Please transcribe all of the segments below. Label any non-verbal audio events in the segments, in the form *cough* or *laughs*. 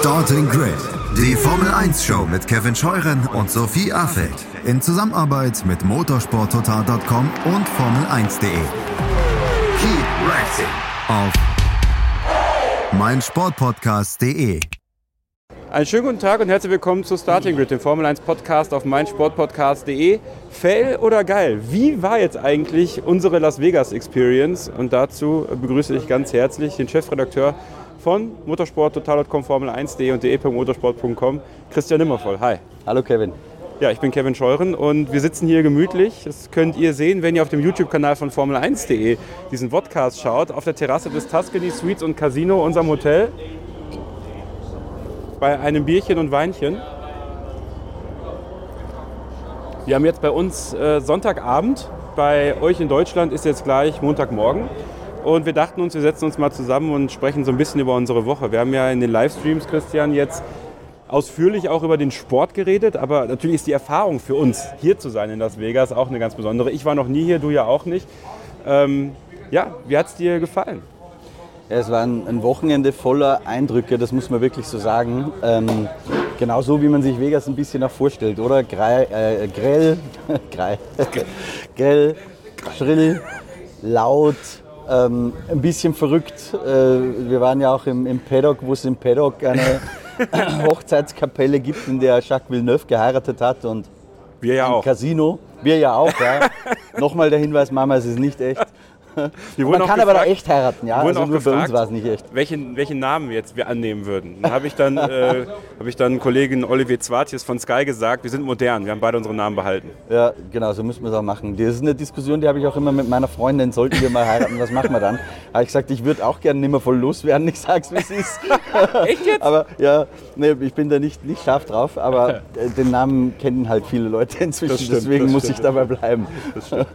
Starting Grid, die Formel 1 Show mit Kevin Scheuren und Sophie Affeld in Zusammenarbeit mit motorsporttotal.com und Formel1.de. Keep racing auf meinsportpodcast.de. Einen schönen guten Tag und herzlich willkommen zu Starting Grid, dem Formel 1 Podcast auf meinsportpodcast.de. Fail oder geil? Wie war jetzt eigentlich unsere Las Vegas Experience? Und dazu begrüße ich ganz herzlich den Chefredakteur von motorsporttotal.com, Formel1.de und de.motorsport.com, Christian Nimmervoll. Hi. Hallo Kevin. Ja, ich bin Kevin Scheuren und wir sitzen hier gemütlich. Das könnt ihr sehen, wenn ihr auf dem YouTube-Kanal von Formel1.de diesen Podcast schaut, auf der Terrasse des Tuscany Suites und Casino, unserem Hotel bei einem Bierchen und Weinchen. Wir haben jetzt bei uns äh, Sonntagabend. Bei euch in Deutschland ist jetzt gleich Montagmorgen. Und wir dachten uns, wir setzen uns mal zusammen und sprechen so ein bisschen über unsere Woche. Wir haben ja in den Livestreams, Christian, jetzt ausführlich auch über den Sport geredet, aber natürlich ist die Erfahrung für uns, hier zu sein in Las Vegas, auch eine ganz besondere. Ich war noch nie hier, du ja auch nicht. Ähm, ja, wie hat es dir gefallen? Ja, es war ein, Wochenende voller Eindrücke, das muss man wirklich so sagen. Ähm, genau so, wie man sich Vegas ein bisschen auch vorstellt, oder? Grei, äh, grell, *laughs* *laughs* grell, grell, schrill, laut, ähm, ein bisschen verrückt. Äh, wir waren ja auch im, im Paddock, wo es im Paddock eine *laughs* Hochzeitskapelle gibt, in der Jacques Villeneuve geheiratet hat. Und wir ja auch. Casino. Wir ja auch, ja. *laughs* Nochmal der Hinweis, Mama, es ist nicht echt. *laughs* Man kann gefragt, aber da echt heiraten, ja. Also nur gefragt, bei uns war es nicht echt. Welchen, welchen Namen jetzt wir annehmen würden. Dann habe ich dann, äh, *laughs* habe ich dann Kollegen Olivier Zwartjes von Sky gesagt, wir sind modern, wir haben beide unsere Namen behalten. Ja, genau, so müssen wir es auch machen. Das ist eine Diskussion, die habe ich auch immer mit meiner Freundin, sollten wir mal heiraten, was machen wir dann? *laughs* Habe ich gesagt, ich würde auch gerne nicht mehr voll loswerden, ich sag's wie es ist. echt jetzt? Aber ja, nee, ich bin da nicht, nicht scharf drauf, aber den Namen kennen halt viele Leute inzwischen, stimmt, deswegen muss ich dabei bleiben. Das stimmt.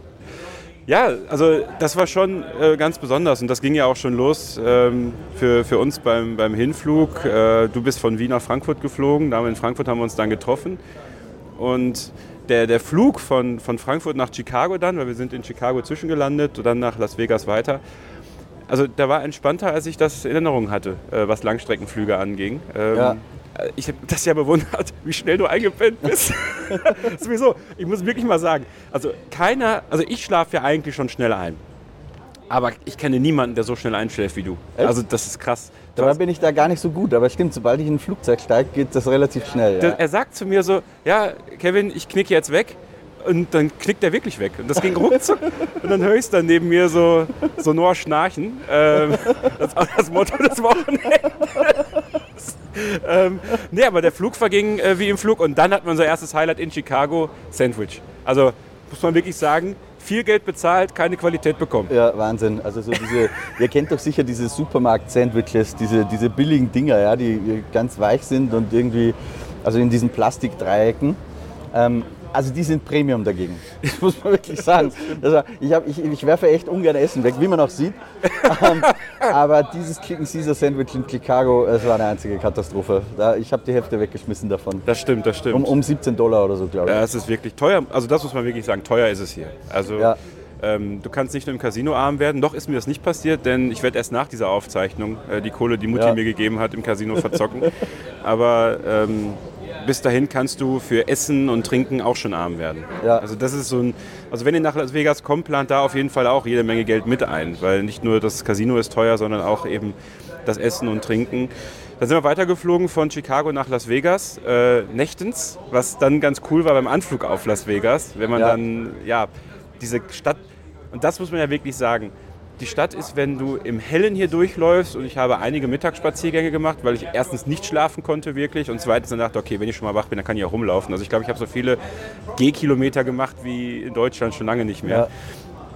Ja, also das war schon äh, ganz besonders und das ging ja auch schon los ähm, für, für uns beim, beim Hinflug. Äh, du bist von Wien nach Frankfurt geflogen, da in Frankfurt haben wir uns dann getroffen und der, der Flug von, von Frankfurt nach Chicago dann, weil wir sind in Chicago zwischengelandet und dann nach Las Vegas weiter, also der war entspannter, als ich das in Erinnerung hatte, äh, was Langstreckenflüge anging. Ähm, ja ich habe das ja bewundert, wie schnell du eingepennt bist. *laughs* Sowieso, ich muss wirklich mal sagen, also keiner, also ich schlafe ja eigentlich schon schnell ein. Aber ich kenne niemanden, der so schnell einschläft wie du. Echt? Also das ist krass. Dabei bin ich da gar nicht so gut, aber stimmt, sobald ich in ein Flugzeug steige, geht das relativ schnell. Ja. Er sagt zu mir so, ja, Kevin, ich knicke jetzt weg. Und dann knickt er wirklich weg. Und das ging ruckzuck. *laughs* und dann höre ich es dann neben mir so sonor schnarchen. Ähm, *laughs* das ist auch das Motto des Wochenendes ähm, nee, aber der Flug verging äh, wie im Flug und dann hatten wir unser erstes Highlight in Chicago, Sandwich. Also muss man wirklich sagen, viel Geld bezahlt, keine Qualität bekommen. Ja, Wahnsinn. Also so diese, *laughs* ihr kennt doch sicher diese Supermarkt-Sandwiches, diese, diese billigen Dinger, ja, die ganz weich sind und irgendwie, also in diesen Plastikdreiecken. Ähm, also die sind Premium dagegen. Das muss man wirklich sagen. Also ich, hab, ich, ich werfe echt ungern Essen weg, wie man auch sieht. Ähm, aber dieses Chicken Caesar Sandwich in Chicago, es war eine einzige Katastrophe. ich habe die Hälfte weggeschmissen davon. Das stimmt, das stimmt. Um, um 17 Dollar oder so, glaube ich. Ja, es ist wirklich teuer. Also das muss man wirklich sagen, teuer ist es hier. Also ja. ähm, du kannst nicht nur im Casino arm werden. Noch ist mir das nicht passiert, denn ich werde erst nach dieser Aufzeichnung äh, die Kohle, die Mutti ja. mir gegeben hat, im Casino verzocken. *laughs* aber ähm, bis dahin kannst du für Essen und Trinken auch schon arm werden. Ja. Also das ist so ein, also wenn ihr nach Las Vegas kommt, plant da auf jeden Fall auch jede Menge Geld mit ein, weil nicht nur das Casino ist teuer, sondern auch eben das Essen und Trinken. Dann sind wir weitergeflogen von Chicago nach Las Vegas, äh, nächtens, was dann ganz cool war beim Anflug auf Las Vegas, wenn man ja. dann, ja, diese Stadt, und das muss man ja wirklich sagen, die Stadt ist, wenn du im Hellen hier durchläufst und ich habe einige Mittagsspaziergänge gemacht, weil ich erstens nicht schlafen konnte wirklich und zweitens dann dachte, okay, wenn ich schon mal wach bin, dann kann ich auch rumlaufen. Also ich glaube, ich habe so viele Gehkilometer gemacht wie in Deutschland schon lange nicht mehr. Ja.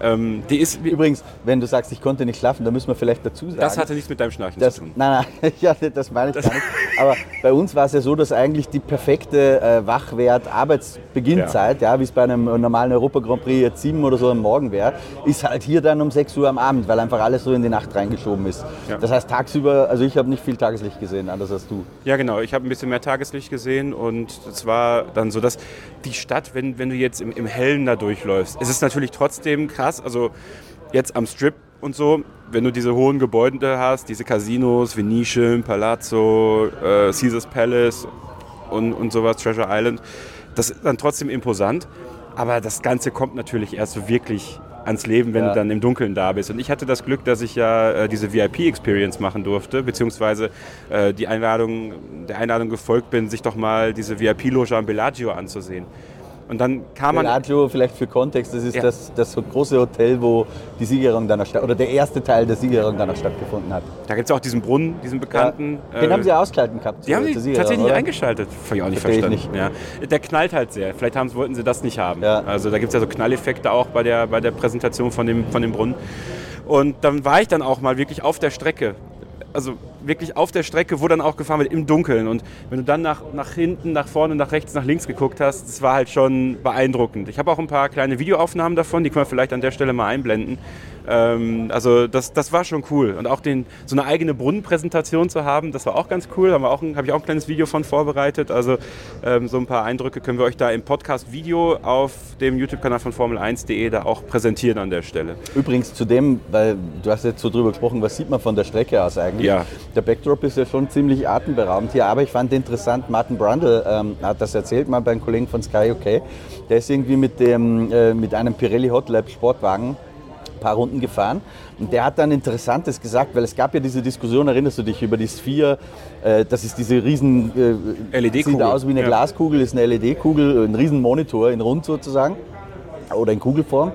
Ähm, die ist Übrigens, wenn du sagst, ich konnte nicht schlafen, dann müssen wir vielleicht dazu sagen. Das hatte nichts mit deinem Schnarchen das, zu tun. Nein, nein, *laughs* ja, das meine ich das gar nicht. Aber bei uns war es ja so, dass eigentlich die perfekte äh, Wachwert-Arbeitsbeginnzeit, ja. ja. wie es bei einem normalen Europa Grand Prix jetzt sieben oder so am Morgen wäre, ist halt hier dann um 6 Uhr am Abend, weil einfach alles so in die Nacht reingeschoben ist. Ja. Das heißt, tagsüber, also ich habe nicht viel Tageslicht gesehen, anders als du. Ja, genau. Ich habe ein bisschen mehr Tageslicht gesehen und es war dann so, dass die Stadt, wenn, wenn du jetzt im, im Hellen da durchläufst, es ist natürlich trotzdem krass, also jetzt am Strip und so, wenn du diese hohen Gebäude hast, diese Casinos, Venetian, Palazzo, äh, Caesars Palace und, und sowas, Treasure Island, das ist dann trotzdem imposant. Aber das Ganze kommt natürlich erst so wirklich ans Leben, wenn ja. du dann im Dunkeln da bist. Und ich hatte das Glück, dass ich ja äh, diese VIP-Experience machen durfte, beziehungsweise äh, die Einladung, der Einladung gefolgt bin, sich doch mal diese VIP-Loge am Bellagio anzusehen. Und dann kam man. Bellagio, vielleicht für Kontext, das ist ja. das, das große Hotel, wo die Siegerung dann statt oder der erste Teil der Siegerung dann stattgefunden hat. Da gibt es auch diesen Brunnen, diesen bekannten. Ja. Den äh, haben sie ausgehalten gehabt. Die haben sie tatsächlich oder? eingeschaltet. Habe ich auch nicht Versteh verstanden. Nicht. Ja. Der knallt halt sehr. Vielleicht haben, wollten sie das nicht haben. Also da gibt es ja so Knalleffekte auch bei der, bei der Präsentation von dem, von dem Brunnen. Und dann war ich dann auch mal wirklich auf der Strecke also wirklich auf der Strecke, wo dann auch gefahren wird, im Dunkeln. Und wenn du dann nach, nach hinten, nach vorne, nach rechts, nach links geguckt hast, das war halt schon beeindruckend. Ich habe auch ein paar kleine Videoaufnahmen davon, die können wir vielleicht an der Stelle mal einblenden. Ähm, also das, das war schon cool. Und auch den, so eine eigene Brunnenpräsentation zu haben, das war auch ganz cool. Habe hab ich auch ein kleines Video von vorbereitet. Also ähm, so ein paar Eindrücke können wir euch da im Podcast-Video auf dem YouTube-Kanal von Formel1.de da auch präsentieren an der Stelle. Übrigens zu dem, weil du hast jetzt so drüber gesprochen, was sieht man von der Strecke aus eigentlich? Ja. Der Backdrop ist ja schon ziemlich atemberaubend hier, aber ich fand interessant, Martin Brundle ähm, hat das erzählt mal beim Kollegen von Sky UK. Der ist irgendwie mit, dem, äh, mit einem Pirelli Hot Lab Sportwagen paar Runden gefahren. Und der hat dann Interessantes gesagt, weil es gab ja diese Diskussion, erinnerst du dich, über die Sphere, äh, das ist diese riesen, äh, LED-Kugel. Sieht aus wie eine ja. Glaskugel, ist eine LED-Kugel, ein riesen Monitor in rund sozusagen oder in Kugelform.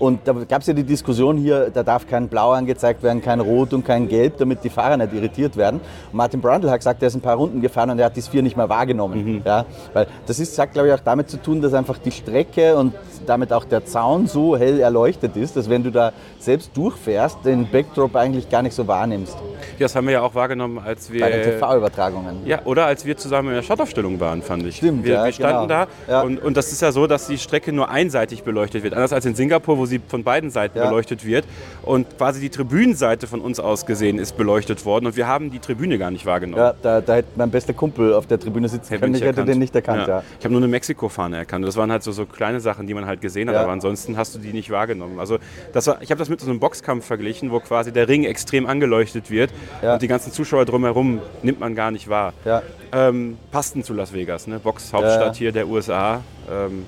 Und da gab es ja die Diskussion hier, da darf kein Blau angezeigt werden, kein Rot und kein Gelb, damit die Fahrer nicht irritiert werden. Und Martin Brundle hat gesagt, er ist ein paar Runden gefahren und er hat die Sphere nicht mehr wahrgenommen. Mhm. Ja, weil das ist, hat glaube ich auch damit zu tun, dass einfach die Strecke und damit auch der Zaun so hell erleuchtet ist, dass wenn du da selbst durchfährst, den Backdrop eigentlich gar nicht so wahrnimmst. Das haben wir ja auch wahrgenommen, als wir... Bei den TV-Übertragungen. Ja, oder als wir zusammen in der Startaufstellung waren, fand ich. Stimmt, wir, ja, wir standen genau. da ja. und, und das ist ja so, dass die Strecke nur einseitig beleuchtet wird. Anders als in Singapur, wo sie von beiden Seiten ja. beleuchtet wird. Und quasi die Tribünenseite von uns aus gesehen ist beleuchtet worden und wir haben die Tribüne gar nicht wahrgenommen. Ja, da, da hätte mein bester Kumpel auf der Tribüne sitzen können, ich hätte den nicht erkannt. Ja. Ich habe nur eine Mexiko-Fahne erkannt. Das waren halt so, so kleine Sachen, die man halt gesehen hat, aber ansonsten hast du die nicht wahrgenommen. Also das war, ich habe das mit so einem Boxkampf verglichen, wo quasi der Ring extrem angeleuchtet wird und die ganzen Zuschauer drumherum nimmt man gar nicht wahr. Ähm, passten zu Las Vegas, ne? Boxhauptstadt hier der USA. Ähm,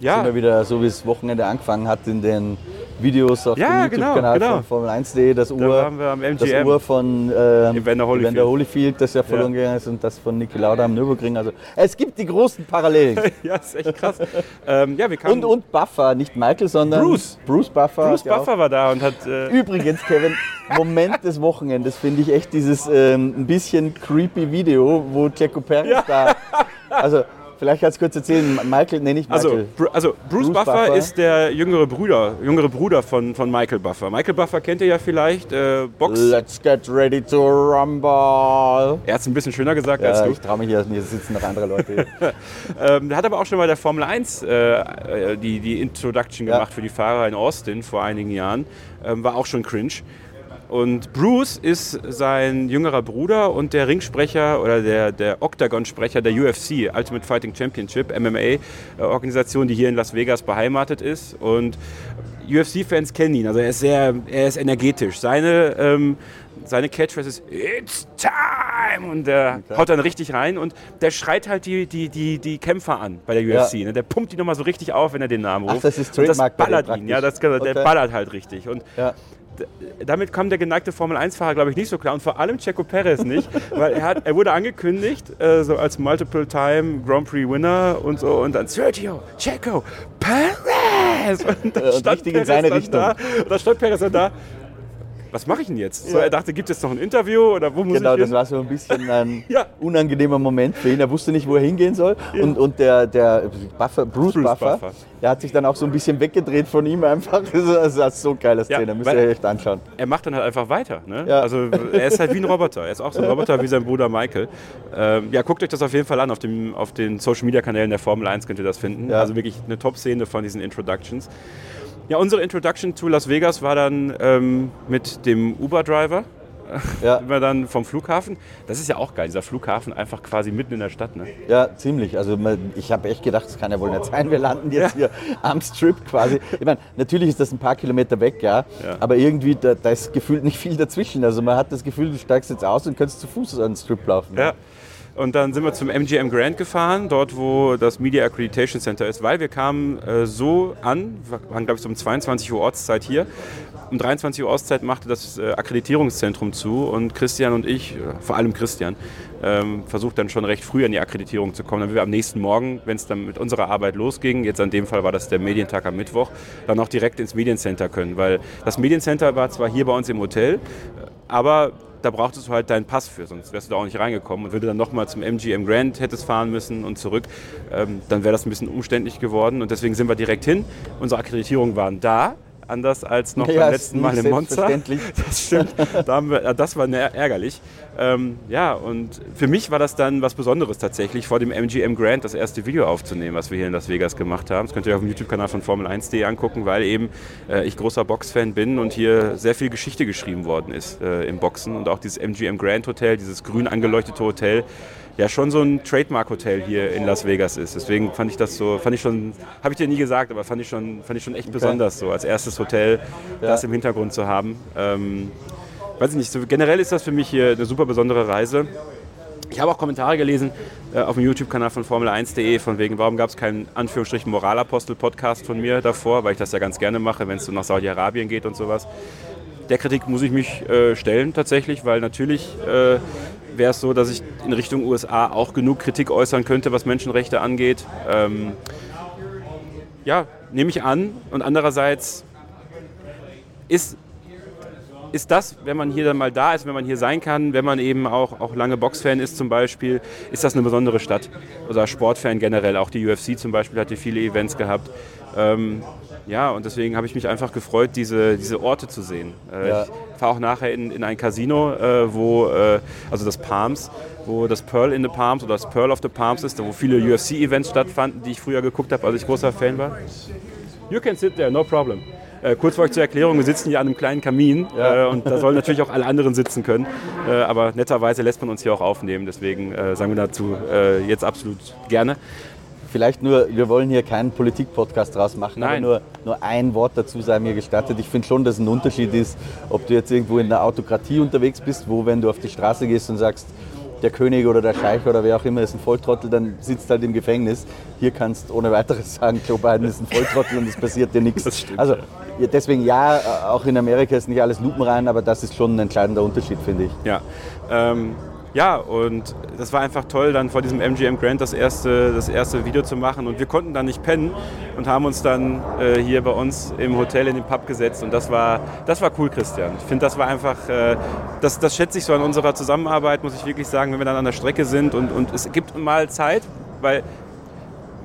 ja. Sind wir wieder, so wie es Wochenende angefangen hat, in den Videos auf ja, dem genau, YouTube-Kanal genau. von Formel1.de, das, Uhr, da das Uhr von äh, Evander Holyfield. Holyfield, das ja verloren ja. gegangen ist, und das von Niki Lauda am Nürburgring. Also es gibt die großen Parallelen. *laughs* ja, ist echt krass. ähm, ja, wir und, und Buffer, nicht Michael, sondern Bruce. Bruce Buffer. Bruce Buffer war da und hat... Äh Übrigens, Kevin, *laughs* Moment des Wochenendes finde ich echt dieses ähm, ein bisschen creepy Video, wo Checo Perez ja. da... Also Vielleicht kannst du kurz erzählen, Michael, nee, nicht also, Michael. Also, also Bruce, Bruce Buffer, Buffer, ist der jüngere Bruder, jüngere Bruder von, von Michael Buffer. Michael Buffer kennt ihr ja vielleicht, äh, Box. Let's get ready to rumble. Er hat es ein bisschen schöner gesagt ja, als du. ich traue mich hier nicht, es sitzen noch andere Leute hier. *laughs* ähm, hat aber auch schon bei der Formel 1 äh, die, die Introduction gemacht ja. für die Fahrer in Austin vor einigen Jahren. Ähm, war auch schon cringe. Und Bruce ist sein jüngerer Bruder und der Ringsprecher oder der, der Octagon-Sprecher der UFC, Ultimate Fighting Championship, MMA-Organisation, die hier in Las Vegas beheimatet ist. Und UFC-Fans kennen ihn, also er ist sehr, er ist energetisch. Seine, ähm, seine Catchphrase ist It's time! Und der okay. haut dann richtig rein und der schreit halt die, die, die, die Kämpfer an bei der UFC. Ja. Ne? Der pumpt die nochmal so richtig auf, wenn er den Namen ruft. Ach, das ist Trademark und das ballert ihn, ja, das, der okay. ballert halt richtig. Und ja damit kam der geneigte Formel-1-Fahrer, glaube ich, nicht so klar. Und vor allem Checo Perez nicht, weil er, hat, er wurde angekündigt, äh, so als Multiple-Time Grand Prix-Winner und so. Und dann Sergio, Checo, Perez! Und dann stand Perez in seine Richtung. Da, und dann stand Perez dann da was mache ich denn jetzt? Ja. So, er dachte, gibt es noch ein Interview oder wo muss genau, ich Genau, das war so ein bisschen ein *laughs* ja. unangenehmer Moment für ihn. Er wusste nicht, wo er hingehen soll. Ja. Und, und der, der Buffer, Bruce, Bruce Buffer, Buffer, der hat sich dann auch so ein bisschen weggedreht von ihm einfach. *laughs* Das ist so geile Szene, ja, müsst ihr euch echt anschauen. Er macht dann halt einfach weiter. Ne? Also er ist halt wie ein Roboter. Er ist auch so ein Roboter wie sein Bruder Michael. Ähm, ja, guckt euch das auf jeden Fall an. Auf, dem, auf den Social Media Kanälen der Formel 1 könnt ihr das finden. Also wirklich eine Top-Szene von diesen Introductions. Ja, unsere Introduction to Las Vegas war dann ähm, mit dem Uber-Driver. *laughs* ja. wir dann vom Flughafen. Das ist ja auch geil, dieser Flughafen einfach quasi mitten in der Stadt. Ne? Ja, ziemlich. Also ich habe echt gedacht, das kann ja wohl nicht sein. Wir landen jetzt ja. hier am Strip quasi. Ich meine, natürlich ist das ein paar Kilometer weg, ja, ja. aber irgendwie, da, da, ist gefühlt nicht viel dazwischen. Also man hat das Gefühl, du steigst jetzt aus und kannst zu Fuß an den Strip laufen. Ja. Und dann sind wir zum MGM Grand gefahren, dort wo das Media Accreditation Center ist, weil wir kamen äh, so an, waren glaube ich so um 22 Uhr Ortszeit hier, um 23 Uhr Ortszeit machte das äh, Akkreditierungszentrum zu und Christian und ich, äh, vor allem Christian, ähm, versucht dann schon recht früh an die Akkreditierung zu kommen, damit wir am nächsten Morgen, wenn es dann mit unserer Arbeit losging, jetzt an dem Fall war das der Medientag am Mittwoch, dann auch direkt ins Mediencenter können, weil das Mediencenter war zwar hier bei uns im Hotel, aber da brauchtest du halt deinen Pass für, sonst wärst du da auch nicht reingekommen. Und wenn du dann nochmal zum MGM Grand hättest fahren müssen und zurück, ähm, dann wäre das ein bisschen umständlich geworden. Und deswegen sind wir direkt hin. Unsere Akkreditierungen waren da anders als noch ja, beim letzten Mal im Monza. *laughs* Das stimmt. Da wir, das war ärgerlich. Ähm, ja, und für mich war das dann was Besonderes tatsächlich, vor dem MGM Grand das erste Video aufzunehmen, was wir hier in Las Vegas gemacht haben. Das könnt ihr auf dem YouTube-Kanal von Formel1.de angucken, weil eben äh, ich großer Boxfan bin und hier sehr viel Geschichte geschrieben worden ist äh, im Boxen. Und auch dieses MGM Grand Hotel, dieses grün angeleuchtete Hotel, ja schon so ein Trademark-Hotel hier in Las Vegas ist. Deswegen fand ich das so, fand ich schon, habe ich dir nie gesagt, aber fand ich schon, fand ich schon echt okay. besonders, so als erstes Hotel ja. das im Hintergrund zu haben. Ähm, weiß ich nicht, so generell ist das für mich hier eine super besondere Reise. Ich habe auch Kommentare gelesen äh, auf dem YouTube-Kanal von Formel1.de, von wegen, warum gab es keinen Anführungsstrichen Moralapostel-Podcast von mir davor, weil ich das ja ganz gerne mache, wenn es so nach Saudi-Arabien geht und sowas. Der Kritik muss ich mich äh, stellen tatsächlich, weil natürlich äh, wäre es so, dass ich in Richtung USA auch genug Kritik äußern könnte, was Menschenrechte angeht. Ähm, ja, nehme ich an. Und andererseits ist, ist das, wenn man hier dann mal da ist, wenn man hier sein kann, wenn man eben auch, auch lange Boxfan ist zum Beispiel, ist das eine besondere Stadt. Oder Sportfan generell. Auch die UFC zum Beispiel hat hier viele Events gehabt. Ähm, ja, und deswegen habe ich mich einfach gefreut, diese, diese Orte zu sehen. Äh, ja. Ich fahre auch nachher in, in ein Casino, äh, wo, äh, also das Palms, wo das Pearl in the Palms oder das Pearl of the Palms ist, wo viele UFC-Events stattfanden, die ich früher geguckt habe, als ich großer Fan war. You can sit there, no problem. Äh, kurz vor euch zur Erklärung, wir sitzen hier an einem kleinen Kamin ja. äh, und da sollen natürlich auch alle anderen sitzen können. Äh, aber netterweise lässt man uns hier auch aufnehmen, deswegen äh, sagen wir dazu äh, jetzt absolut gerne. Vielleicht nur, wir wollen hier keinen Politik-Podcast draus machen, Nein. aber nur, nur ein Wort dazu sei mir gestattet. Ich finde schon, dass ein Unterschied ist, ob du jetzt irgendwo in der Autokratie unterwegs bist, wo wenn du auf die Straße gehst und sagst, der König oder der Scheich oder wer auch immer ist ein Volltrottel, dann sitzt halt im Gefängnis. Hier kannst du ohne weiteres sagen, Joe Biden ist ein Volltrottel und es passiert dir nichts. Also deswegen ja, auch in Amerika ist nicht alles lupenrein, aber das ist schon ein entscheidender Unterschied, finde ich. Ja, ähm, ja, und das war einfach toll, dann vor diesem MGM Grand das erste, das erste Video zu machen. Und wir konnten dann nicht pennen und haben uns dann äh, hier bei uns im Hotel in den Pub gesetzt. Und das war, das war cool, Christian. Ich finde, das war einfach, äh, das, das schätze ich so an unserer Zusammenarbeit, muss ich wirklich sagen, wenn wir dann an der Strecke sind. Und, und es gibt mal Zeit, weil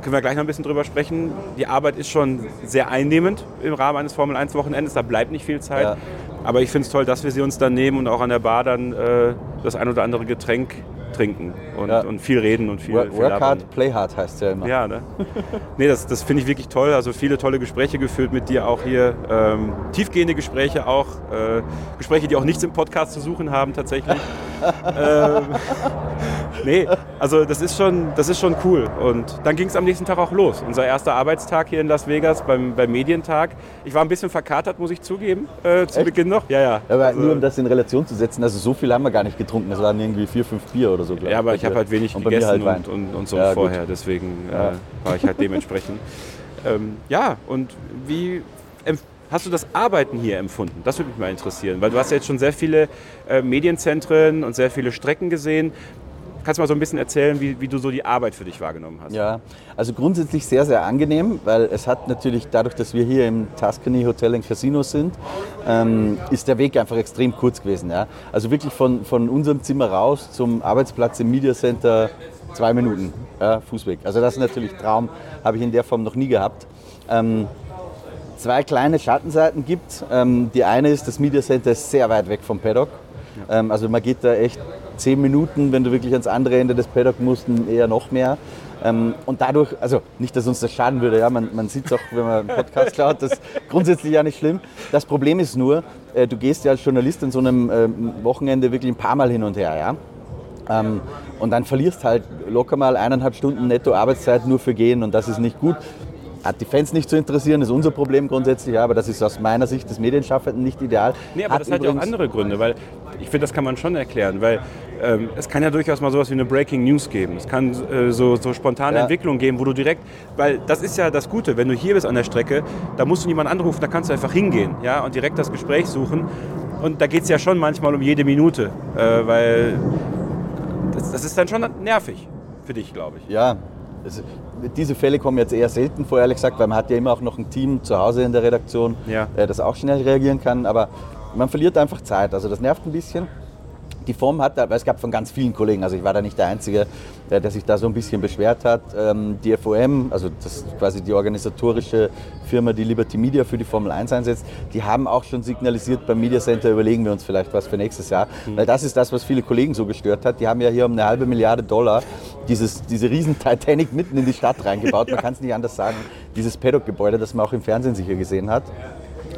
können wir gleich noch ein bisschen drüber sprechen. Die Arbeit ist schon sehr einnehmend im Rahmen eines Formel 1 Wochenendes, da bleibt nicht viel Zeit. Ja. Aber ich finde es toll, dass wir sie uns dann nehmen und auch an der Bar dann äh, das ein oder andere Getränk trinken und, ja. und viel reden und viel Work, viel work hard, play hard heißt ja immer. Ja, ne? *laughs* nee, das, das finde ich wirklich toll. Also viele tolle Gespräche geführt mit dir auch hier. Ähm, tiefgehende Gespräche auch. Äh, Gespräche, die auch nichts im Podcast zu suchen haben tatsächlich. *laughs* ähm, nee, also das ist, schon, das ist schon cool. Und dann ging es am nächsten Tag auch los. Unser erster Arbeitstag hier in Las Vegas beim, beim Medientag. Ich war ein bisschen verkatert, muss ich zugeben, äh, zu Echt? Beginn noch. Ja, ja. Aber also, nur um das in Relation zu setzen, also so viel haben wir gar nicht getrunken. Das waren irgendwie vier, fünf Bier oder so, glaube ich. Ja, aber ich habe halt wenig und gegessen halt und, und, und, so ja, vorher. Gut. Deswegen äh, war ich halt dementsprechend. *laughs* ähm, ja, und wie hast du das Arbeiten hier empfunden? Das würde mich mal interessieren, weil du hast ja jetzt schon sehr viele äh, Medienzentren und sehr viele Strecken gesehen. Kannst du mal so ein bisschen erzählen, wie, wie, du so die Arbeit für dich wahrgenommen hast? Ja, also grundsätzlich sehr, sehr angenehm, weil es hat natürlich dadurch, dass wir hier im Tuscany Hotel and Casino sind, ähm, ist der Weg einfach extrem kurz gewesen. Ja? Also wirklich von, von unserem Zimmer raus zum Arbeitsplatz im Media Center zwei Minuten ja, Fußweg. Also das ist natürlich Traum, habe ich in der Form noch nie gehabt. Ähm, zwei kleine Schattenseiten gibt. Ähm, die eine ist, das Media Center ist sehr weit weg vom Paddock. Ja. Ähm, also man geht da echt zehn Minuten, wenn du wirklich ans andere Ende des Paddock musst, eher noch mehr. Ähm, und dadurch, also nicht, dass uns das schaden würde, ja, man, man sieht es auch, wenn man einen Podcast *laughs* klaut, das ist grundsätzlich ja nicht schlimm. Das Problem ist nur, äh, du gehst ja als Journalist in so einem äh, Wochenende wirklich ein paar Mal hin und her, ja. Ähm, und dann verlierst halt locker mal eineinhalb Stunden netto Arbeitszeit nur für Gehen und das ist nicht gut. Hat die Fans nicht zu interessieren, ist unser Problem grundsätzlich, aber das ist aus meiner Sicht des Medienschaffenden nicht ideal. Nee, aber hat das hat ja auch andere Gründe, weil ich finde, das kann man schon erklären, weil ähm, es kann ja durchaus mal sowas wie eine Breaking News geben. Es kann äh, so, so, spontane ja. Entwicklungen geben, wo du direkt, weil das ist ja das Gute, wenn du hier bist an der Strecke, da musst du niemanden anrufen, da kannst du einfach hingehen ja, und direkt das Gespräch suchen. Und da geht es ja schon manchmal um jede Minute, äh, weil das, das ist dann schon nervig für dich, glaube ich. Ja, also, diese Fälle kommen jetzt eher selten vor, ehrlich gesagt, weil man hat ja immer auch noch ein Team zu Hause in der Redaktion, ja. äh, das auch schnell reagieren kann. Aber man verliert einfach Zeit. Also das nervt ein bisschen die Form hat, weil es gab von ganz vielen Kollegen, also ich war da nicht der Einzige, der, der sich da so ein bisschen beschwert hat. Ähm, die FOM, also das quasi die organisatorische Firma, die Liberty Media für die Formel 1 einsetzt, die haben auch schon signalisiert, beim Media Center überlegen wir uns vielleicht was für nächstes Jahr. Mhm. Weil das ist das, was viele Kollegen so gestört hat. Die haben ja hier um eine halbe Milliarde Dollar dieses, diese riesen Titanic mitten in die Stadt reingebaut. Man kann es nicht anders sagen. Dieses Paddock-Gebäude, das man auch im Fernsehen sicher gesehen hat.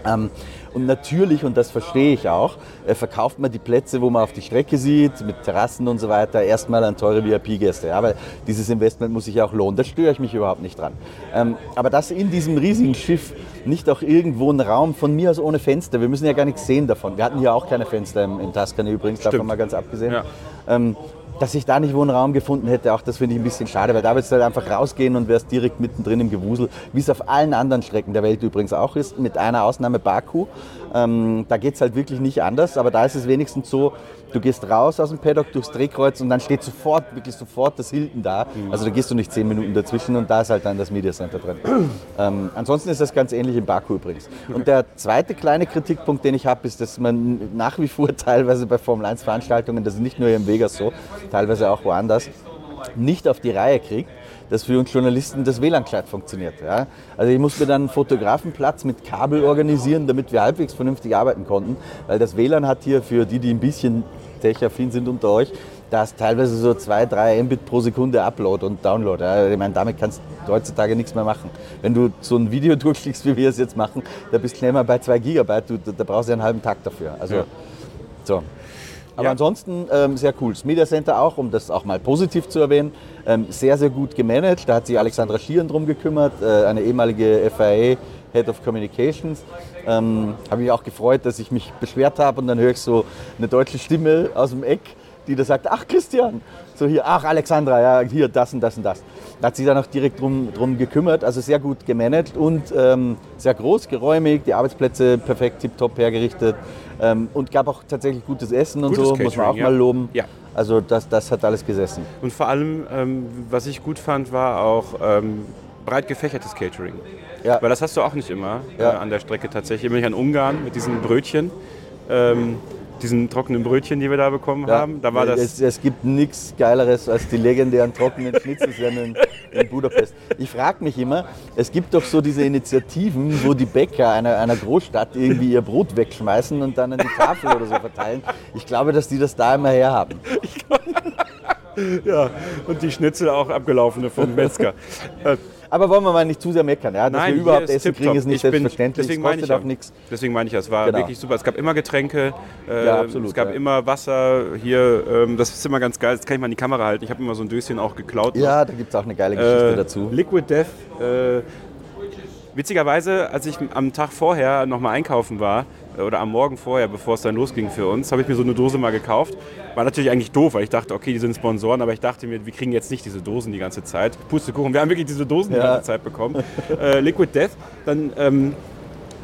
Ähm, und natürlich, und das verstehe ich auch, äh, verkauft man die Plätze, wo man auf die Strecke sieht, mit Terrassen und so weiter, erstmal an teure VIP-Gäste. Ja, weil dieses Investment muss sich ja auch lohnen. Da störe ich mich überhaupt nicht dran. Ähm, aber dass in diesem riesigen Schiff nicht auch irgendwo ein Raum von mir aus ohne Fenster, wir müssen ja gar nichts sehen davon. Wir hatten hier auch keine Fenster im, im Tuscany übrigens, Stimmt. davon mal ganz abgesehen. Ja. Ähm, dass ich da nicht Wohnraum gefunden hätte, auch das finde ich ein bisschen schade, weil da würdest du halt einfach rausgehen und wärst direkt mittendrin im Gewusel, wie es auf allen anderen Strecken der Welt übrigens auch ist, mit einer Ausnahme Baku. Ähm, da geht es halt wirklich nicht anders, aber da ist es wenigstens so, du gehst raus aus dem Paddock durchs Drehkreuz und dann steht sofort, wirklich sofort das Hilton da. Mhm. Also da gehst du nicht zehn Minuten dazwischen und da ist halt dann das Media Center drin. *clears throat* ähm, ansonsten ist das ganz ähnlich in Baku übrigens. Und der zweite kleine Kritikpunkt, den ich habe, ist, dass man nach wie vor *laughs* teilweise bei Formel 1 Veranstaltungen, das ist nicht nur hier in Vegas so, teilweise auch woanders, nicht auf die Reihe kriegt, dass für uns Journalisten das WLAN gescheit funktioniert. Ja? Also ich musste mir dann einen Fotografenplatz mit Kabel organisieren, damit wir halbwegs vernünftig arbeiten konnten, weil das WLAN hat hier für die, die ein bisschen tech-affin sind unter euch, da ist teilweise so 2, 3 Mbit pro Sekunde Upload und Download. Ja? Ich meine, damit kannst du heutzutage nichts mehr machen. Wenn du so ein Video *laughs* durchklickst, wie wir es jetzt machen, da bist du schnell mal bei 2 Gigabyte, du, da brauchst du einen halben Tag dafür. Also, ja. so. Aber ja. ansonsten ähm, sehr cool. Das Media Center auch, um das auch mal positiv zu erwähnen, ähm, sehr, sehr gut gemanagt. Da hat sich Alexandra Schieren drum gekümmert, äh, eine ehemalige FIA Head of Communications. Ähm, habe mich auch gefreut, dass ich mich beschwert habe und dann höre ich so eine deutsche Stimme aus dem Eck, die da sagt, ach Christian, so hier, ach Alexandra, ja, hier das und das und das. Da hat sich dann auch direkt drum, drum gekümmert, also sehr gut gemanagt und ähm, sehr groß, geräumig, die Arbeitsplätze perfekt, tiptop hergerichtet ähm, und gab auch tatsächlich gutes Essen und gutes so, Catering, muss man auch ja. mal loben. Ja. Also das, das hat alles gesessen. Und vor allem, ähm, was ich gut fand, war auch ähm, breit gefächertes Catering. Ja. Weil das hast du auch nicht immer ja. äh, an der Strecke tatsächlich. Immer nicht an Ungarn mit diesen Brötchen. Ähm, diesen trockenen Brötchen, die wir da bekommen ja. haben. Da war das es, es gibt nichts Geileres als die legendären trockenen Schnitzelsemmeln in Budapest. Ich frage mich immer, es gibt doch so diese Initiativen, wo die Bäcker einer, einer Großstadt irgendwie ihr Brot wegschmeißen und dann an die Tafel oder so verteilen. Ich glaube, dass die das da immer herhaben. *laughs* ja, und die Schnitzel auch abgelaufene vom Metzger. *laughs* Aber wollen wir mal nicht zu sehr meckern. Ja? Dass Nein, wir überhaupt Essen kriegen, ist nicht ich selbstverständlich. Bin, deswegen ich auch nichts. Deswegen meine ich, es war genau. wirklich super. Es gab immer Getränke, äh, ja, absolut, es gab ja. immer Wasser. Hier, ähm, das ist immer ganz geil. Das kann ich mal in die Kamera halten. Ich habe immer so ein Döschen auch geklaut. Ja, da gibt es auch eine geile Geschichte äh, dazu. Liquid Death. Äh, witzigerweise, als ich am Tag vorher nochmal einkaufen war, oder am Morgen vorher, bevor es dann losging für uns, habe ich mir so eine Dose mal gekauft. War natürlich eigentlich doof, weil ich dachte, okay, die sind Sponsoren, aber ich dachte mir, wir kriegen jetzt nicht diese Dosen die ganze Zeit. Pustekuchen, wir haben wirklich diese Dosen ja. die ganze Zeit bekommen. äh, Liquid Death, dann ähm,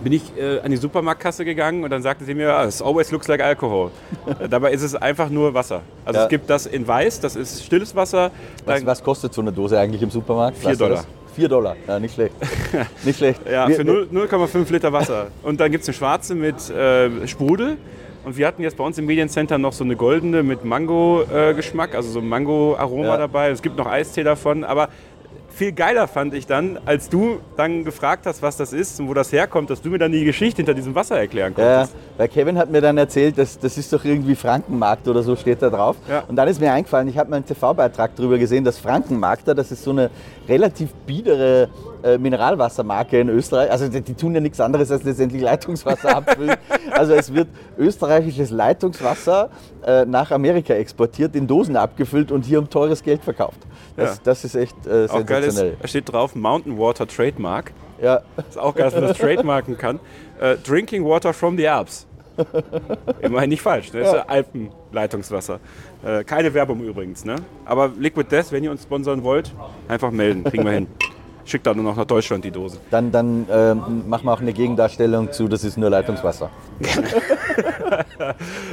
bin ich äh, an die Supermarktkasse gegangen und dann sagte sie mir, es always looks like alcohol. äh, dabei ist es einfach nur Wasser. Also ja. es gibt das in weiß, das ist stilles Wasser. Was, was kostet so eine Dose eigentlich im Supermarkt? 4 Dollar. 4 Dollar, ja, nicht schlecht. *laughs* nicht schlecht. ja, für 0,5 Liter Wasser. Und dann gibt es eine schwarze mit äh, Sprudel. Und wir hatten jetzt bei uns im Mediencenter noch so eine goldene mit Mango-Geschmack, äh, also so Mango-Aroma ja. dabei. Es gibt noch Eistee davon, aber viel geiler fand ich dann, als du dann gefragt hast, was das ist und wo das herkommt, dass du mir dann die Geschichte hinter diesem Wasser erklären konntest. Ja, weil Kevin hat mir dann erzählt, dass, das ist doch irgendwie Frankenmarkt oder so steht da drauf. Ja. Und dann ist mir eingefallen, ich habe mal einen TV-Beitrag darüber gesehen, dass Frankenmarkter, das ist so eine relativ biedere äh, Mineralwassermarke in Österreich. Also die, die, tun ja nichts anderes als letztendlich Leitungswasser *laughs* abfüllen. also es wird österreichisches Leitungswasser äh, nach Amerika exportiert, in Dosen abgefüllt und hier um teures Geld verkauft. Das, ja. das ist echt äh, sensationell. Auch geil ist, steht drauf Mountain Water Trademark. Ja. Ist auch geil, dass man das *laughs* trademarken kann. Uh, drinking Water from the Alps. Immerhin nicht falsch, ne? Das ist ja Alpenleitungswasser. Äh, keine Werbung übrigens, ne? Aber Liquid Death, wenn ihr uns sponsern wollt, einfach melden, kriegen wir hin. *laughs* Schickt dann nur noch nach Deutschland die Dose. Dann, dann äh, machen wir auch eine Gegendarstellung zu, das ist nur Leitungswasser. *laughs*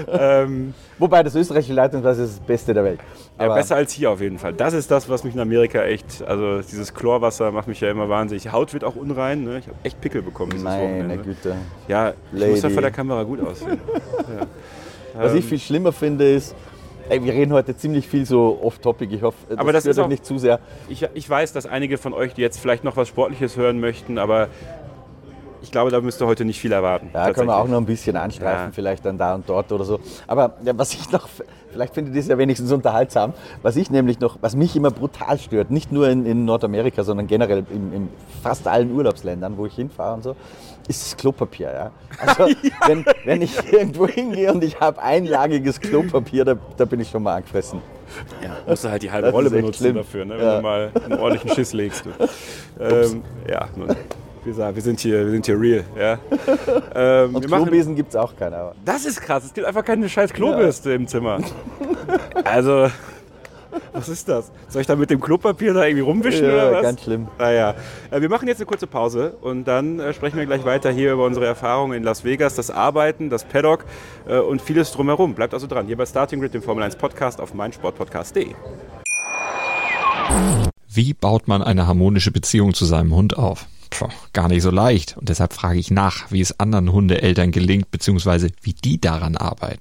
ähm, Wobei das österreichische Leitungswasser ist das Beste der Welt. Ja, besser als hier auf jeden Fall. Das ist das, was mich in Amerika echt, also dieses Chlorwasser macht mich ja immer wahnsinnig. Haut wird auch unrein, ne? ich habe echt Pickel bekommen dieses Meine Wochenende. Güte. Ja, ich Lady. muss ja vor der Kamera gut aussehen. *laughs* ja. Was ähm, ich viel schlimmer finde ist, Ey, wir reden heute ziemlich viel so off-topic. Ich hoffe, das, aber das ist auch, nicht zu sehr. Ich, ich weiß, dass einige von euch, die jetzt vielleicht noch was Sportliches hören möchten, aber ich glaube, da müsst ihr heute nicht viel erwarten. Ja, können wir auch noch ein bisschen anstreifen, ja. vielleicht dann da und dort oder so. Aber ja, was ich noch, vielleicht findet ihr es ja wenigstens unterhaltsam, was ich nämlich noch, was mich immer brutal stört, nicht nur in, in Nordamerika, sondern generell in, in, fast allen Urlaubsländern, wo ich hinfahre und so, ist das Klopapier. Ja? Also *laughs* ja. Wenn, wenn ich irgendwo hingehe und ich habe einlagiges Klopapier, da, da bin ich schon mal angefressen. Ja, musst du halt die halbe das Rolle benutzen schlimm. dafür, ne, wenn ja. du mal einen ordentlichen Schiss legst. *laughs* Ähm, ja, nun, wie gesagt, wir sind hier, wir sind hier real. Ja. Ähm, und Klobesen gibt es auch keine. Das ist krass, es gibt einfach keine scheiß Klobürste ja. im Zimmer. *laughs* Also, was ist das? Soll ich da mit dem Klopapier da irgendwie rumwischen ja, oder was? ganz schlimm. Naja, ah, äh, wir machen jetzt eine kurze Pause und dann äh, sprechen wir gleich weiter hier über unsere Erfahrungen in Las Vegas, das Arbeiten, das Paddock äh, und vieles drumherum. Bleibt also dran, hier bei Starting Grid, dem Formel 1 Podcast auf meinsportpodcast.de. Wie baut man eine harmonische Beziehung zu seinem Hund auf? Puh, gar nicht so leicht. Und deshalb frage ich nach, wie es anderen Hundeeltern gelingt, beziehungsweise wie die daran arbeiten.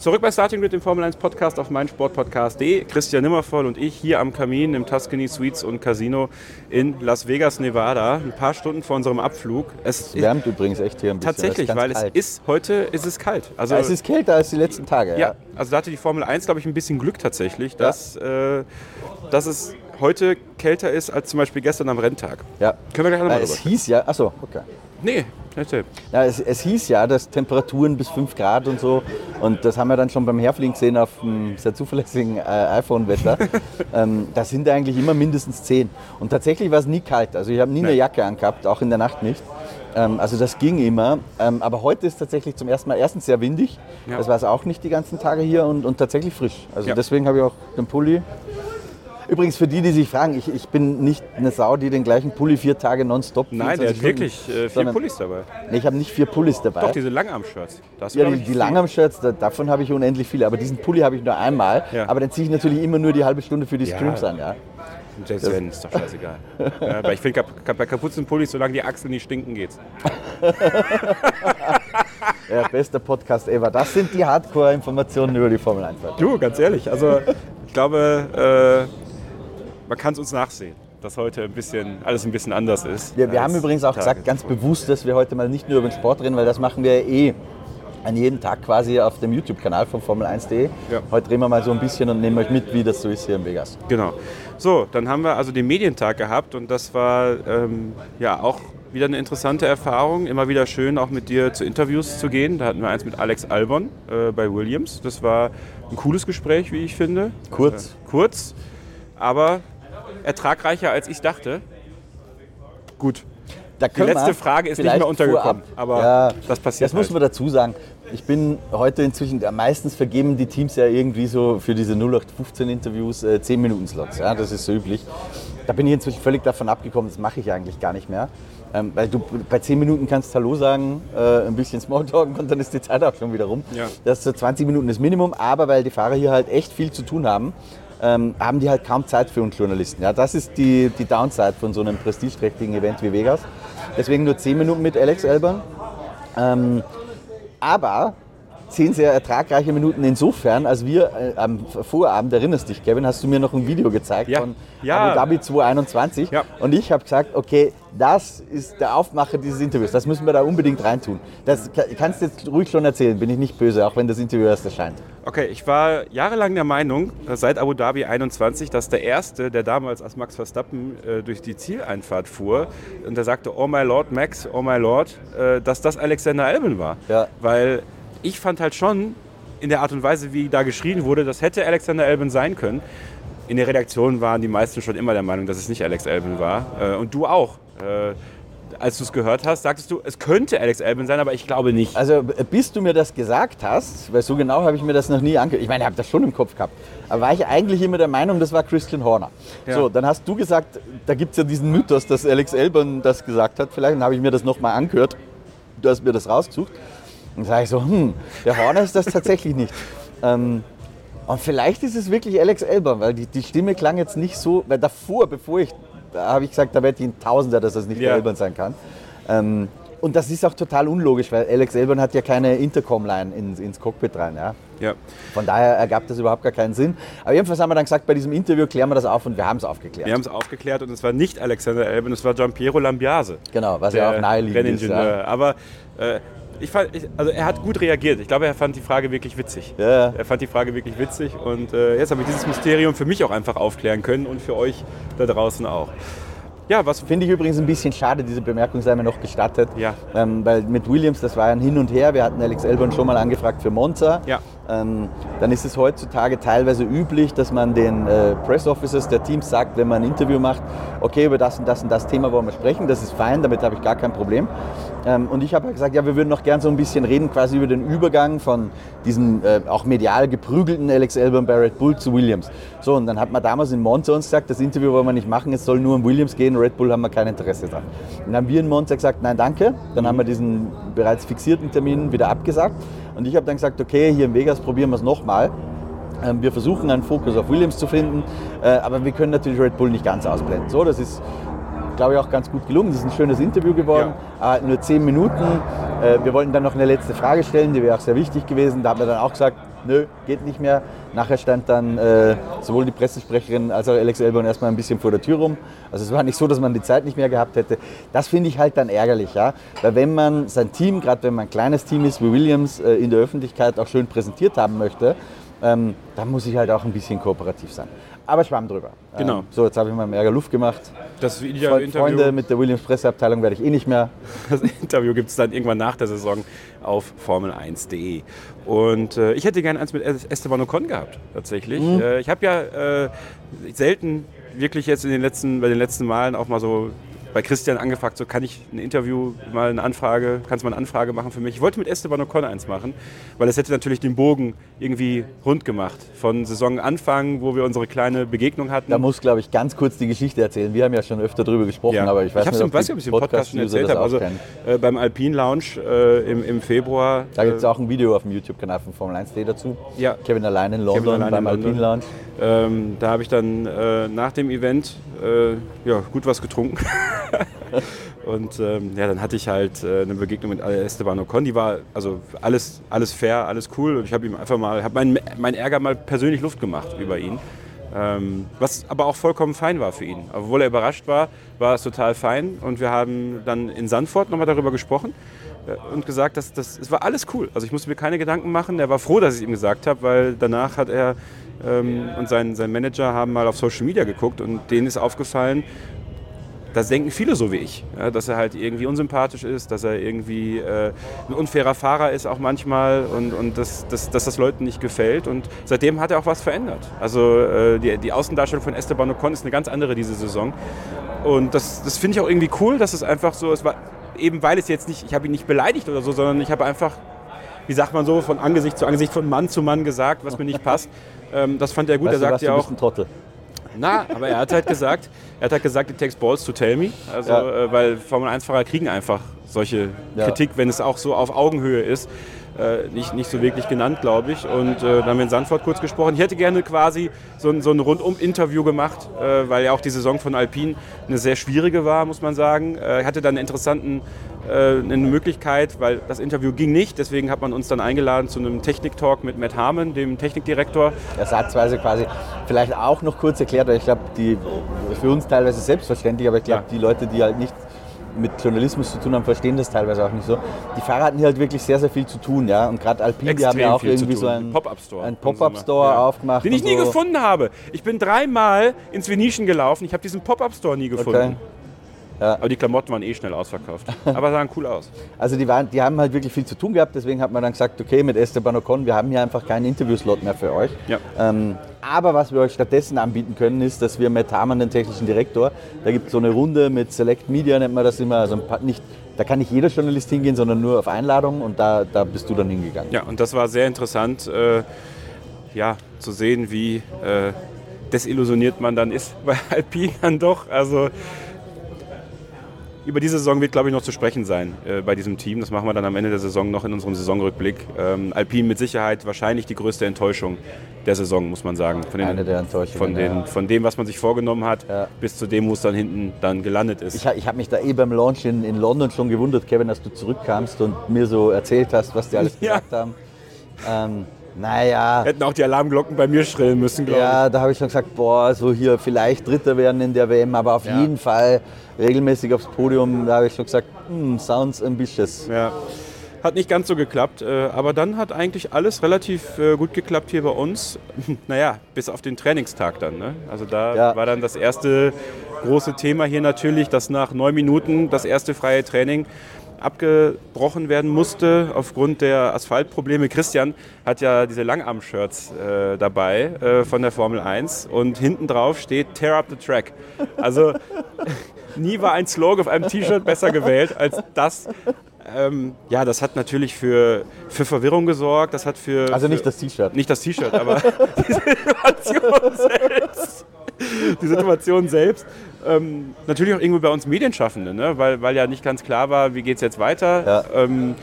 Zurück bei Starting Grid, dem Formel 1 Podcast auf meinsportpodcast.de. Christian Nimmervoll und ich hier am Kamin im Tuscany Suites und Casino in Las Vegas, Nevada. Ein paar Stunden vor unserem Abflug. Es wärmt übrigens echt hier ein bisschen. Tatsächlich, es weil kalt. es ist heute ist es kalt. Also, ja, es ist kälter als die letzten Tage. Ja, ja. also da hatte die Formel 1, glaube ich, ein bisschen Glück tatsächlich, dass, ja. äh, dass es heute kälter ist als zum Beispiel gestern am Renntag. Ja. Können wir gleich nochmal Es hieß ja, achso, okay. Nee, Erzähl. Ja, es, es, hieß ja, dass Temperaturen bis 5 Grad und so, und das haben wir dann schon beim Herfliegen gesehen auf dem sehr zuverlässigen äh, iPhone-Wetter, *laughs* ähm, da sind eigentlich immer mindestens 10. Und tatsächlich war es nie kalt, also ich habe nie Nein. eine Jacke angehabt, auch in der Nacht nicht. Ähm, also das ging immer, ähm, aber heute ist tatsächlich zum ersten Mal erstens sehr windig, ja. das war es auch nicht die ganzen Tage hier und, und tatsächlich frisch. Also ja. deswegen habe ich auch den Pulli Übrigens für die, die sich fragen, ich, ich bin nicht eine Sau, die den gleichen Pulli vier Tage nonstop Nein, der hat wirklich äh, vier Pullis dabei. Nee, ich habe nicht vier Pullis dabei. Doch, diese Langarm-Shirts. Ja, die, die Langarm-Shirts, da, davon habe ich unendlich viele. Aber diesen Pulli habe ich nur einmal. Ja. Aber dann ziehe ich natürlich immer nur die halbe Stunde für die Streams ja. an. Ja. James das ist doch scheißegal. *laughs* ja, weil ich finde, bei Kapuzenpullis, solange die Achseln nicht stinken, geht's. *laughs* ja, bester Podcast ever. Das sind die Hardcore-Informationen über die Formel 1. Du, ganz ehrlich. Also, ich glaube, äh, man kann es uns nachsehen, dass heute ein bisschen, alles ein bisschen anders ist. Ja, wir haben übrigens auch gesagt, ganz bewusst, dass wir heute mal nicht nur über den Sport reden, weil das machen wir eh an jedem Tag quasi auf dem YouTube-Kanal von Formel1.de. Ja. Heute drehen wir mal so ein bisschen und nehmen euch mit, wie das so ist hier in Vegas. Genau. So, dann haben wir also den Medientag gehabt und das war ähm, ja auch wieder eine interessante Erfahrung. Immer wieder schön, auch mit dir zu Interviews zu gehen. Da hatten wir eins mit Alex Albon äh, bei Williams. Das war ein cooles Gespräch, wie ich finde. Kurz. Äh, kurz, aber ertragreicher, als ich dachte. Gut. Die letzte Frage ist nicht mehr untergekommen, vorab, aber ja, das passiert. Das halt. muss man dazu sagen. Ich bin heute inzwischen, meistens vergeben die Teams ja irgendwie so für diese 0815 Interviews äh, 10 Minuten Slots. Ja, das ist so üblich. Da bin ich inzwischen völlig davon abgekommen, das mache ich eigentlich gar nicht mehr. Ähm, weil du bei 10 Minuten kannst Hallo sagen, äh, ein bisschen Smalltalken und dann ist die Zeit auch schon wieder rum. Ja. Das ist so 20 Minuten das Minimum, aber weil die Fahrer hier halt echt viel zu tun haben, ähm, haben die halt kaum Zeit für uns Journalisten. Ja, das ist die, die Downside von so einem prestigeträchtigen Event wie Vegas. Deswegen nur 10 Minuten mit Alex Elbern. Ähm, aber zehn sehr ertragreiche Minuten insofern, als wir äh, am Vorabend, erinnerst dich, Kevin, hast du mir noch ein Video gezeigt Ja. von Ja. Abu Dhabi 221 Ja. und ich habe gesagt, okay, das ist der Aufmacher dieses Interviews, das müssen wir da unbedingt reintun. Das ka- kannst du jetzt ruhig schon erzählen, bin ich nicht böse, auch wenn das Interview erst erscheint. Okay, ich war jahrelang der Meinung, äh, seit Abu Dhabi 21, dass der Erste, der damals als Max Verstappen äh, durch die Zieleinfahrt fuhr und der sagte, oh my Lord, Max, oh my Lord, äh, dass das Alexander Albon war. Ja. Weil ich fand halt schon, in der Art und Weise, wie da geschrien wurde, das hätte Alexander Albon sein können. In der Redaktion waren die meisten schon immer der Meinung, dass es nicht Alex Albon war. Äh, und du auch. Äh, als du es gehört hast, sagtest du, es könnte Alex Albon sein, aber ich glaube nicht. Also bis du mir das gesagt hast, weil so genau habe ich mir das noch nie angehört. Ich meine, ich habe das schon im Kopf gehabt. Aber war ich eigentlich immer der Meinung, das war Christian Horner. Ja. So, dann hast du gesagt, da gibt es ja diesen Mythos, dass Alex Elbern das gesagt hat. Vielleicht habe ich mir das nochmal angehört. Du hast mir das rausgesucht. Und sage ich so, hm, der Horner ist das tatsächlich nicht. Ähm, und vielleicht ist es wirklich Alex Elbern, weil die, die Stimme klang jetzt nicht so, weil davor, bevor ich, da habe ich gesagt, da wette ich ein Tausender, dass das nicht Ja. Elbern sein kann. Ähm, und das ist auch total unlogisch, weil Alex Elbern hat ja keine Intercom-Line ins, ins Cockpit rein. Ja? Ja. Von daher ergab das überhaupt gar keinen Sinn. Aber jedenfalls haben wir dann gesagt, bei diesem Interview klären wir das auf und wir haben es aufgeklärt. Wir haben es aufgeklärt und es war nicht Alexander Albon, es war Giampiero Lambiase. Genau, was ja auch naheliegend ist. Ja. Aber äh, ich fand, ich, also er hat gut reagiert. Ich glaube, er fand die Frage wirklich witzig. Ja. Er fand die Frage wirklich witzig und äh, jetzt habe ich dieses Mysterium für mich auch einfach aufklären können und für euch da draußen auch. Ja, was Finde ich übrigens ein bisschen schade, diese Bemerkung sei mir noch gestattet. Ja. Ähm, weil mit Williams, das war ein Hin und Her. Wir hatten Alex Elbern schon mal angefragt für Monza. Ja. Ähm, dann ist es heutzutage teilweise üblich, dass man den äh, Press Officers der Teams sagt, wenn man ein Interview macht, okay, über das und das und das Thema wollen wir sprechen. Das ist fein, damit habe ich gar kein Problem. Ähm, und ich habe halt gesagt, ja, wir würden noch gern so ein bisschen reden, quasi über den Übergang von diesem äh, auch medial geprügelten Alex Elbern bei Red Bull zu Williams. So, und dann hat man damals in Monza uns gesagt, das Interview wollen wir nicht machen, es soll nur um Williams gehen, Red Bull haben wir kein Interesse dran. Dann haben wir in Monza gesagt, nein, danke. Dann haben wir diesen bereits fixierten Termin wieder abgesagt. Und ich habe dann gesagt, okay, hier in Vegas probieren wir es nochmal. Ähm, Wir versuchen einen Fokus auf Williams zu finden, äh, aber wir können natürlich Red Bull nicht ganz ausblenden. So, das ist, glaube ich, auch ganz gut gelungen. Das ist ein schönes Interview geworden, äh, nur zehn Minuten. Äh, Wir wollten dann noch eine letzte Frage stellen, die wäre auch sehr wichtig gewesen. Da haben wir dann auch gesagt, nö, geht nicht mehr. Nachher stand dann äh, sowohl die Pressesprecherin als auch Alex Elbern erstmal ein bisschen vor der Tür rum. Also es war nicht so, dass man die Zeit nicht mehr gehabt hätte. Das finde ich halt dann ärgerlich, ja. Weil wenn man sein Team, gerade wenn man ein kleines Team ist wie Williams, äh, in der Öffentlichkeit auch schön präsentiert haben möchte, ähm, dann muss ich halt auch ein bisschen kooperativ sein. Aber schwamm drüber. Genau. Ähm, so, jetzt habe ich meinem Ärger Luft gemacht. das Video Freunde Interview, mit der Williams Presseabteilung werde ich eh nicht mehr. das Interview gibt es dann irgendwann nach der Saison auf Formel1.de. Und äh, ich hätte gerne eins mit Esteban Ocon gehabt, tatsächlich. Mhm. Äh, ich habe ja äh, selten wirklich jetzt in den letzten, bei den letzten Malen auch mal so bei Christian angefragt, so kann ich ein Interview, mal eine Anfrage, kannst du mal eine Anfrage machen für mich? Ich wollte mit Esteban Ocon eins machen, weil es hätte natürlich den Bogen irgendwie rund gemacht. Von Saisonanfang, wo wir unsere kleine Begegnung hatten. Da muss, glaube ich, ganz kurz die Geschichte erzählen. Wir haben ja schon öfter darüber gesprochen, Ja. aber ich weiß hab's nicht, im, weiß ob ich es im Podcast schon erzählt das habe. Also äh, beim Alpine Lounge äh, im, im Februar. Da gibt es äh, auch ein Video auf dem YouTube-Kanal von Formel 1.de dazu. Ja. Kevin allein in London allein beim in London. Alpine Lounge. Ähm, da habe ich dann äh, nach dem Event äh, ja, gut was getrunken. *laughs* *laughs* Und ähm, ja, dann hatte ich halt äh, eine Begegnung mit Esteban Ocon. Die war also alles, alles fair, alles cool. Und ich habe ihm einfach mal, habe meinen mein Ärger mal persönlich Luft gemacht über ihn. Ähm, was aber auch vollkommen fein war für ihn. Obwohl er überrascht war, war es total fein. Und wir haben dann in Sandford nochmal darüber gesprochen äh, und gesagt, dass das es war alles cool. Also ich musste mir keine Gedanken machen. Er war froh, dass ich es ihm gesagt habe, weil danach hat er ähm, und sein, sein Manager haben mal auf Social Media geguckt und denen ist aufgefallen, das denken viele so wie ich, ja, dass er halt irgendwie unsympathisch ist, dass er irgendwie äh, ein unfairer Fahrer ist auch manchmal und, und dass, dass, dass das Leuten nicht gefällt. Und seitdem hat er auch was verändert. Also äh, die, die Außendarstellung von Esteban Ocon ist eine ganz andere diese Saison. Und das, das finde ich auch irgendwie cool, dass es einfach so, es war eben weil es jetzt nicht, ich habe ihn nicht beleidigt oder so, sondern ich habe einfach, wie sagt man so, von Angesicht zu Angesicht, von Mann zu Mann gesagt, was mir nicht passt. Ähm, das fand er gut. Weißt er du sagt was, ja du auch, bist ein Trottel. Na, aber er hat halt gesagt, er hat halt gesagt, it takes balls to tell me. Also, Ja. äh, weil Formel 1-Fahrer kriegen einfach solche Ja. Kritik, wenn es auch so auf Augenhöhe ist. Äh, nicht, nicht so wirklich genannt, glaube ich. Und äh, dann haben wir in Sandford kurz gesprochen. Ich hätte gerne quasi so ein, so ein Rundum-Interview gemacht, äh, weil ja auch die Saison von Alpine eine sehr schwierige war, muss man sagen. Äh, hatte dann einen interessanten äh, eine Möglichkeit, weil das Interview ging nicht. Deswegen hat man uns dann eingeladen zu einem Technik-Talk mit Matt Harmon, dem Technikdirektor. Ersatzweise quasi vielleicht auch noch kurz erklärt, weil ich glaube, die für uns teilweise selbstverständlich, aber ich glaube, ja. die Leute, die halt nicht mit Journalismus zu tun haben, verstehen das teilweise auch nicht so. Die Fahrer hatten hier halt wirklich sehr, sehr viel zu tun, ja. Und gerade Alpine, die haben ja auch irgendwie so einen Pop-Up-Store, Pop ja. aufgemacht. Den ich nie so. gefunden habe. Ich bin dreimal ins Venetian gelaufen, ich habe diesen Pop-Up-Store nie gefunden. Okay. Ja. Aber die Klamotten waren eh schnell ausverkauft. *laughs* Aber sahen cool aus. Also die, waren, die haben halt wirklich viel zu tun gehabt, deswegen hat man dann gesagt, okay, mit Esteban Ocon, wir haben hier einfach keinen Interviewslot mehr für euch. Ja. Ähm, aber was wir euch stattdessen anbieten können, ist, dass wir mit Hamann, den technischen Direktor, da gibt es so eine Runde mit Select Media, nennt man das immer, also nicht, da kann nicht jeder Journalist hingehen, sondern nur auf Einladung und da, da bist du dann hingegangen. Ja, und das war sehr interessant, äh, ja, zu sehen, wie äh, desillusioniert man dann ist *laughs* bei Alpine dann doch. Also über diese Saison wird, glaube ich, noch zu sprechen sein äh, bei diesem Team. Das machen wir dann am Ende der Saison noch in unserem Saisonrückblick. Ähm, Alpine mit Sicherheit wahrscheinlich die größte Enttäuschung der Saison, muss man sagen. Von den, Eine der Enttäuschungen. Von, den, ja. von dem, was man sich vorgenommen hat, ja. bis zu dem, wo es dann hinten dann gelandet ist. Ich, ich habe mich da eh beim Launch in, in, London schon gewundert, Kevin, dass du zurückkamst und mir so erzählt hast, was die alles *laughs* ja. gesagt haben. Ähm, naja. Hätten auch die Alarmglocken bei mir schrillen müssen, glaube ich. Ja, da habe ich schon gesagt, boah, so hier vielleicht Dritter werden in der WM, aber auf ja. jeden Fall regelmäßig aufs Podium. Da habe ich schon gesagt, hm, sounds ambitious. Ja. Hat nicht ganz so geklappt, äh, aber dann hat eigentlich alles relativ äh, gut geklappt hier bei uns. *laughs* Naja, bis auf den Trainingstag dann. Ne? Also da ja. war dann das erste große Thema hier natürlich, dass nach neun Minuten das erste freie Training abgebrochen werden musste aufgrund der Asphaltprobleme. Christian hat ja diese Langarm-Shirts äh, dabei äh, von der Formel 1 und hinten drauf steht Tear up the track. Also *laughs* nie war ein Slogan auf einem T-Shirt besser gewählt als das. Ähm, ja, das hat natürlich für, für Verwirrung gesorgt. Das hat für, also nicht für, das T-Shirt. Nicht das T-Shirt, aber *laughs* die Situation selbst. Die Situation selbst ähm, natürlich auch irgendwie bei uns Medienschaffende, ne? weil, weil ja nicht ganz klar war, wie geht es jetzt weiter. Ja. Ähm,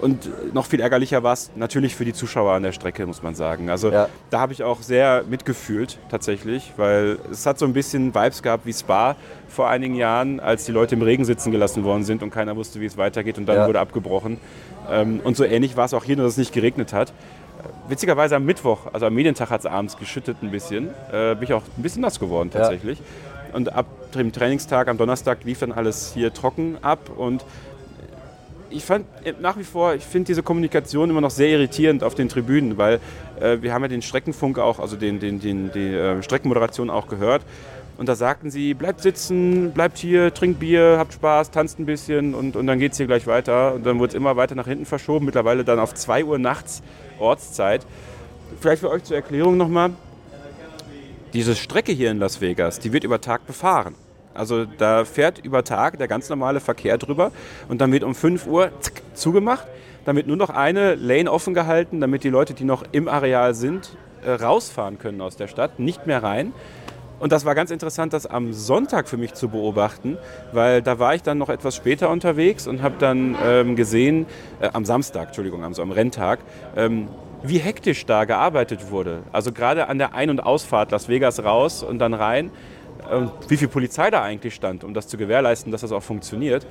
und noch viel ärgerlicher war es natürlich für die Zuschauer an der Strecke, muss man sagen. Also ja. da habe ich auch sehr mitgefühlt tatsächlich, weil es hat so ein bisschen Vibes gehabt wie Spa vor einigen Jahren, als die Leute im Regen sitzen gelassen worden sind und keiner wusste, wie es weitergeht und dann ja. wurde abgebrochen. Ähm, und so ähnlich war es auch hier, nur dass es nicht geregnet hat. Witzigerweise am Mittwoch, also am Medientag hat es abends geschüttet ein bisschen. Äh, bin ich auch ein bisschen nass geworden tatsächlich. Ja. Und ab dem Trainingstag am Donnerstag lief dann alles hier trocken ab. Und ich fand äh, nach wie vor, ich finde diese Kommunikation immer noch sehr irritierend auf den Tribünen, weil äh, wir haben ja den Streckenfunk auch, also den, den, den, die äh, Streckenmoderation auch gehört. Und da sagten sie, bleibt sitzen, bleibt hier, trinkt Bier, habt Spaß, tanzt ein bisschen und, und dann geht es hier gleich weiter. Und dann wurde es immer weiter nach hinten verschoben, mittlerweile dann auf 2 Uhr nachts Ortszeit. Vielleicht für euch zur Erklärung nochmal, diese Strecke hier in Las Vegas, die wird über Tag befahren. Also da fährt über Tag der ganz normale Verkehr drüber und dann wird um 5 Uhr zack, zugemacht. Dann wird nur noch eine Lane offen gehalten, damit die Leute, die noch im Areal sind, äh, rausfahren können aus der Stadt, nicht mehr rein. Und das war ganz interessant, das am Sonntag für mich zu beobachten, weil da war ich dann noch etwas später unterwegs und habe dann ähm, gesehen, äh, am Samstag, Entschuldigung, also am Renntag, ähm, wie hektisch da gearbeitet wurde. Also gerade an der Ein- und Ausfahrt Las Vegas raus und dann rein. Und wie viel Polizei da eigentlich stand, um das zu gewährleisten, dass das auch funktioniert.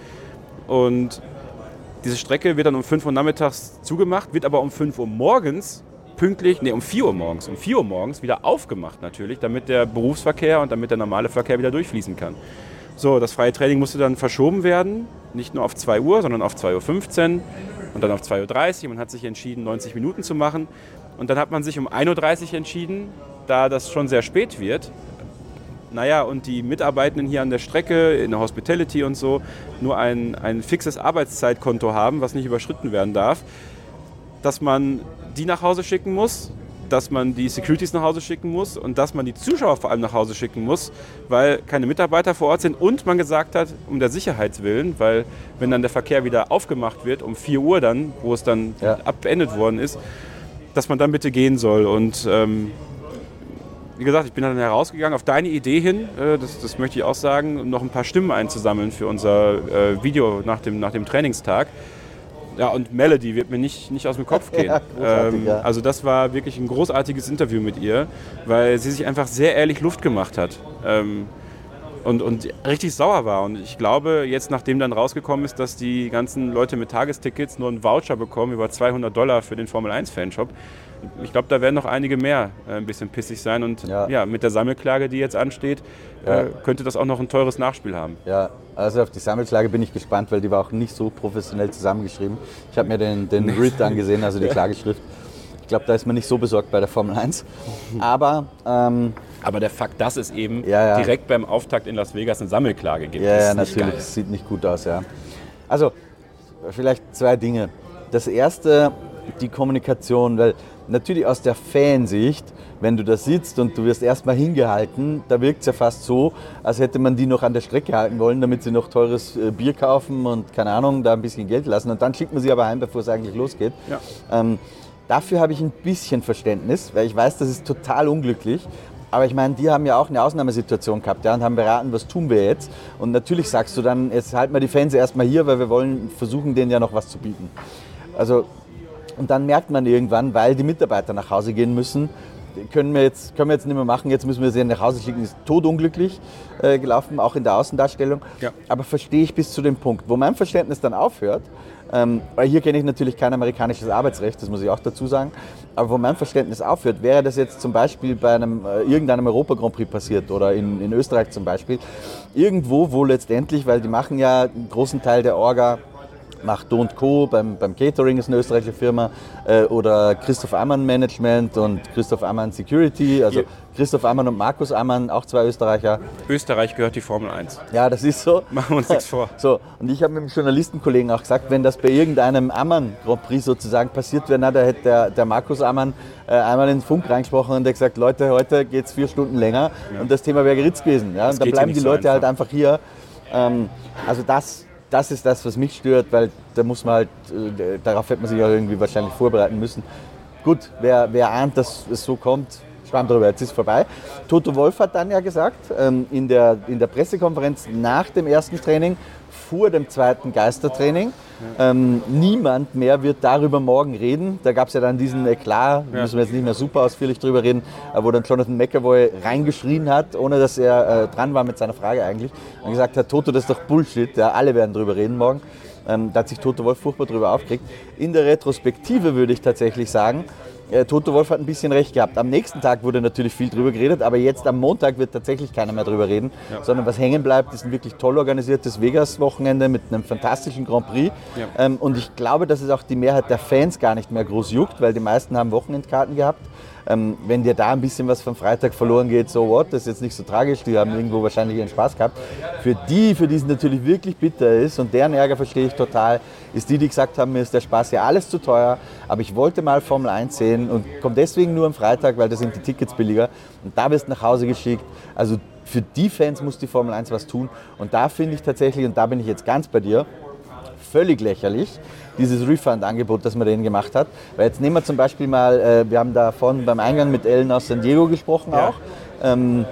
Und diese Strecke wird dann um 5 Uhr nachmittags zugemacht, wird aber um 5 Uhr morgens pünktlich, nee, um 4 Uhr morgens, um 4 Uhr morgens wieder aufgemacht natürlich, damit der Berufsverkehr und damit der normale Verkehr wieder durchfließen kann. So, das freie Training musste dann verschoben werden, nicht nur auf 2 Uhr, sondern auf 2.15 Uhr und dann auf 2.30 Uhr. Man hat sich entschieden, 90 Minuten zu machen. Und dann hat man sich um 1.30 Uhr entschieden, da das schon sehr spät wird. Naja, und die Mitarbeitenden hier an der Strecke, in der Hospitality und so, nur ein, ein fixes Arbeitszeitkonto haben, was nicht überschritten werden darf, dass man die nach Hause schicken muss, dass man die Securities nach Hause schicken muss und dass man die Zuschauer vor allem nach Hause schicken muss, weil keine Mitarbeiter vor Ort sind und man gesagt hat, um der Sicherheitswillen, weil wenn dann der Verkehr wieder aufgemacht wird, um 4 Uhr dann, wo es dann ja. abbeendet worden ist, dass man dann bitte gehen soll. Und ähm, wie gesagt, ich bin dann herausgegangen auf deine Idee hin, äh, das, das, möchte ich auch sagen, um noch ein paar Stimmen einzusammeln für unser äh, Video nach dem, nach dem Trainingstag Ja, und Melody wird mir nicht, nicht aus dem Kopf *laughs* gehen. ja, ähm, ja. Also das war wirklich ein großartiges Interview mit ihr, weil sie sich einfach sehr ehrlich Luft gemacht hat. Ähm, und, und richtig sauer war. Und ich glaube, jetzt nachdem dann rausgekommen ist, dass die ganzen Leute mit Tagestickets nur einen Voucher bekommen über 200 Dollar für den Formel 1 Fanshop, ich glaube, da werden noch einige mehr äh, ein bisschen pissig sein. Und ja. ja. mit der Sammelklage, die jetzt ansteht, ja. äh, könnte das auch noch ein teures Nachspiel haben. Ja, also auf die Sammelklage bin ich gespannt, weil die war auch nicht so professionell zusammengeschrieben. Ich habe mir den, den Read angesehen, also die Klageschrift. Ich glaube, da ist man nicht so besorgt bei der Formel 1. Aber, ähm, Aber der Fakt, dass es eben ja, ja. direkt beim Auftakt in Las Vegas eine Sammelklage gibt, ja, ja, natürlich. Geil. Sieht nicht gut aus, ja. Also, vielleicht zwei Dinge. Das erste, die Kommunikation, weil natürlich aus der Fansicht, wenn du da sitzt und du wirst erstmal hingehalten, da wirkt es ja fast so, als hätte man die noch an der Strecke halten wollen, damit sie noch teures äh, Bier kaufen und keine Ahnung, da ein bisschen Geld lassen. Und dann schickt man sie aber heim, bevor es eigentlich losgeht. Ja. Ähm, dafür habe ich ein bisschen Verständnis, weil ich weiß, das ist total unglücklich. Aber ich meine, die haben ja auch eine Ausnahmesituation gehabt ja, und haben beraten, was tun wir jetzt. Und natürlich sagst du dann, jetzt halten wir die Fans erstmal hier, weil wir wollen versuchen, denen ja noch was zu bieten. Also und dann merkt man irgendwann, weil die Mitarbeiter nach Hause gehen müssen, können wir jetzt, können wir jetzt nicht mehr machen, jetzt müssen wir sie nach Hause schicken, ist todunglücklich äh, gelaufen, auch in der Außendarstellung. Ja. Aber verstehe ich bis zu dem Punkt, wo mein Verständnis dann aufhört, ähm, weil hier kenne ich natürlich kein amerikanisches Arbeitsrecht, das muss ich auch dazu sagen, aber wo mein Verständnis aufhört, wäre das jetzt zum Beispiel bei einem, äh, irgendeinem Europa Grand Prix passiert oder in, in Österreich zum Beispiel, irgendwo, wo letztendlich, weil die machen ja einen großen Teil der Orga macht Do Co. Beim, beim Catering ist eine österreichische Firma äh, oder Christoph Ammann Management und Christoph Ammann Security. Also Christoph Ammann und Markus Ammann, auch zwei Österreicher. Österreich gehört die Formel 1. Ja, das ist so. *laughs* Machen wir uns nichts vor. *laughs* So, und ich habe mit dem Journalistenkollegen auch gesagt, wenn das bei irgendeinem Ammann Grand Prix sozusagen passiert wäre, da hätte der, der Markus Ammann äh, einmal in den Funk reingesprochen und der gesagt, Leute, heute geht es vier Stunden länger ja. und das Thema wäre geritzt gewesen. Ja? Und dann bleiben die Leute so halt einfach hier. Ähm, also das das ist das, was mich stört, weil da muss man halt, äh, darauf hätte man sich ja irgendwie wahrscheinlich vorbereiten müssen. Gut, wer, wer ahnt, dass es so kommt, schwamm drüber, jetzt ist vorbei. Toto Wolf hat dann ja gesagt, ähm, in, der, in der Pressekonferenz nach dem ersten Training, vor dem zweiten Geistertraining, ähm, niemand mehr wird darüber morgen reden. Da gab es ja dann diesen Eklat, ja. müssen wir jetzt nicht mehr super ausführlich drüber reden, wo dann Jonathan McAvoy reingeschrien hat, ohne dass er äh, dran war mit seiner Frage eigentlich, und gesagt hat, Toto, das ist doch Bullshit, ja, alle werden drüber reden morgen. Ähm, da hat sich Toto Wolf furchtbar drüber aufgeregt. In der Retrospektive würde ich tatsächlich sagen, äh, Toto Wolf hat ein bisschen recht gehabt. Am nächsten Tag wurde natürlich viel drüber geredet, aber jetzt am Montag wird tatsächlich keiner mehr drüber reden, ja. sondern was hängen bleibt, ist ein wirklich toll organisiertes Vegas-Wochenende mit einem fantastischen Grand Prix. Ja. Ähm, und ich glaube, dass es auch die Mehrheit der Fans gar nicht mehr groß juckt, weil die meisten haben Wochenendkarten gehabt. Ähm, wenn dir da ein bisschen was vom Freitag verloren geht, so what, das ist jetzt nicht so tragisch, die haben irgendwo wahrscheinlich ihren Spaß gehabt. Für die, für die es natürlich wirklich bitter ist und deren Ärger verstehe ich total, ist die, die gesagt haben, mir ist der Spaß ja alles zu teuer, aber ich wollte mal Formel 1 sehen und komme deswegen nur am Freitag, weil da sind die Tickets billiger und da wirst du nach Hause geschickt. Also für die Fans muss die Formel 1 was tun und da finde ich tatsächlich, und da bin ich jetzt ganz bei dir, völlig lächerlich, dieses Refund-Angebot, das man denen gemacht hat. Weil jetzt nehmen wir zum Beispiel mal, äh, wir haben da vorhin beim Eingang mit Ellen aus San Diego gesprochen ja. auch. Ähm,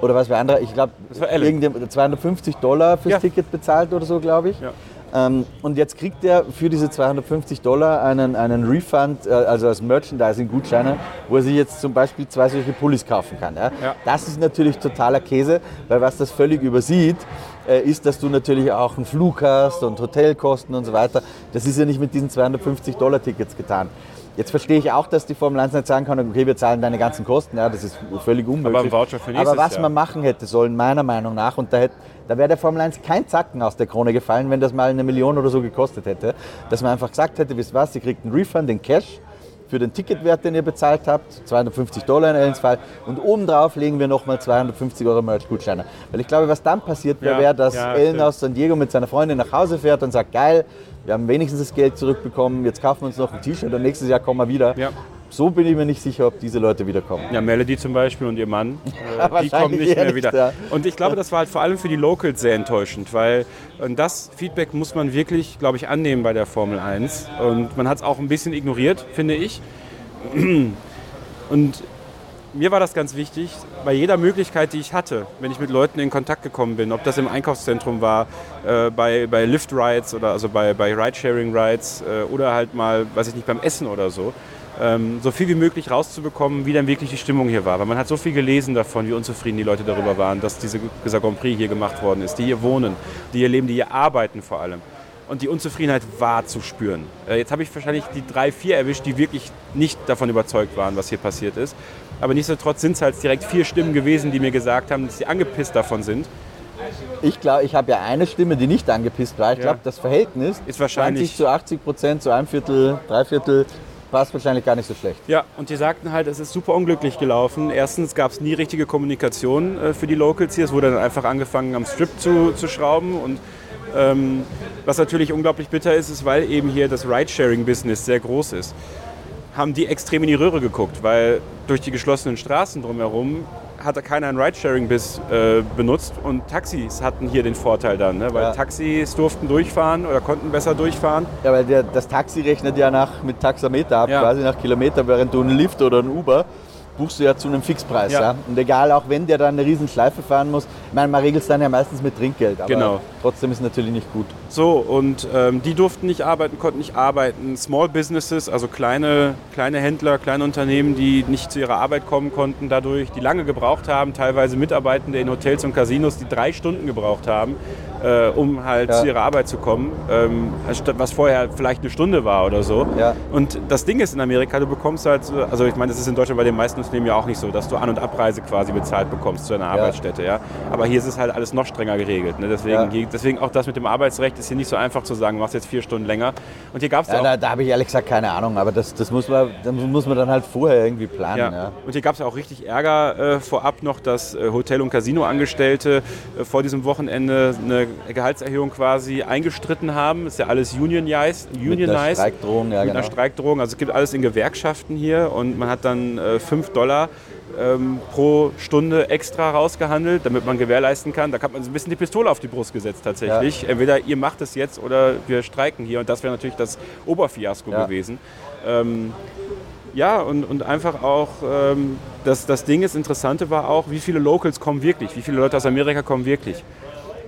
oder was für andere, ich glaube, 250 Dollar fürs ja. Ticket bezahlt oder so, glaube ich. Ja. Ähm, und jetzt kriegt er für diese 250 Dollar einen, einen Refund, äh, also als Merchandising-Gutscheine, wo er sich jetzt zum Beispiel zwei solche Pullis kaufen kann. Ja? Das ist natürlich totaler Käse, weil was das völlig übersieht, ist, dass du natürlich auch einen Flug hast und Hotelkosten und so weiter. Das ist ja nicht mit diesen 250 Dollar Tickets getan. Jetzt verstehe ich auch, dass die Formel 1 nicht sagen kann, okay, wir zahlen deine ganzen Kosten, ja, das ist völlig unmöglich. Aber, Aber was man machen hätte sollen, meiner Meinung nach, und da, da wäre der Formel 1 kein Zacken aus der Krone gefallen, wenn das mal eine Million oder so gekostet hätte, dass man einfach gesagt hätte, wisst was, ihr kriegt einen Refund in Cash, für den Ticketwert, den ihr bezahlt habt, 250 Dollar in Ellens Fall. Und obendrauf legen wir nochmal 250 Euro Merch-Gutscheine. Weil ich glaube, was dann passiert wäre, ja, dass ja, Ellen aus San Diego mit seiner Freundin nach Hause fährt und sagt, geil, wir haben wenigstens das Geld zurückbekommen, jetzt kaufen wir uns noch ein T-Shirt und nächstes Jahr kommen wir wieder. Ja so bin ich mir nicht sicher, ob diese Leute wiederkommen. Ja, Melody zum Beispiel und ihr Mann, äh, *laughs* die kommen nicht mehr wieder. Ja. Und ich glaube, das war halt vor allem für die Locals sehr enttäuschend, weil das Feedback muss man wirklich, glaube ich, annehmen bei der Formel 1. Und man hat es auch ein bisschen ignoriert, finde ich. Und mir war das ganz wichtig, bei jeder Möglichkeit, die ich hatte, wenn ich mit Leuten in Kontakt gekommen bin, ob das im Einkaufszentrum war, äh, bei, bei Lyft-Rides oder also bei, bei Ridesharing-Rides äh, oder halt mal, weiß ich nicht, beim Essen oder so, so viel wie möglich rauszubekommen, wie dann wirklich die Stimmung hier war. Weil man hat so viel gelesen davon, wie unzufrieden die Leute darüber waren, dass diese, dieser Grand Prix hier gemacht worden ist, die hier wohnen, die hier leben, die hier arbeiten vor allem. Und die Unzufriedenheit war zu spüren. Äh, jetzt habe ich wahrscheinlich die drei, vier erwischt, die wirklich nicht davon überzeugt waren, was hier passiert ist. Aber nichtsdestotrotz sind es halt direkt vier Stimmen gewesen, die mir gesagt haben, dass sie angepisst davon sind. Ich glaube, ich habe ja eine Stimme, die nicht angepisst war. Ich Ja. glaube, das Verhältnis Ist wahrscheinlich- 20 zu 80 Prozent, zu einem Viertel, drei Viertel, passt wahrscheinlich gar nicht so schlecht. Ja, und die sagten halt, es ist super unglücklich gelaufen. Erstens gab es nie richtige Kommunikation äh, für die Locals hier. Es wurde dann einfach angefangen, am Strip zu, zu schrauben. Und ähm, was natürlich unglaublich bitter ist, ist, weil eben hier das Ridesharing-Business sehr groß ist, haben die extrem in die Röhre geguckt, weil durch die geschlossenen Straßen drumherum hatte keiner ein Ridesharing-Biss äh, benutzt und Taxis hatten hier den Vorteil dann, ne? weil Ja. Taxis durften durchfahren oder konnten besser durchfahren. Ja, weil der, das Taxi rechnet ja nach, mit Taxameter ab, Ja. quasi nach Kilometer, während du einen Lift oder einen Uber buchst du ja zu einem Fixpreis. Ja. Ja. Und egal, auch wenn der dann eine riesen Schleife fahren muss, ich meine, man regelt es dann ja meistens mit Trinkgeld, aber Genau. trotzdem ist es natürlich nicht gut. So, und ähm, die durften nicht arbeiten, konnten nicht arbeiten. Small Businesses, also kleine, kleine Händler, kleine Unternehmen, die nicht zu ihrer Arbeit kommen konnten dadurch, die lange gebraucht haben, teilweise Mitarbeitende in Hotels und Casinos, die drei Stunden gebraucht haben, äh, um halt Ja. zu ihrer Arbeit zu kommen, ähm, was vorher vielleicht eine Stunde war oder so. Ja. Und das Ding ist in Amerika, du bekommst halt, so- also ich meine, das ist in Deutschland bei den meisten Unternehmen ja auch nicht so, dass du An- und Abreise quasi bezahlt bekommst zu deiner Arbeitsstätte, ja. Aber hier ist es halt alles noch strenger geregelt. Ne? Deswegen, Ja. deswegen auch das mit dem Arbeitsrecht ist hier nicht so einfach zu sagen, du machst jetzt vier Stunden länger. Und hier gab es Ja, auch da da habe ich ehrlich gesagt keine Ahnung, aber das, das muss, man, das muss man dann halt vorher irgendwie planen. Ja. Ja. Und hier gab es auch richtig Ärger äh, vorab noch, dass äh, Hotel- und Casino-Angestellte äh, vor diesem Wochenende eine Gehaltserhöhung quasi eingestritten haben. Ist ja alles unionized. Mit einer unionized Streikdrohung, ja mit genau. einer Streikdrohung. Also es gibt alles in Gewerkschaften hier und man hat dann äh, 5 Dollar ähm, pro Stunde extra rausgehandelt, damit man gewährleisten kann. Da hat man so ein bisschen die Pistole auf die Brust gesetzt tatsächlich. Entweder ihr macht es jetzt oder wir streiken hier. Und das wäre natürlich das Oberfiasko Ja. gewesen. Ähm, ja, und, und einfach auch, ähm, das, das Ding, das Interessante war auch, wie viele Locals kommen wirklich, wie viele Leute aus Amerika kommen wirklich.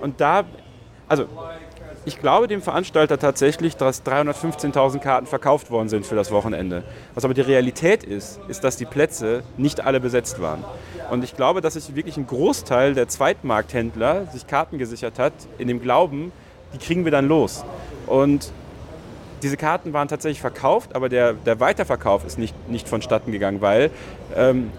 Und da, also ich glaube dem Veranstalter tatsächlich, dass 315.000 Karten verkauft worden sind für das Wochenende. Was aber die Realität ist, ist, dass die Plätze nicht alle besetzt waren. Und ich glaube, dass sich wirklich ein Großteil der Zweitmarkthändler sich Karten gesichert hat, in dem Glauben, die kriegen wir dann los. Und diese Karten waren tatsächlich verkauft, aber der, der Weiterverkauf ist nicht, nicht vonstatten gegangen, weil ähm,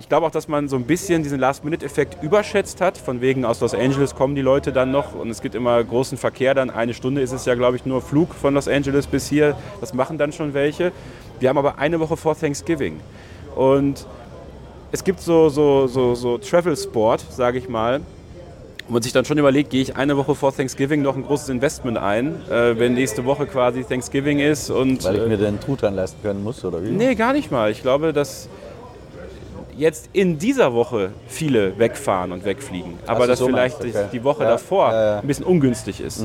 ich glaube auch, dass man so ein bisschen diesen Last-Minute-Effekt überschätzt hat. Von wegen aus Los Angeles kommen die Leute dann noch und es gibt immer großen Verkehr. Dann eine Stunde ist es ja, glaube ich, nur Flug von Los Angeles bis hier. Das machen dann schon welche. Wir haben aber eine Woche vor Thanksgiving. Und es gibt so, so, so, so Travel-Sport, sage ich mal, wo man sich dann schon überlegt, gehe ich eine Woche vor Thanksgiving noch ein großes Investment ein, äh, wenn nächste Woche quasi Thanksgiving ist und Weil ich äh, mir den Truthahn leisten können muss, oder wie? Nee, gar nicht mal. Ich glaube, dass jetzt in dieser Woche viele wegfahren und wegfliegen. Aber so, dass so vielleicht okay. die Woche Ja, davor ja, ja. ein bisschen ungünstig ist.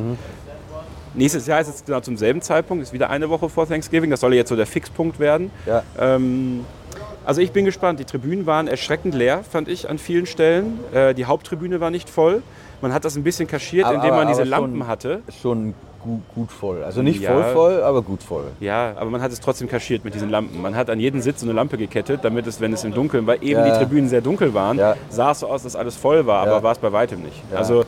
Nächstes Jahr ist es genau zum selben Zeitpunkt, ist wieder eine Woche vor Thanksgiving. Das soll jetzt so der Fixpunkt werden. Ähm, also ich bin gespannt. Die Tribünen waren erschreckend leer, fand ich an vielen Stellen. Äh, die Haupttribüne war nicht voll. Man hat das ein bisschen kaschiert, Aber- indem man aber- diese aber Lampen schon- hatte. Schon gut, gut voll. Also nicht Ja. voll voll, aber gut voll. Ja, aber man hat es trotzdem kaschiert mit diesen Lampen. Man hat an jeden Sitz so eine Lampe gekettet, damit es, wenn es im Dunkeln, weil eben Ja. die Tribünen sehr dunkel waren, Ja. sah es so aus, dass alles voll war, aber war es bei weitem nicht. Also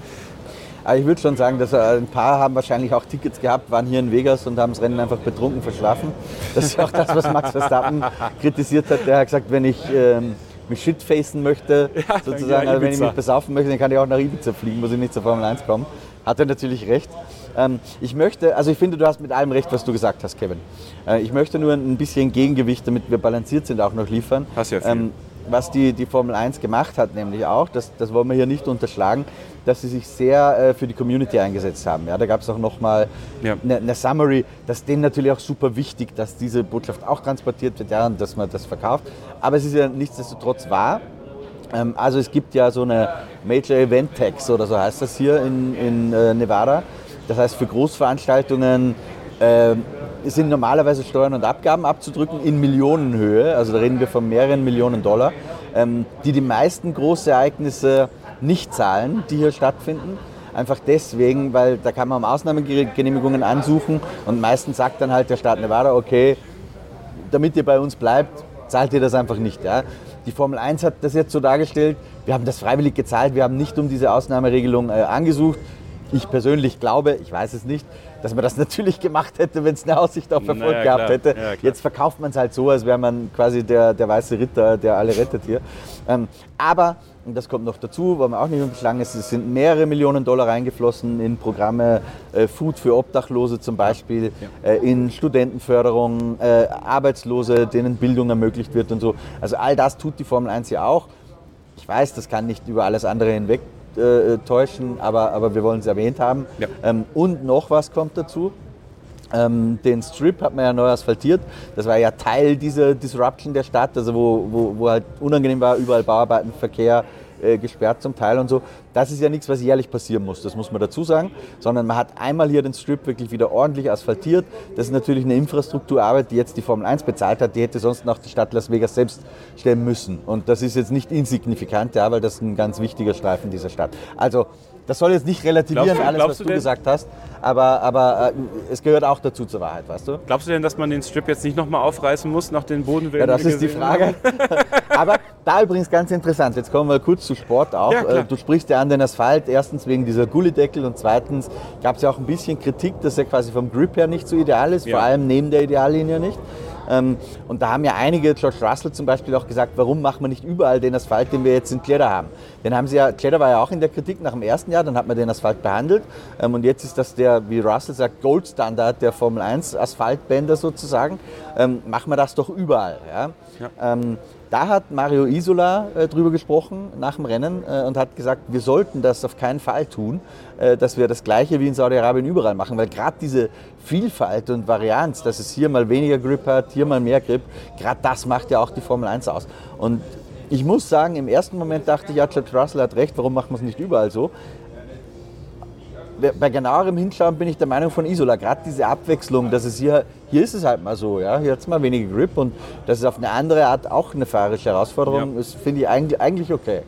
Aber ich würde schon sagen, dass äh, ein paar haben wahrscheinlich auch Tickets gehabt, waren hier in Vegas und haben das Rennen einfach betrunken verschlafen. Das ist auch das, was Max Verstappen *laughs* kritisiert hat. Der hat gesagt, wenn ich ähm, mich shitfacen möchte, sozusagen, ja, also wenn ich mich besaufen möchte, dann kann ich auch nach Ibiza fliegen, muss ich nicht zur Formel 1 kommen. Hat er natürlich recht. Ähm, ich möchte, also ich finde, du hast mit allem recht, was du gesagt hast, Kevin. Äh, ich möchte nur ein bisschen Gegengewicht, damit wir balanciert sind, auch noch liefern. Hast ja viel. Ähm, was die, die Formel 1 gemacht hat, nämlich auch, das, das wollen wir hier nicht unterschlagen, dass sie sich sehr äh, für die Community eingesetzt haben. Ja, da gab es auch nochmal Ja. eine, eine Summary, das ist denen natürlich auch super wichtig, dass diese Botschaft auch transportiert wird ja, und dass man das verkauft. Aber es ist ja nichtsdestotrotz wahr. Ähm, also es gibt ja so eine Major Event Tax oder so heißt das hier in, in äh, Nevada. Das heißt, für Großveranstaltungen ähm, sind normalerweise Steuern und Abgaben abzudrücken in Millionenhöhe. Also da reden wir von mehreren Millionen Dollar. ähm, die die meisten Großereignisse nicht zahlen, die hier stattfinden. Einfach deswegen, weil da kann man um Ausnahmegenehmigungen ansuchen und meistens sagt dann halt der Staat Nevada, okay, damit ihr bei uns bleibt, zahlt ihr das einfach nicht. Ja? Die Formel 1 hat das jetzt so dargestellt, wir haben das freiwillig gezahlt, wir haben nicht um diese Ausnahmeregelung äh, angesucht. Ich persönlich glaube, ich weiß es nicht, dass man das *laughs* natürlich gemacht hätte, wenn es eine Aussicht auf Erfolg naja, gehabt hätte. Ja, Jetzt verkauft man es halt so, als wäre man quasi der, der weiße Ritter, der alle rettet hier. Ähm, aber, und das kommt noch dazu, wollen wir auch nicht unterschlagen, es sind mehrere Millionen Dollar reingeflossen in Programme, äh, Food für Obdachlose zum Beispiel, ja. äh, in Studentenförderung, äh, Arbeitslose, denen Bildung ermöglicht wird und so. Also all das tut die Formel 1 ja auch. Ich weiß, das kann nicht über alles andere hinweg äh, täuschen, aber, aber wir wollen es erwähnt haben. Ja. Ähm, und noch was kommt dazu. Ähm, den Strip hat man ja neu asphaltiert. Das war ja Teil dieser Disruption der Stadt, also wo, wo, wo halt unangenehm war, überall Bauarbeiten, Verkehr, äh, gesperrt zum Teil und so. Das ist ja nichts, was jährlich passieren muss, das muss man dazu sagen, sondern man hat einmal hier den Strip wirklich wieder ordentlich asphaltiert. Das ist natürlich eine Infrastrukturarbeit, die jetzt die Formel 1 bezahlt hat, die hätte sonst noch die Stadt Las Vegas selbst stellen müssen. Und das ist jetzt nicht insignifikant, ja, weil das ist ein ganz wichtiger Streifen dieser Stadt. Also das soll jetzt nicht relativieren, du, alles, was du, du gesagt hast, aber, aber äh, es gehört auch dazu zur Wahrheit, weißt du? Glaubst du denn, dass man den Strip jetzt nicht nochmal aufreißen muss nach den Bodenwellen? Ja, das ist die Frage. *laughs* aber da übrigens ganz interessant, jetzt kommen wir kurz zu Sport auch. Ja, äh, du sprichst ja an den Asphalt, erstens wegen dieser Gullideckel und zweitens gab es ja auch ein bisschen Kritik, dass er quasi vom Grip her nicht so ideal ist, ja. vor allem neben der Ideallinie nicht. Ähm, und da haben ja einige, George Russell zum Beispiel, auch gesagt, warum machen wir nicht überall den Asphalt, den wir jetzt in Kledder haben. Den haben sie ja, Kledder war ja auch in der Kritik nach dem ersten Jahr, dann hat man den Asphalt behandelt. Ähm, und jetzt ist das der, wie Russell sagt, Goldstandard der Formel 1 Asphaltbänder sozusagen. Ähm, machen wir das doch überall. Ja? Ja. Da hat Mario Isola äh, drüber gesprochen nach dem Rennen äh, und hat gesagt, wir sollten das auf keinen Fall tun, äh, dass wir das Gleiche wie in Saudi-Arabien überall machen, weil gerade diese Vielfalt und Varianz, dass es hier mal weniger Grip hat, hier mal mehr Grip, gerade das macht ja auch die Formel 1 aus. Und ich muss sagen, im ersten Moment dachte ich, ja, George Russell hat recht, warum macht man es nicht überall so? Bei genauerem Hinschauen bin ich der Meinung von Isola, gerade diese Abwechslung, dass es hier, hier ist es halt mal so, ja, hier hat es mal weniger Grip und das ist auf eine andere Art auch eine fahrerische Herausforderung, ja. das finde ich eigentlich, eigentlich okay.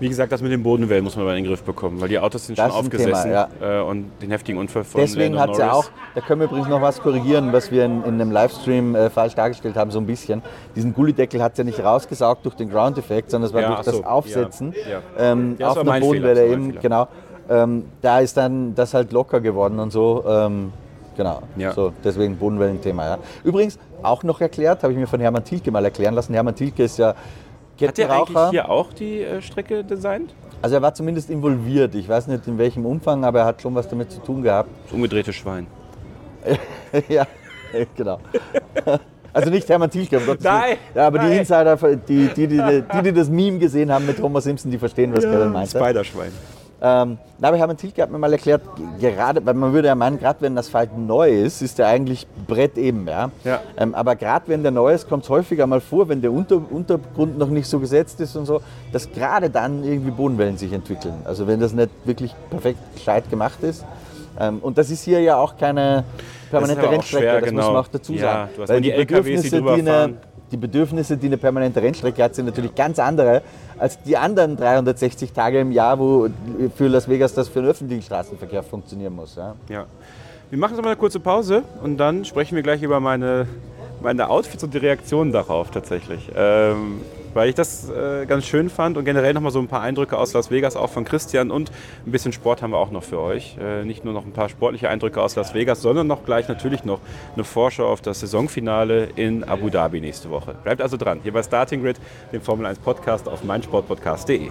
Wie gesagt, das mit den Bodenwellen muss man mal in den Griff bekommen, weil die Autos sind das schon aufgesessen Thema, ja. Äh, und den heftigen Unfall von Deswegen hat ja auch, da können wir übrigens noch was korrigieren, was wir in, in einem Livestream äh, falsch dargestellt haben, so ein bisschen. Diesen Gullideckel hat es ja nicht rausgesaugt durch den Ground-Effekt, sondern es war ja, durch so, das Aufsetzen ja, ähm, auf einer Bodenwelle eben, genau ähm, da ist dann das halt locker geworden und so. Ähm, genau, ja. so, deswegen Bodenwellenthema. Ja. Übrigens, auch noch erklärt, habe ich mir von Hermann Thielke mal erklären lassen. Hermann Thielke ist ja Kettenraucher. Hat er eigentlich hier auch die äh, Strecke designt? Also er war zumindest involviert. Ich weiß nicht in welchem Umfang, aber er hat schon was damit zu tun gehabt. Das umgedrehte Schwein. *laughs* ja, genau. *laughs* Also nicht Hermann Thielke, um Gottes Nein! Ja, aber nein. die Insider, die die, die, die, die, das Meme gesehen haben mit Homer Simpson, die verstehen, was ja, Kevin meint. Spiderschwein. Ähm, aber Hermann Tilke hat mir mal erklärt, gerade, weil man würde ja meinen, gerade wenn das Asphalt neu ist, ist der eigentlich Brett eben. Ja? ja. Ähm, aber gerade wenn der neu ist, kommt es häufiger mal vor, wenn der Unter Untergrund noch nicht so gesetzt ist und so, dass gerade dann irgendwie Bodenwellen sich entwickeln. Also wenn das nicht wirklich perfekt gescheit gemacht ist. Ähm, und das ist hier ja auch keine permanente das Rennstrecke, schwer, das genau. muss man genau. auch dazu sagen. Ja, weil die, die LKWs, die, die eine, die Bedürfnisse, die eine permanente Rennstrecke hat, sind natürlich ganz andere als die anderen 360 Tage im Jahr, wo für Las Vegas das für den öffentlichen Straßenverkehr funktionieren muss. Ja. ja. Wir machen jetzt mal eine kurze Pause und dann sprechen wir gleich über meine, meine Outfits und die Reaktionen darauf tatsächlich. Ähm, weil ich das äh, ganz schön fand und generell nochmal so ein paar Eindrücke aus Las Vegas, auch von Christian und ein bisschen Sport haben wir auch noch für euch. Äh, nicht nur noch ein paar sportliche Eindrücke aus Las Vegas, sondern noch gleich natürlich noch eine Vorschau auf das Saisonfinale in Abu Dhabi nächste Woche. Bleibt also dran, hier bei Starting Grid, dem Formel 1 Podcast auf meinsportpodcast.de.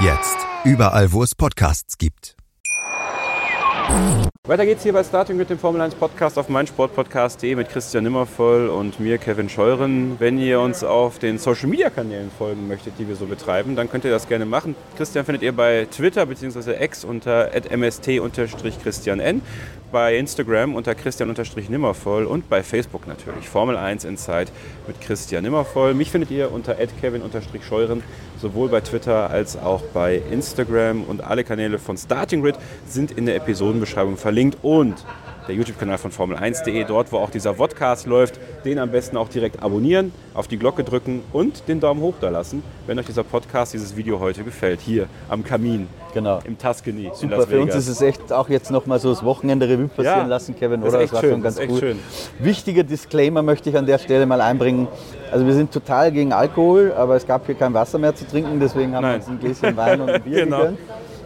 Jetzt. Überall, wo es Podcasts gibt. Weiter geht's hier bei Starting mit dem Formel 1 Podcast auf meinsportpodcast.de mit Christian Nimmervoll und mir, Kevin Scheuren. Wenn ihr uns auf den Social Media Kanälen folgen möchtet, die wir so betreiben, dann könnt ihr das gerne machen. Christian findet ihr bei Twitter bzw. X unter mst-christian bei Instagram unter Christian-Nimmervoll und bei Facebook natürlich. Formel 1 Insight mit Christian Nimmervoll. Mich findet ihr unter Kevin-Scheuren, sowohl bei Twitter als auch bei Instagram. Und alle Kanäle von Starting Grid sind in der Episodenbeschreibung verlinkt. Und der YouTube-Kanal von Formel1.de, dort wo auch dieser Vodcast läuft, den am besten auch direkt abonnieren, auf die Glocke drücken und den Daumen hoch da lassen, wenn euch dieser Podcast, dieses Video heute gefällt, hier am Kamin. Genau. Im Tuscany. Super, für uns ist es echt auch jetzt nochmal so das Wochenende Revue passieren ja, lassen, Kevin, oder? Das, war schön, schon ganz cool. Schön. Wichtiger Disclaimer möchte ich an der Stelle mal einbringen. Also wir sind total gegen Alkohol, aber es gab hier kein Wasser mehr zu trinken, deswegen haben Nein. wir uns ein Gläschen Wein und ein Bier *laughs* genau. gegönnt.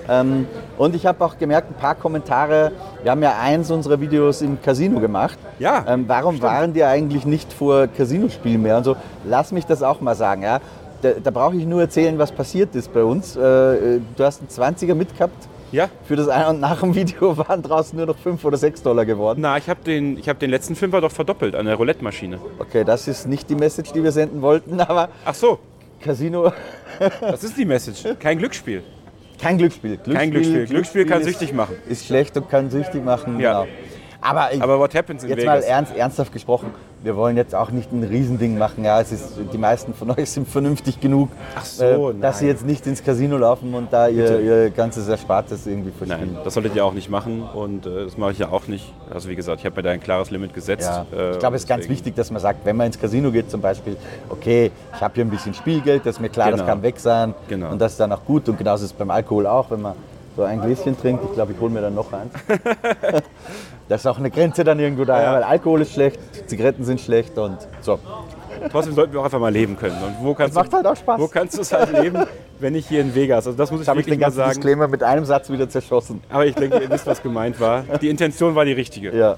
Ähm, und ich habe auch gemerkt, ein paar Kommentare, wir haben ja eins unserer Videos im Casino gemacht. Ja. Ähm, warum stimmt. waren die eigentlich nicht vor Casinospielen mehr? Und so, lass mich das auch mal sagen. Ja? Da, da brauche ich nur erzählen, was passiert ist bei uns. Äh, du hast einen 20er mitgehabt. Ja. Für das ein und nach dem Video *laughs* waren draußen nur noch 5 oder 6 Dollar geworden. Na, ich habe den, hab den letzten Fünfer doch verdoppelt an der Roulette-Maschine. Okay, das ist nicht die Message, die wir senden wollten, *laughs* aber. Ach so. Casino. das ist die Message. Kein Glücksspiel. Kein Glücksspiel. Glücksspiel Kein Glücksspiel. Glücksspiel, Glücksspiel kann ist, süchtig machen. Ist schlecht und kann süchtig machen. Ja. Genau. Aber, Aber what happens in jetzt Vegas? mal ernst, ernsthaft gesprochen, wir wollen jetzt auch nicht ein Riesending machen. Ja, es ist, die meisten von euch sind vernünftig genug, so, äh, dass sie jetzt nicht ins Casino laufen und da ihr, ihr, ganzes Erspartes irgendwie verspielen. Nein, das solltet ihr auch nicht machen und äh, das mache ich ja auch nicht. Also wie gesagt, ich habe mir da ein klares Limit gesetzt. Ja, äh, ich glaube, es ist ganz wichtig, dass man sagt, wenn man ins Casino geht zum Beispiel, okay, ich habe hier ein bisschen Spielgeld, das ist mir klar, genau. das kann weg sein genau. und das ist dann auch gut und genauso ist es beim Alkohol auch, wenn man so ein Gläschen trinkt. Ich glaube, ich hole mir dann noch eins. *laughs* das ist auch eine Grenze dann irgendwo da, ja. weil Alkohol ist schlecht, Zigaretten sind schlecht und so. Trotzdem sollten wir auch einfach mal leben können. Und wo kannst das macht du, halt auch Spaß. Wo kannst du es halt leben, wenn nicht hier in Vegas? Also das muss ich ich den ganzen sagen. Disclaimer mit einem Satz wieder zerschossen. Aber ich denke, ihr wisst, was gemeint war. Die Intention war die richtige. Ja.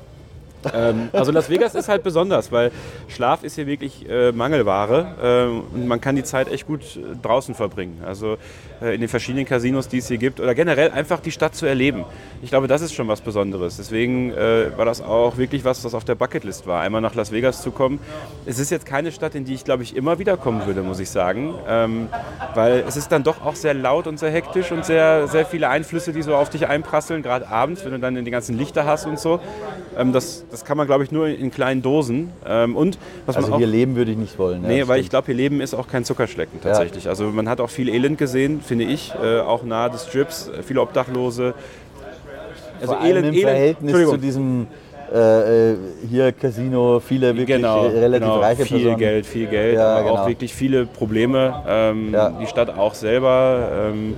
Ähm, also Las Vegas ist halt besonders, weil Schlaf ist hier wirklich äh, Mangelware ähm, und man kann die Zeit echt gut äh, draußen verbringen. Also äh, in den verschiedenen Casinos, die es hier gibt oder generell einfach die Stadt zu erleben. Ich glaube, das ist schon was Besonderes. Deswegen äh, war das auch wirklich was, was auf der Bucketlist war, einmal nach Las Vegas zu kommen. Es ist jetzt keine Stadt, in die ich glaube ich immer wieder kommen würde, muss ich sagen, ähm, weil es ist dann doch auch sehr laut und sehr hektisch und sehr, sehr viele Einflüsse, die so auf dich einprasseln, gerade abends, wenn du dann die ganzen Lichter hast und so. Ähm, das, das kann man, glaube ich, nur in kleinen Dosen. Ähm, und was also man auch, hier leben würde ich nicht wollen. Nee, weil ich glaube, hier leben ist auch kein Zuckerschlecken tatsächlich. Ja. Also man hat auch viel Elend gesehen, finde ich, äh, auch nahe des Strips, äh, viele Obdachlose. Also Vor Elend, im Elend, Verhältnis zu diesem äh, äh, hier Casino, viele wirklich genau, relativ genau. reiche viel Personen. Geld, viel Geld, ja, aber genau. auch wirklich viele Probleme. Ähm, ja. Die Stadt auch selber. Ähm,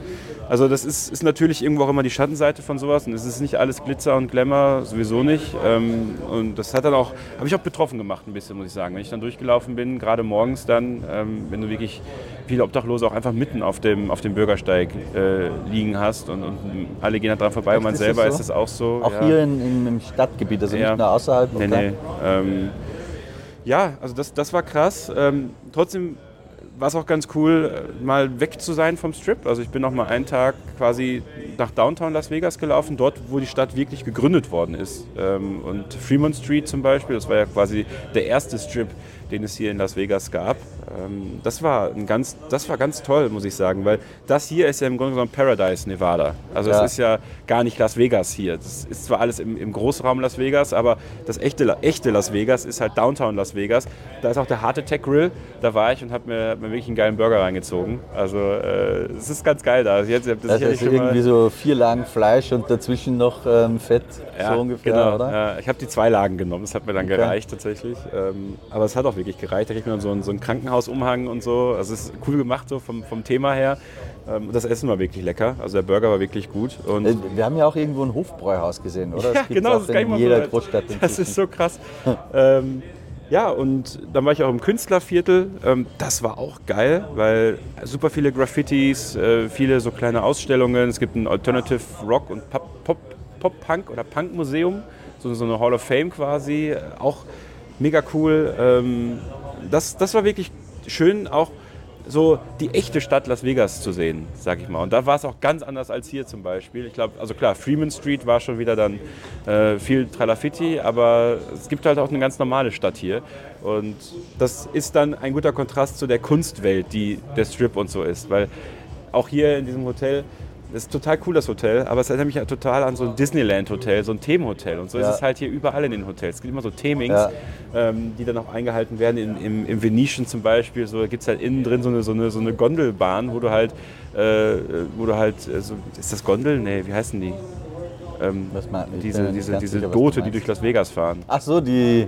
also das ist, ist, natürlich irgendwo auch immer die Schattenseite von sowas und es ist nicht alles Glitzer und Glamour, sowieso nicht. Ähm, und das hat dann auch, habe ich auch betroffen gemacht ein bisschen, muss ich sagen. Wenn ich dann durchgelaufen bin, gerade morgens dann, ähm, wenn du wirklich viele Obdachlose auch einfach mitten auf dem, auf dem Bürgersteig äh, liegen hast und, und, alle gehen da dran vorbei und man selber so? ist es auch so. Auch ja. hier in, in, im Stadtgebiet, also ja. nicht nur außerhalb? Nee, nee. Ähm, ja, also das, das war krass. Ähm, trotzdem war es auch ganz cool, mal weg zu sein vom Strip. Also ich bin noch mal einen Tag quasi nach Downtown Las Vegas gelaufen, dort, wo die Stadt wirklich gegründet worden ist. Ähm, und Fremont Street zum Beispiel, das war ja quasi der erste Strip, den es hier in Las Vegas gab. Ähm, das, war ein ganz, das war ganz toll, muss ich sagen, weil das hier ist ja im Grunde genommen Paradise Nevada. Also es ja. ist ja gar nicht Las Vegas hier. Das ist zwar alles im, im Großraum Las Vegas, aber das echte, echte Las Vegas ist halt Downtown Las Vegas. Da ist auch der Heart Attack Grill. Da war ich und habe mir, hab mir wirklich einen geilen Burger reingezogen. Also äh, es ist ganz geil da. Jetzt, das, das ist irgendwie so vier Lagen Fleisch und dazwischen noch ähm, Fett, ja, so ungefähr, genau. oder? Ja, ich habe die zwei Lagen genommen. Das hat mir dann okay. gereicht tatsächlich. Ähm, aber es hat auch wirklich gereicht. Da kriegt man so ein, so ein Krankenhausumhang und so. Also es ist cool gemacht so vom, vom Thema her. Ähm, das Essen war wirklich lecker. Also der Burger war wirklich gut. Und äh, Wir haben ja auch irgendwo ein Hofbräuhaus gesehen, oder? *laughs* Das ja, genau. Das in jeder Großstadt. Das ist so krass. *laughs* ähm, ja, und dann war ich auch im Künstlerviertel. Ähm, das war auch geil, weil super viele Graffitis, äh, viele so kleine Ausstellungen. Es gibt ein Alternative Rock und Pop-Punk oder Punk-Museum, so, so eine Hall of Fame quasi. Auch mega cool. Ähm, das, das war wirklich schön, auch so die echte Stadt Las Vegas zu sehen, sag ich mal. Und da war es auch ganz anders als hier zum Beispiel. Ich glaube, also klar, Freeman Street war schon wieder dann äh, viel Tralafitti, aber es gibt halt auch eine ganz normale Stadt hier. Und das ist dann ein guter Kontrast zu der Kunstwelt, die der Strip und so ist. Weil auch hier in diesem Hotel, ist total cool, das Hotel, aber es erinnert mich halt total an so ein Disneyland-Hotel, so ein Themenhotel. Und so ja. ist es halt hier überall in den Hotels. Es gibt immer so Themings, ja. ähm, die dann auch eingehalten werden. In, im, Im Venetian zum Beispiel, so gibt es halt innen drin so eine, so eine, so eine Gondelbahn, wo du halt, äh, wo du halt, äh, so, ist das Gondel? Nee, wie heißen die? Ähm, diese diese, diese Boote, die durch Las Vegas fahren. Ach so, die.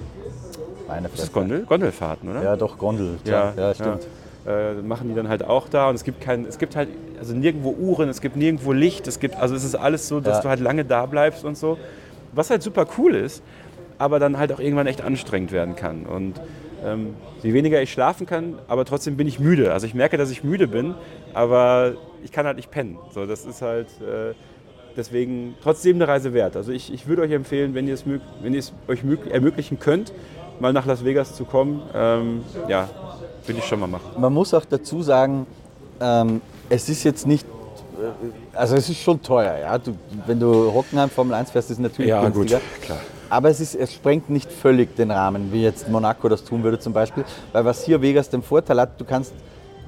Meine ist das Gondel? Gondelfahrten, oder? Ja, doch, Gondel. Ja, ja stimmt. Äh, machen die dann halt auch da. Und es gibt kein, es gibt halt also nirgendwo Uhren, es gibt nirgendwo Licht, es gibt, also es ist alles so, dass ja. du halt lange da bleibst und so. Was halt super cool ist, aber dann halt auch irgendwann echt anstrengend werden kann. Und ähm, je weniger ich schlafen kann, aber trotzdem bin ich müde. Also ich merke, dass ich müde bin, aber ich kann halt nicht pennen. So, das ist halt äh, deswegen trotzdem eine Reise wert. Also ich, ich würde euch empfehlen, wenn ihr es, wenn ihr es euch ermöglichen könnt, mal nach Las Vegas zu kommen. Ähm, ja, Will ich schon mal machen. Man muss auch dazu sagen, ähm, es ist jetzt nicht, äh, also es ist schon teuer. Ja? Du, wenn du Hockenheim Formel 1 fährst, ist es natürlich ja, günstiger. Gut, klar. Aber es, ist, es sprengt nicht völlig den Rahmen, wie jetzt Monaco das tun würde zum Beispiel. Weil was hier Vegas den Vorteil hat, du kannst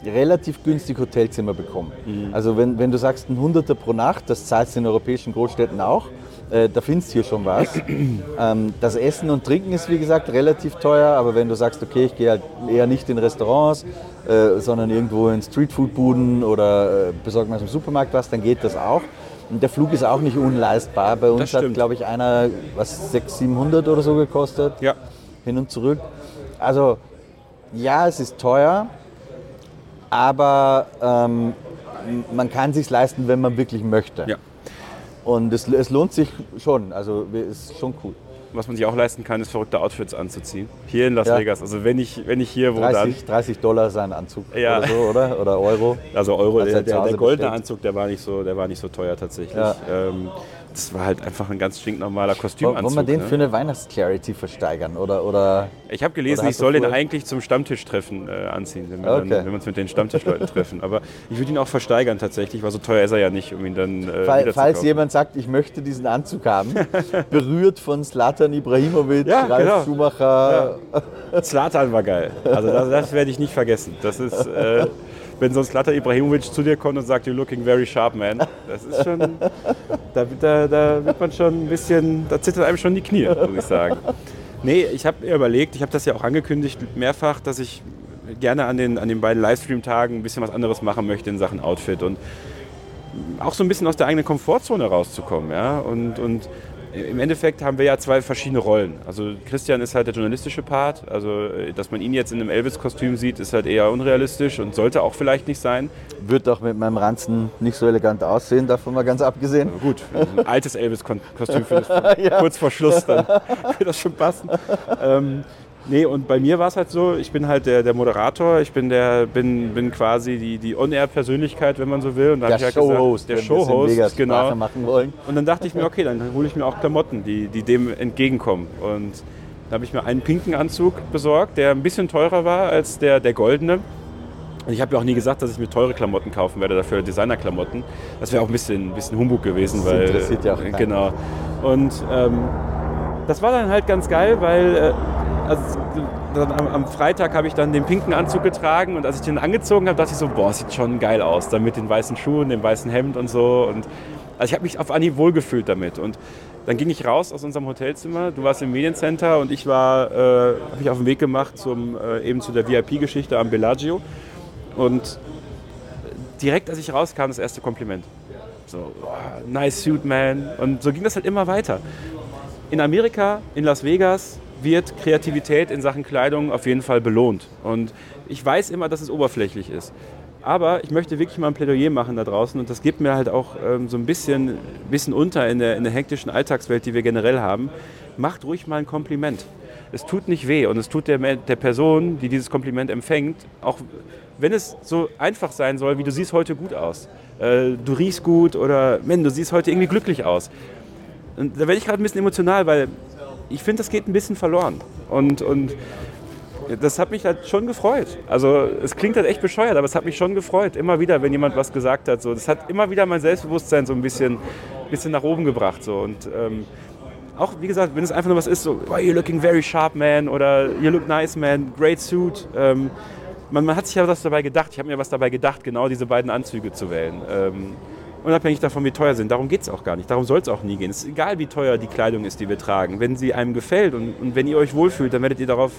relativ günstig Hotelzimmer bekommen. Mhm. Also wenn, wenn du sagst ein Hunderter pro Nacht, das zahlst du in europäischen Großstädten auch, äh, da findest du hier schon was. *clears throat* ähm, das Essen und Trinken ist wie gesagt relativ teuer, aber wenn du sagst, okay, ich gehe halt eher nicht in Restaurants, äh, sondern irgendwo in Streetfood-Buden oder äh, besorge mir aus dem Supermarkt was, dann geht das auch. Und der Flug ist auch nicht unleistbar. Bei uns hat, glaube ich, einer was 600, 700 oder so gekostet. Ja. Hin und zurück. Also ja, es ist teuer, aber ähm, man kann sich leisten, wenn man wirklich möchte. Ja. Und es, es lohnt sich schon, also ist schon cool. Was man sich auch leisten kann, ist verrückte Outfits anzuziehen. Hier in Las ja. Vegas. Also wenn ich, wenn ich hier wo 30, dann... 30 Dollar sein Anzug ja. oder so, oder? Oder Euro. Also Euro, der, der, der, goldene Anzug, der war nicht so, der war nicht so teuer tatsächlich. Ja. Ähm, das war halt einfach ein ganz stinknormaler Kostümanzug. Wollen wir den ne? für eine Weihnachtsclarity versteigern? Oder, oder, ich habe gelesen, ich soll den eigentlich zum Stammtischtreffen äh, anziehen, wenn wir, okay. dann, wenn wir uns mit den Stammtischleuten treffen. Aber ich würde ihn auch versteigern tatsächlich, weil so teuer ist er ja nicht, um ihn dann äh, Fall, Falls jemand sagt, ich möchte diesen Anzug haben, *laughs* berührt von Slatan Ibrahimovic, ja, Ralf genau. Schumacher. Ja. Zlatan war geil. Also das, das werde ich nicht vergessen. Das ist... Äh, *laughs* wenn so ein Slatter Ibrahimovic zu dir kommt und sagt, you're looking very sharp, man. Das ist schon, da, da, da wird man schon ein bisschen, da zittert einem schon die Knie, muss ich sagen. Nee, ich habe mir überlegt, ich habe das ja auch angekündigt mehrfach, dass ich gerne an den, an den beiden Livestream-Tagen ein bisschen was anderes machen möchte in Sachen Outfit und auch so ein bisschen aus der eigenen Komfortzone rauszukommen. Ja? Und, und im Endeffekt haben wir ja zwei verschiedene Rollen. Also Christian ist halt der journalistische Part. Also, äh, dass man ihn jetzt in einem Elvis-Kostüm sieht, ist halt eher unrealistisch und sollte auch vielleicht nicht sein. Wird doch mit meinem Ranzen nicht so elegant aussehen, davon mal ganz abgesehen. Aber gut, ein altes Elvis-Kostüm für das, *laughs* ja. kurz vor Schluss, dann *laughs* wird das schon passen. Ähm, Nee, und bei mir war es halt so, ich bin halt der, der Moderator, ich bin, der, bin, bin quasi die, die On-Air-Persönlichkeit, wenn man so will. Und dann der halt Showhost, der Showhost, genau. Machen wollen. Und dann dachte ich mir, okay, dann hole ich mir auch Klamotten, die, die dem entgegenkommen. Und da habe ich mir einen pinken Anzug besorgt, der ein bisschen teurer war als der, der goldene. Und ich habe ja auch nie gesagt, dass ich mir teure Klamotten kaufen werde, dafür Designerklamotten. Das wäre auch ein bisschen, ein bisschen Humbug gewesen. Das weil, interessiert ja auch keinen. Genau. Und ähm, das war dann halt ganz geil, weil äh, also, am, Freitag habe ich dann den pinken Anzug getragen und als ich den angezogen habe, dachte ich so, boah, sieht schon geil aus, dann mit den weißen Schuhen, dem weißen Hemd und so. Und also ich habe mich auf Anhieb wohlgefühlt damit. Und dann ging ich raus aus unserem Hotelzimmer. Du warst im Mediencenter und ich war, äh, habe mich auf den Weg gemacht zum, äh, eben zu der VIP-Geschichte am Bellagio. Und direkt als ich rauskam, das erste Kompliment. So, oh, nice suit, man. Und so ging das halt immer weiter. In Amerika, in Las Vegas, wird Kreativität in Sachen Kleidung auf jeden Fall belohnt. Und ich weiß immer, dass es oberflächlich ist. Aber ich möchte wirklich mal ein Plädoyer machen da draußen und das gibt mir halt auch ähm, so ein bisschen, bisschen unter in der, in der hektischen Alltagswelt, die wir generell haben. Macht ruhig mal ein Kompliment. Es tut nicht weh und es tut der, der Person, die dieses Kompliment empfängt, auch wenn es so einfach sein soll, wie du siehst heute gut aus. Äh, du riechst gut oder, man, du siehst heute irgendwie glücklich aus. Und da werde ich gerade ein bisschen emotional, weil ich finde, das geht ein bisschen verloren. Und, und Das hat mich halt schon gefreut. Also es klingt halt echt bescheuert, aber es hat mich schon gefreut. Immer wieder, wenn jemand was gesagt hat. So. Das hat immer wieder mein Selbstbewusstsein so ein bisschen, bisschen nach oben gebracht. So. Und ähm, auch, wie gesagt, wenn es einfach nur was ist, so, oh, you're looking very sharp, man, oder you look nice, man, great suit. Ähm, man, man, hat sich ja was dabei gedacht. Ich habe mir was dabei gedacht, genau diese beiden Anzüge zu wählen. Ähm, unabhängig davon, wie teuer sie sind. Darum geht es auch gar nicht. Darum soll es auch nie gehen. Es ist egal, wie teuer die Kleidung ist, die wir tragen. Wenn sie einem gefällt und, und wenn ihr euch wohlfühlt, dann werdet ihr darauf,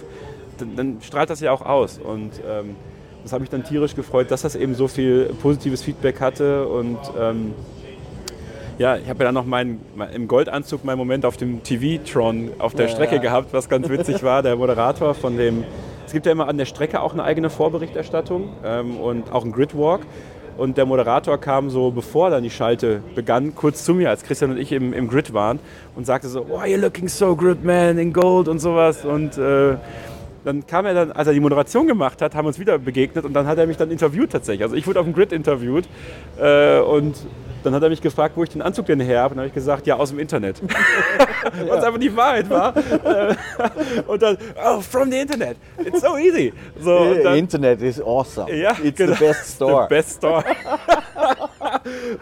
dann, dann strahlt das ja auch aus. Und ähm, das hat mich dann tierisch gefreut, dass das eben so viel positives Feedback hatte. Und ähm, ja, ich habe ja dann noch meinen, im Goldanzug meinen Moment auf dem TV-Tron auf der ja, Strecke ja. gehabt, was ganz witzig war. Der Moderator von dem, es gibt ja immer an der Strecke auch eine eigene Vorberichterstattung ähm, und auch einen Gridwalk. Und der Moderator kam so, bevor dann die Schalte begann, kurz zu mir, als Christian und ich im, im Grid waren und sagte so, oh, you're looking so good, man, in gold und sowas. Und äh, dann kam er dann, als er die Moderation gemacht hat, haben wir uns wieder begegnet und dann hat er mich dann interviewt tatsächlich. Also ich wurde auf dem Grid interviewt äh, und dann hat er mich gefragt, wo ich den Anzug denn her habe. Und dann habe ich gesagt, ja, aus dem Internet. ja. *laughs* Was einfach die Wahrheit war. und dann, oh, from the Internet. It's so easy. So, dann, Internet is awesome. Ja, It's genau, the best store. The best store.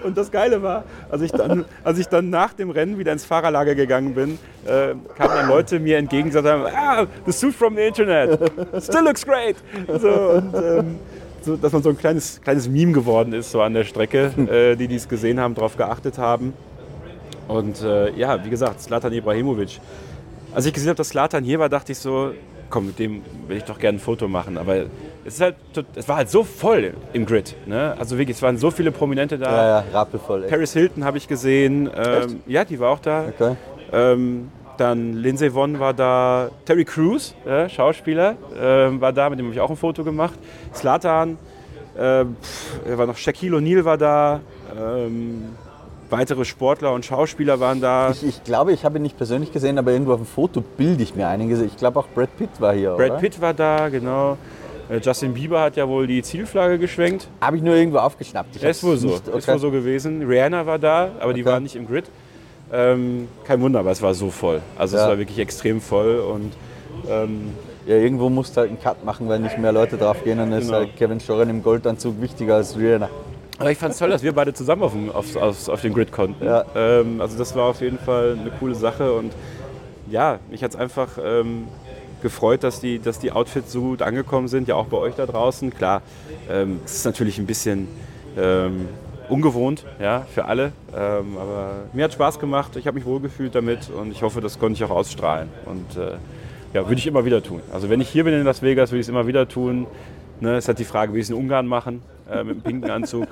Und das Geile war, als ich, dann, als ich dann nach dem Rennen wieder ins Fahrerlager gegangen bin, äh, kamen dann Leute mir entgegen und sagten, ah, the suit from the Internet. Still looks great. So, und, ähm, so, dass man so ein kleines, kleines Meme geworden ist, so an der Strecke, äh, die dies gesehen haben, darauf geachtet haben. Und äh, ja, wie gesagt, Slatan Ibrahimovic. Als ich gesehen habe, dass Slatan hier war, dachte ich so, komm, mit dem will ich doch gerne ein Foto machen. Aber es, ist halt, es war halt so voll im Grid. Ne? Also wirklich, es waren so viele Prominente da. Ja, ja, rappelvoll. Echt. Paris Hilton habe ich gesehen. Ähm, ja, die war auch da. Okay. Ähm, dann Lindsay Vonn war da, Terry Crews, äh, Schauspieler, äh, war da, mit dem habe ich auch ein Foto gemacht. Slatan, äh, war noch Shaquille O'Neal war da. Weitere Sportler und Schauspieler waren da. Ich, ich, glaube, ich habe ihn nicht persönlich gesehen, aber irgendwo auf dem Foto bilde ich mir einige. Ich glaube auch Brad Pitt war hier. Brad oder? Pitt war da, genau. Äh, Justin Bieber hat ja wohl die Zielflagge geschwenkt. Habe ich nur irgendwo aufgeschnappt. Ich ist wohl so. okay. Ist wohl so gewesen. Rihanna war da, aber okay. die war nicht im Grid. Ähm, kein Wunder, aber es war so voll. Also ja. es war wirklich extrem voll und ähm, ja, irgendwo musst du halt einen Cut machen, weil nicht mehr Leute drauf gehen. Dann ist genau. halt Kevin Schoren im Goldanzug wichtiger als Rihanna. Aber ich fand es toll, dass wir beide zusammen auf, auf, auf, auf den Grid konnten. Ja. Ähm, also das war auf jeden Fall eine coole Sache und ja, mich hat es einfach ähm, gefreut, dass die, dass die Outfits so gut angekommen sind, ja auch bei euch da draußen. Klar, ähm, es ist natürlich ein bisschen ähm, ungewohnt ja, für alle. Ähm, aber mir hat Spaß gemacht, ich habe mich wohlgefühlt damit und ich hoffe, das konnte ich auch ausstrahlen. Und äh, ja, würde ich immer wieder tun. Also wenn ich hier bin in Las Vegas, würde ich es immer wieder tun. Ne, ist halt die Frage, wie ich es in Ungarn machen, äh, mit dem pinken Anzug.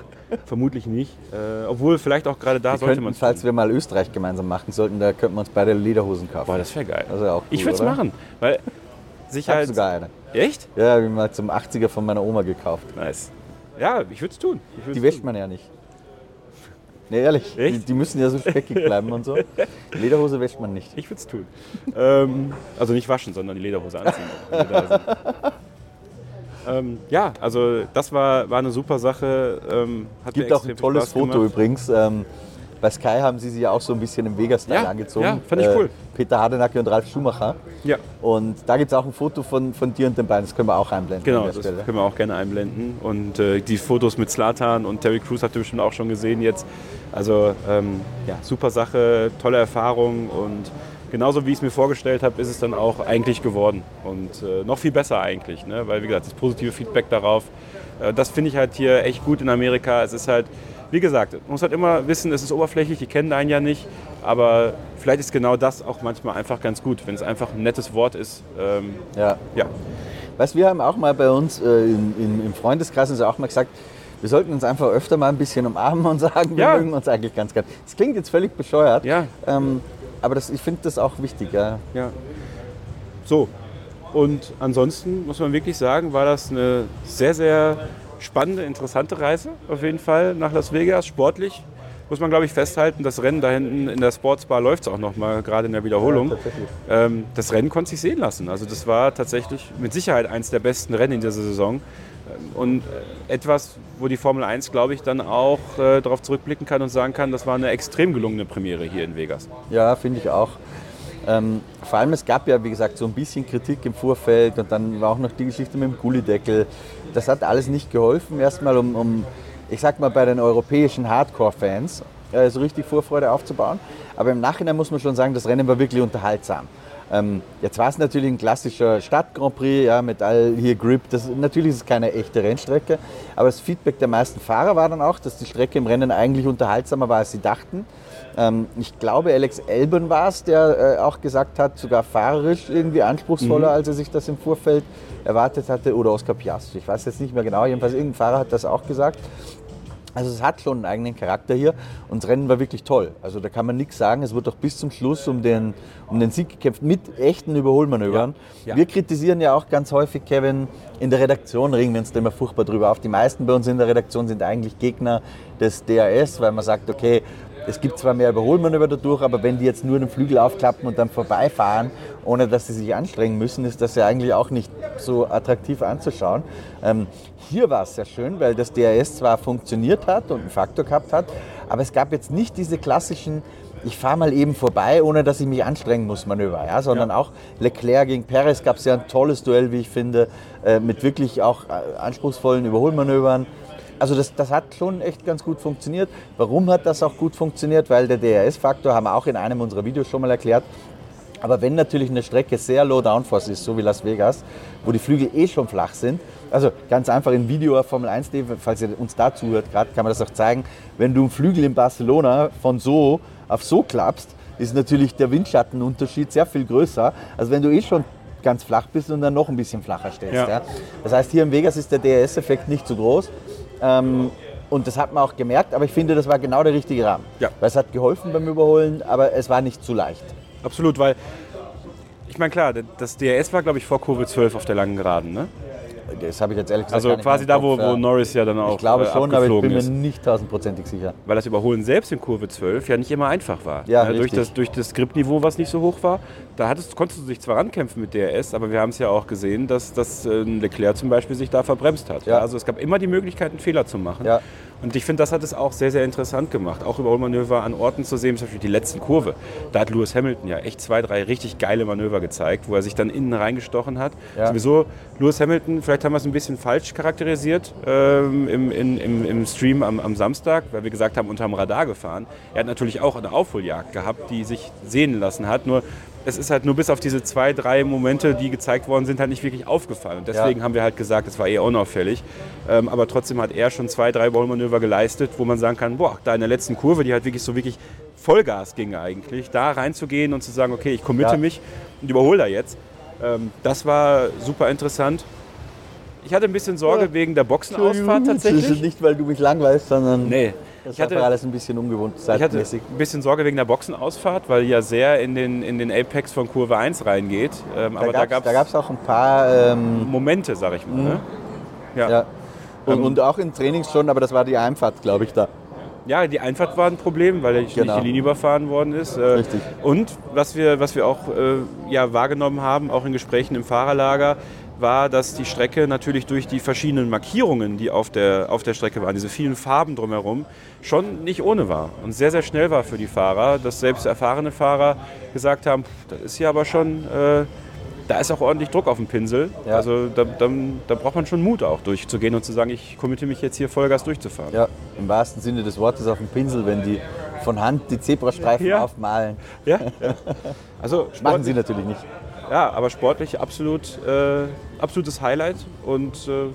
Vermutlich nicht. Äh, obwohl, vielleicht auch gerade da wir sollte man es Falls wir mal Österreich gemeinsam machen sollten, da könnten wir uns beide Lederhosen kaufen. Boah, das wäre geil. Das wär auch cool, ich würde es machen, weil Sicherheit... Ich habe sogar eine. Echt? Ja, habe ich mal zum 80er von meiner Oma gekauft. Nice. Ja, ich würde es tun. Die wäscht man ja nicht. Nee, ehrlich. Die, die, müssen ja so speckig bleiben und so. *laughs* Lederhose wäscht man nicht. Ich würde es tun. ähm, also nicht waschen, sondern die Lederhose anziehen. *laughs* ähm, ja, also das war, war eine super Sache. Ähm, hat gibt auch ein tolles Spaß Foto gemacht. übrigens. Ähm, bei Sky haben sie sich ja auch so ein bisschen im Vegas-Style ja, angezogen. Ja, fand ich äh, cool. Peter Hardenacke und Ralf Schumacher. Ja. Und da gibt es auch ein Foto von, von dir und den beiden. Das können wir auch einblenden. Genau, das Stelle. können wir auch gerne einblenden. Und äh, die Fotos mit Slatan und Terry Crews habt ihr bestimmt auch schon gesehen jetzt. Also ähm, ja, super Sache, tolle Erfahrung und genauso wie ich es mir vorgestellt habe, ist es dann auch eigentlich geworden. Und äh, noch viel besser eigentlich, ne? weil wie gesagt, das positive Feedback darauf, äh, das finde ich halt hier echt gut in Amerika. Es ist halt wie gesagt, man muss halt immer wissen, es ist oberflächlich, die kennen einen ja nicht, aber vielleicht ist genau das auch manchmal einfach ganz gut, wenn es einfach ein nettes Wort ist. Ähm, ja. ja. Weißt, wir haben auch mal bei uns äh, in, in, im Freundeskreis uns auch mal gesagt, wir sollten uns einfach öfter mal ein bisschen umarmen und sagen, wir ja. mögen uns eigentlich ganz gern. Das klingt jetzt völlig bescheuert, ja. ähm, aber das, ich finde das auch wichtig. Ja. ja. So, und ansonsten muss man wirklich sagen, war das eine sehr, sehr spannende, interessante Reise auf jeden Fall nach Las Vegas. Sportlich muss man, glaube ich, festhalten, das Rennen da hinten in der Sportsbar läuft es auch noch mal, gerade in der Wiederholung. Ja, ähm, das Rennen konnte sich sehen lassen. Also das war tatsächlich mit Sicherheit eines der besten Rennen in dieser Saison. Und äh, etwas, wo die Formel 1, glaube ich, dann auch äh, darauf zurückblicken kann und sagen kann, das war eine extrem gelungene Premiere hier in Vegas. Ja, finde ich auch. Ähm, vor allem, es gab ja, wie gesagt, so ein bisschen Kritik im Vorfeld und dann war auch noch die Geschichte mit dem Gullideckel. Das hat alles nicht geholfen, erstmal um, um ich sag mal, bei den europäischen Hardcore-Fans äh, so richtig Vorfreude aufzubauen. Aber im Nachhinein muss man schon sagen, das Rennen war wirklich unterhaltsam. Ähm, jetzt war es natürlich ein klassischer Stadt-Grand Prix ja, mit all hier Grip. Das, natürlich ist es keine echte Rennstrecke, aber das Feedback der meisten Fahrer war dann auch, dass die Strecke im Rennen eigentlich unterhaltsamer war, als sie dachten. Ähm, ich glaube, Alex Elben war es, der äh, auch gesagt hat, sogar fahrerisch irgendwie anspruchsvoller, mhm. als er sich das im Vorfeld erwartet hatte, oder Oscar Piastri. Ich weiß jetzt nicht mehr genau, jedenfalls irgendein Fahrer hat das auch gesagt. Also es hat schon einen eigenen Charakter hier und das Rennen war wirklich toll. Also da kann man nichts sagen. Es wird auch bis zum Schluss um den, um den Sieg gekämpft mit echten Überholmanövern. Ja, ja. Wir kritisieren ja auch ganz häufig, Kevin, in der Redaktion regen wir uns da immer furchtbar drüber auf. Die meisten bei uns in der Redaktion sind eigentlich Gegner des DRS, weil man sagt, okay, es gibt zwar mehr Überholmanöver dadurch, aber wenn die jetzt nur den Flügel aufklappen und dann vorbeifahren, ohne dass sie sich anstrengen müssen, ist das ja eigentlich auch nicht so attraktiv anzuschauen. Ähm, hier war es sehr schön, weil das DRS zwar funktioniert hat und einen Faktor gehabt hat, aber es gab jetzt nicht diese klassischen ich fahre mal eben vorbei, ohne dass ich mich anstrengen muss, Manöver. Ja? Sondern ja. auch Leclerc gegen Perez gab es ja ein tolles Duell, wie ich finde, äh, mit wirklich auch äh, anspruchsvollen Überholmanövern. Also das, das hat schon echt ganz gut funktioniert. Warum hat das auch gut funktioniert? Weil der DRS-Faktor, haben wir auch in einem unserer Videos schon mal erklärt, aber wenn natürlich eine Strecke sehr low downforce ist, so wie Las Vegas, wo die Flügel eh schon flach sind, also ganz einfach in Video auf Formel 1, falls ihr uns da zuhört, gerade kann man das auch zeigen, wenn du einen Flügel in Barcelona von so auf so klappst, ist natürlich der Windschattenunterschied sehr viel größer, als wenn du eh schon ganz flach bist und dann noch ein bisschen flacher stellst. Ja. Ja. Das heißt, hier in Vegas ist der DRS-Effekt nicht so groß. Ähm, und das hat man auch gemerkt, aber ich finde, das war genau der richtige Rahmen. Ja. Weil es hat geholfen beim Überholen, aber es war nicht zu leicht. Absolut, weil ich meine, klar, das DRS war, glaube ich, vor Kurve 12 auf der langen Geraden, ne? Das habe ich jetzt ehrlich gesagt Also quasi da, wo, wo, Norris ja dann auch Ich glaube äh, schon, aber ich bin mir nicht tausendprozentig sicher. Weil das Überholen selbst in Kurve 12 ja nicht immer einfach war. Ja, ja durch, das, durch das Gripniveau, was nicht so hoch war. Da hattest, konntest du dich zwar rankämpfen mit DRS, aber wir haben es ja auch gesehen, dass, dass äh, Leclerc zum Beispiel sich da verbremst hat. Ja. Also es gab immer die Möglichkeit, einen Fehler zu machen. Ja. Und ich finde, das hat es auch sehr, sehr interessant gemacht. Auch Überholmanöver an Orten zu sehen, zum Beispiel die letzten Kurve. Da hat Lewis Hamilton ja echt zwei, drei richtig geile Manöver gezeigt, wo er sich dann innen reingestochen hat. Ja. Sowieso, Lewis Hamilton, vielleicht haben wir es ein bisschen falsch charakterisiert ähm, im, in, im, im, Stream am, am, Samstag, weil wir gesagt haben, unterm Radar gefahren. Er hat natürlich auch eine Aufholjagd gehabt, die sich sehen lassen hat. Nur es ist halt nur bis auf diese zwei, drei Momente, die gezeigt worden sind, halt nicht wirklich aufgefallen. Und deswegen ja. haben wir halt gesagt, es war eher unauffällig. Ähm, aber trotzdem hat er schon zwei, drei Ballmanöver geleistet, wo man sagen kann, boah, da in der letzten Kurve, die halt wirklich so wirklich Vollgas ging eigentlich, da reinzugehen und zu sagen, okay, ich committe ja. mich und überhole da jetzt. Ähm, das war super interessant. Ich hatte ein bisschen Sorge ja. wegen der Boxenausfahrt tatsächlich. Das *laughs* ist nicht, weil du mich langweilst, sondern... Nee, das ich hatte alles ein bisschen ungewohnt Ich hatte ein bisschen Sorge wegen der Boxenausfahrt, weil ja sehr in den, in den Apex von Kurve 1 reingeht. Ähm, da aber gab's, da gab es auch ein paar ähm, Momente, sag ich mal. Ne? Mhm. Ja. ja. Und, ähm, und, auch in Trainings schon, aber das war die Einfahrt, glaube ich, da. Ja, die Einfahrt war ein Problem, weil ich genau. nicht die Linie überfahren worden ist. Äh, Richtig. Und was wir, was wir auch äh, ja, wahrgenommen haben, auch in Gesprächen im Fahrerlager, war, dass die Strecke natürlich durch die verschiedenen Markierungen, die auf der, auf der Strecke waren, diese vielen Farben drumherum, schon nicht ohne war und sehr, sehr schnell war für die Fahrer, dass selbst erfahrene Fahrer gesagt haben, das ist hier aber schon, äh, da ist auch ordentlich Druck auf dem Pinsel. Ja. Also da, da, da, braucht man schon Mut auch durchzugehen und zu sagen, ich committe mich jetzt hier Vollgas durchzufahren. Ja, im wahrsten Sinne des Wortes auf dem Pinsel, wenn die von Hand die Zebrastreifen ja. aufmalen. Ja, ja. *laughs* Also machen sie natürlich nicht ja, aber sportlich absolut, äh, absolutes Highlight. Und äh,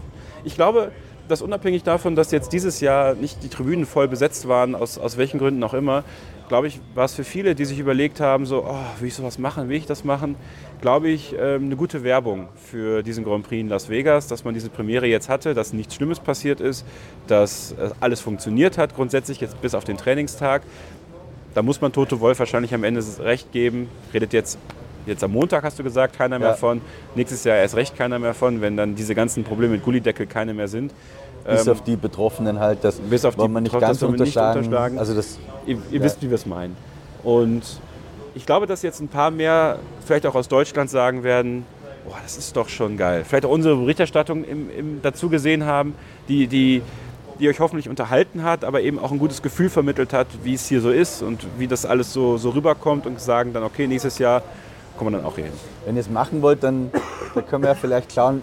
ich glaube, dass unabhängig davon, dass jetzt dieses Jahr nicht die Tribünen voll besetzt waren, aus, aus welchen Gründen auch immer, glaube ich, war es für viele, die sich überlegt haben, so, oh, will ich sowas machen, will ich das machen, glaube ich, ähm, eine gute Werbung für diesen Grand Prix in Las Vegas, dass man diese Premiere jetzt hatte, dass nichts Schlimmes passiert ist, dass äh, alles funktioniert hat, grundsätzlich jetzt bis auf den Trainingstag. Da muss man Toto Wolf wahrscheinlich am Ende recht geben, redet jetzt Jetzt am Montag hast du gesagt, keiner mehr ja. von. Nächstes Jahr erst recht keiner mehr von, wenn dann diese ganzen Probleme mit Gullideckel keine mehr sind. Bis ähm, auf die Betroffenen halt, das bis auf die man nicht ganz unterschlagen. Nicht unterschlagen. Also das, ihr, ihr ja. wisst, wie wir es meinen. Und ich glaube, dass jetzt ein paar mehr, vielleicht auch aus Deutschland, sagen werden, boah, das ist doch schon geil. Vielleicht auch unsere Berichterstattung im, im, dazu gesehen haben, die, die die euch hoffentlich unterhalten hat, aber eben auch ein gutes Gefühl vermittelt hat, wie es hier so ist und wie das alles so, so rüberkommt und sagen dann, okay, nächstes Jahr kommen wir dann auch hier hin. Wenn ihr es machen wollt, dann, dann können wir ja vielleicht schauen,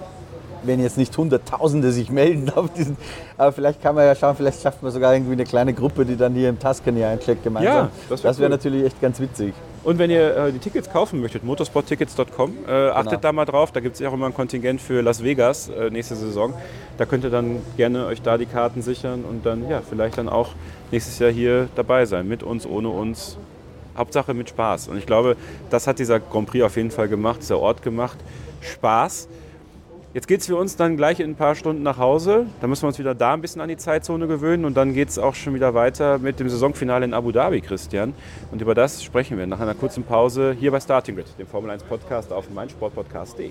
wenn jetzt nicht Hunderttausende sich melden auf diesen, aber vielleicht kann man ja schauen, vielleicht schafft man sogar irgendwie eine kleine Gruppe, die dann hier im Tuscany eincheckt gemeinsam. Ja, das wäre wär cool. natürlich echt ganz witzig. Und wenn ihr äh, die Tickets kaufen möchtet, motorsporttickets.com, äh, achtet genau. da mal drauf. Da gibt es ja auch immer ein Kontingent für Las Vegas äh, nächste Saison. Da könnt ihr dann gerne euch da die Karten sichern und dann ja vielleicht dann auch nächstes Jahr hier dabei sein, mit uns, ohne uns. Hauptsache mit Spaß. Und ich glaube, das hat dieser Grand Prix auf jeden Fall gemacht, dieser Ort gemacht. Spaß. Jetzt geht es für uns dann gleich in ein paar Stunden nach Hause. Da müssen wir uns wieder da ein bisschen an die Zeitzone gewöhnen und dann geht es auch schon wieder weiter mit dem Saisonfinale in Abu Dhabi, Christian. Und über das sprechen wir nach einer kurzen Pause hier bei Starting Grid, dem Formel 1 Podcast auf meinsportpodcast.de.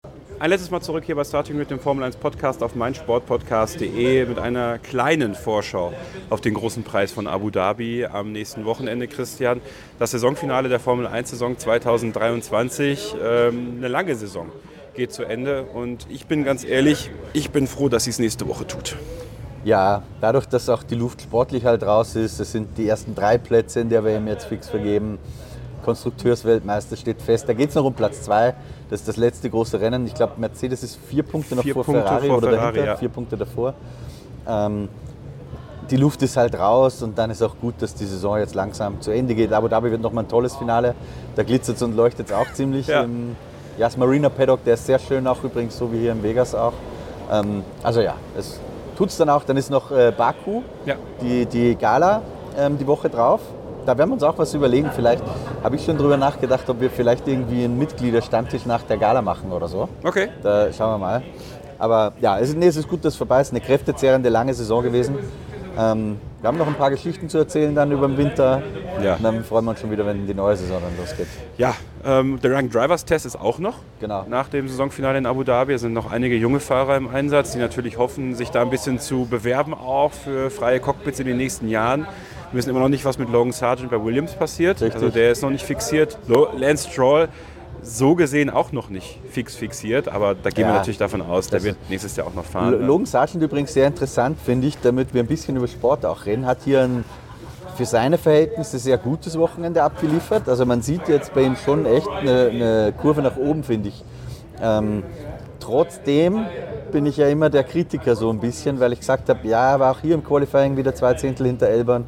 Ein letztes Mal zurück hier bei Starting mit dem Formel 1 Podcast auf meinsportpodcast.de mit einer kleinen Vorschau auf den großen Preis von Abu Dhabi am nächsten Wochenende, Christian. Das Saisonfinale der Formel 1 Saison 2023, ähm, eine lange Saison geht zu Ende und ich bin ganz ehrlich, ich bin froh, dass sie es nächste Woche tut. Ja, dadurch, dass auch die Luft sportlich halt raus ist, es sind die ersten drei Plätze in der WM jetzt fix vergeben. Konstrukteursweltmeister steht fest. Da geht es noch um Platz zwei. Das ist das letzte große Rennen. Ich glaube, Mercedes ist vier Punkte noch vier vor Punkte Ferrari vor oder Ferrari, dahinter, ja. vier Punkte davor. Ähm, die Luft ist halt raus und dann ist auch gut, dass die Saison jetzt langsam zu Ende geht. Abu Dhabi wird nochmal ein tolles Finale. Da glitzert es und leuchtet es auch ziemlich. Ja. Im Yas Marina Paddock, der ist sehr schön auch übrigens, so wie hier in Vegas auch. Ähm, also ja, es tut es dann auch. Dann ist noch äh, Baku, Ja. die, die Gala ähm, die Woche drauf. Da werden wir uns auch was überlegen. Vielleicht habe ich schon drüber nachgedacht, ob wir vielleicht irgendwie einen Mitgliederstammtisch nach der Gala machen oder so. Okay. Da schauen wir mal. Aber ja, es ist, nee, es ist gut, dass es vorbei ist. Eine kräftezehrende, lange Saison gewesen. Ähm, wir haben noch ein paar Geschichten zu erzählen dann über den Winter. Ja. Und dann freuen wir uns schon wieder, wenn die neue Saison dann losgeht. Ja, ähm, der Rank Drivers Test ist auch noch. Genau. Nach dem Saisonfinale in Abu Dhabi Es sind noch einige junge Fahrer im Einsatz, die natürlich hoffen, sich da ein bisschen zu bewerben, auch für freie Cockpits in den nächsten Jahren. Wir wissen immer noch nicht, was mit Logan Sargent bei Williams passiert. Richtig. Also der ist noch nicht fixiert. Lance Stroll so gesehen auch noch nicht fix fixiert, aber da gehen wir Ja. natürlich davon aus, der wird nächstes Jahr auch noch fahren. L- Logan Sargent übrigens sehr interessant, finde ich, damit wir ein bisschen über Sport auch reden, hat hier ein für seine Verhältnisse sehr gutes Wochenende abgeliefert. Also man sieht jetzt bei ihm schon echt eine, eine Kurve nach oben, finde ich. Ähm, trotzdem bin ich ja immer der Kritiker so ein bisschen, weil ich gesagt habe, ja, er war auch hier im Qualifying wieder zwei Zehntel hinter Elbern.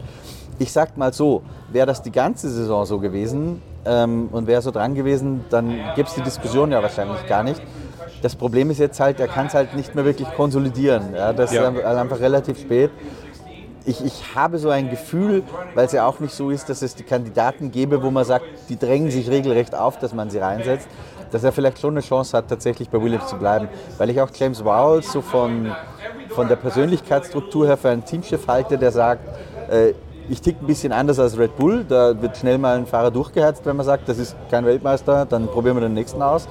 Ich sag mal so, wäre das die ganze Saison so gewesen ähm, und wäre so dran gewesen, dann gäbe es die Diskussion ja wahrscheinlich gar nicht. Das Problem ist jetzt halt, er kann es halt nicht mehr wirklich konsolidieren. Ja, das Ja. ist einfach relativ spät. Ich, ich habe so ein Gefühl, weil es ja auch nicht so ist, dass es die Kandidaten gäbe, wo man sagt, die drängen sich regelrecht auf, dass man sie reinsetzt, dass er vielleicht schon eine Chance hat, tatsächlich bei Williams zu bleiben. Weil ich auch James Vowles so von, von der Persönlichkeitsstruktur her für einen Teamchef halte, der sagt, äh, ich tick ein bisschen anders als Red Bull, da wird schnell mal ein Fahrer durchgehetzt, wenn man sagt, das ist kein Weltmeister, dann probieren wir den nächsten aus.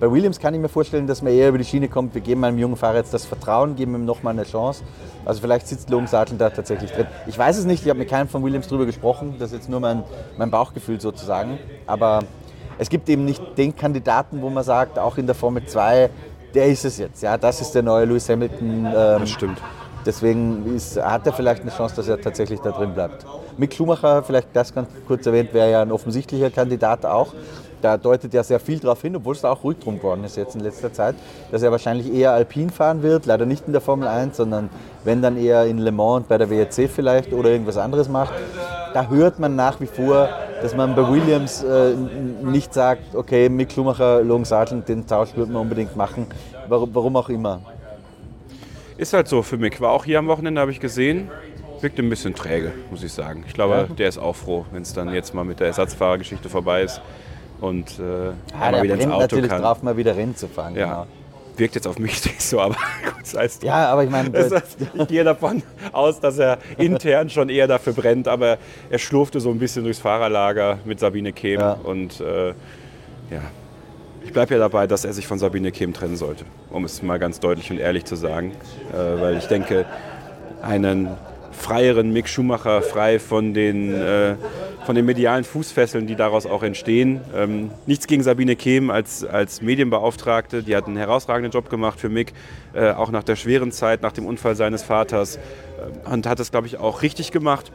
Bei Williams kann ich mir vorstellen, dass man eher über die Schiene kommt, wir geben einem jungen Fahrer jetzt das Vertrauen, geben ihm nochmal eine Chance. Also vielleicht sitzt Logan Sargent da tatsächlich drin. Ich weiß es nicht, ich habe mit keinem von Williams drüber gesprochen, das ist jetzt nur mein, mein Bauchgefühl sozusagen. Aber es gibt eben nicht den Kandidaten, wo man sagt, auch in der Formel 2, der ist es jetzt. Ja, das ist der neue Lewis Hamilton. Ähm, Das stimmt. Deswegen ist, hat er vielleicht eine Chance, dass er tatsächlich da drin bleibt. Mick Schumacher, vielleicht das ganz kurz erwähnt, wäre ja ein offensichtlicher Kandidat auch. Da deutet ja sehr viel darauf hin, obwohl es da auch ruhig drum geworden ist jetzt in letzter Zeit, dass er wahrscheinlich eher Alpin fahren wird, leider nicht in der Formel 1, sondern wenn dann eher in Le Mans bei der WRC vielleicht oder irgendwas anderes macht. Da hört man nach wie vor, dass man bei Williams äh, nicht sagt, okay, Mick Schumacher, Logan Sargent, den Tausch würde man unbedingt machen, warum auch immer. Ist halt so für mich. War auch hier am Wochenende, habe ich gesehen. Wirkt ein bisschen träge, muss ich sagen. Ich glaube, Ja. der ist auch froh, wenn es dann jetzt mal mit der Ersatzfahrergeschichte vorbei ist und äh, Ah, mal der wieder ins Auto natürlich kann. drauf, mal wieder Rennen zu fahren. Ja. Genau. Wirkt jetzt auf mich *laughs* nicht so, aber gut. Das heißt, ja, aber ich meine, das heißt, ich gehe davon aus, dass er intern schon eher dafür brennt, aber er schlurfte so ein bisschen durchs Fahrerlager mit Sabine Kehm Ja. und äh, ja, ich bleibe ja dabei, dass er sich von Sabine Kehm trennen sollte, um es mal ganz deutlich und ehrlich zu sagen, äh, weil ich denke, einen freieren Mick Schumacher, frei von den, äh, von den medialen Fußfesseln, die daraus auch entstehen. Ähm, nichts gegen Sabine Kehm als, als Medienbeauftragte, die hat einen herausragenden Job gemacht für Mick, äh, auch nach der schweren Zeit, nach dem Unfall seines Vaters äh, und hat es, glaube ich, auch richtig gemacht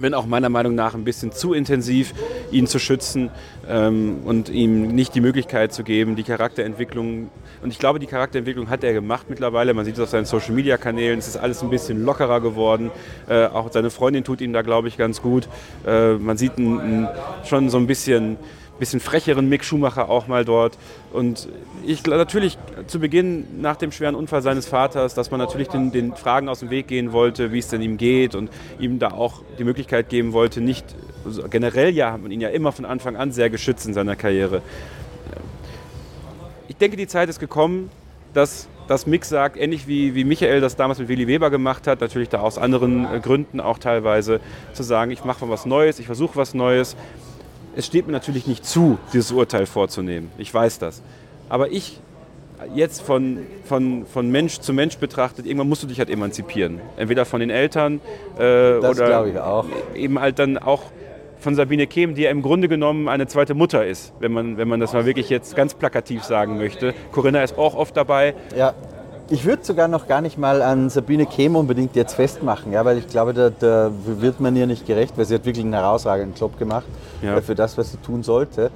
wenn auch meiner Meinung nach ein bisschen zu intensiv, ihn zu schützen ähm, und ihm nicht die Möglichkeit zu geben, die Charakterentwicklung. Und ich glaube, die Charakterentwicklung hat er gemacht mittlerweile. Man sieht es auf seinen Social-Media-Kanälen. Es ist alles ein bisschen lockerer geworden. Äh, auch seine Freundin tut ihm da, glaube ich, ganz gut. Äh, man sieht ein, ein, schon so ein bisschen bisschen frecheren Mick Schumacher auch mal dort. Und ich natürlich zu Beginn nach dem schweren Unfall seines Vaters, dass man natürlich den, den Fragen aus dem Weg gehen wollte, wie es denn ihm geht und ihm da auch die Möglichkeit geben wollte, nicht also generell ja hat man ihn ja immer von Anfang an sehr geschützt in seiner Karriere. Ich denke, die Zeit ist gekommen, dass dass Mick sagt, ähnlich wie, wie Michael das damals mit Willi Weber gemacht hat, natürlich da aus anderen äh, Gründen auch teilweise, zu sagen, ich mache mal was Neues, ich versuche was Neues es steht mir natürlich nicht zu, dieses Urteil vorzunehmen. Ich weiß das. Aber ich jetzt von, von, von Mensch zu Mensch betrachtet, irgendwann musst du dich halt emanzipieren. Entweder von den Eltern äh, oder eben halt dann auch von Sabine Kehm, die ja im Grunde genommen eine zweite Mutter ist, wenn man, wenn man das mal wirklich jetzt ganz plakativ sagen möchte. Corinna ist auch oft dabei. Ja, ich würde sogar noch gar nicht mal an Sabine Kehm unbedingt jetzt festmachen, ja, weil ich glaube, da, da wird man ihr nicht gerecht, weil sie hat wirklich einen herausragenden Job gemacht Ja. äh, für das, was sie tun sollte.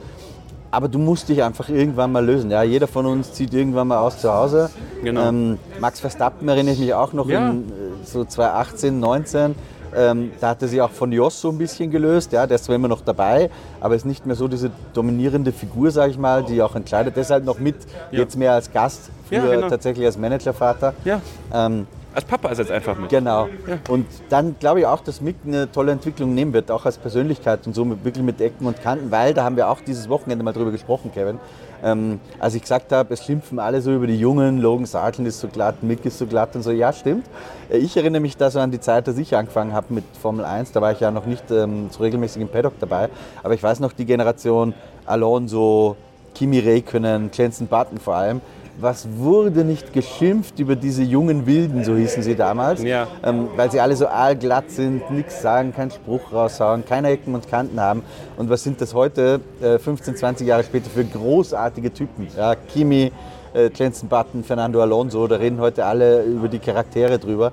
Aber du musst dich einfach irgendwann mal lösen. Ja, jeder von uns zieht irgendwann mal aus zu Hause. Genau. Ähm, Max Verstappen erinnere ich mich auch noch Ja. in äh, so 2018, 19. Ähm, da hat er sich auch von Jos so ein bisschen gelöst. Ja, der ist zwar immer noch dabei, aber ist nicht mehr so diese dominierende Figur, sage ich mal, die auch entscheidet. Deshalb noch mit, Ja. jetzt mehr als Gast, früher Ja, genau. tatsächlich als Managervater. Ja, Ähm, als Papa ist jetzt einfach mit. genau. Und dann glaube ich auch, dass Mick eine tolle Entwicklung nehmen wird, auch als Persönlichkeit und so mit, wirklich mit Ecken und Kanten, weil da haben wir auch dieses Wochenende mal drüber gesprochen, Kevin. Ähm, als ich gesagt habe, es schimpfen alle so über die Jungen, Logan Sargent ist so glatt, Mick ist so glatt und so, ja, stimmt. Äh, Ich erinnere mich da so an die Zeit, als ich angefangen habe mit Formel 1, da war ich ja noch nicht ähm, so regelmäßig im Paddock dabei, aber ich weiß noch die Generation Alonso, Kimi Räikkönen, Jensen Button vor allem, was wurde nicht geschimpft über diese jungen Wilden, so hießen sie damals, Ja. ähm, weil sie alle so aalglatt sind, nichts sagen, keinen Spruch raushauen, keine Ecken und Kanten haben. Und was sind das heute, äh, 15, 20 Jahre später, für großartige Typen? Ja, Kimi, äh, Jensen Button, Fernando Alonso, da reden heute alle über die Charaktere drüber.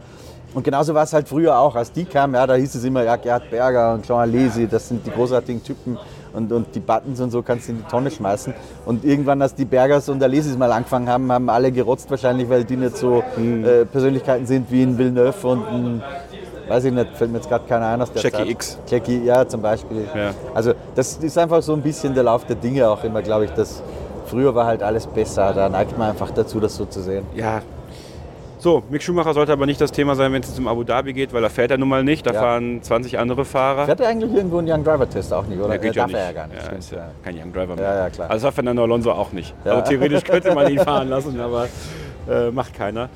Und genauso war es halt früher auch, als die kamen, ja, da hieß es immer, ja, Gerhard Berger und Jean Alesi, das sind die großartigen Typen und, und die Buttons und so kannst du in die Tonne schmeißen. Und irgendwann, als die Bergers und Alesis mal angefangen haben, haben alle gerotzt wahrscheinlich, weil die nicht so äh, Persönlichkeiten sind wie ein Villeneuve und ein, weiß ich nicht, fällt mir jetzt gerade keiner ein aus der Jackie Zeit. X. Jackie, ja, zum Beispiel. Ja. Also das ist einfach so ein bisschen der Lauf der Dinge auch immer, glaube ich, dass früher war halt alles besser, da neigt man einfach dazu, das so zu sehen. Ja. So, Mick Schumacher sollte aber nicht das Thema sein, wenn es zum Abu Dhabi geht, weil da fährt er nun mal nicht. Da Ja. fahren 20 andere Fahrer. Fährt er eigentlich irgendwo einen Young Driver Test auch nicht, oder? Der geht Äh, ja darf nicht. er ja gar nicht. Ja, ist ja ja. kein Young Driver mehr. Ja, ja, klar. Also das war Fernando Alonso auch nicht. Ja. Also theoretisch könnte man ihn *laughs* fahren lassen, aber äh, macht keiner.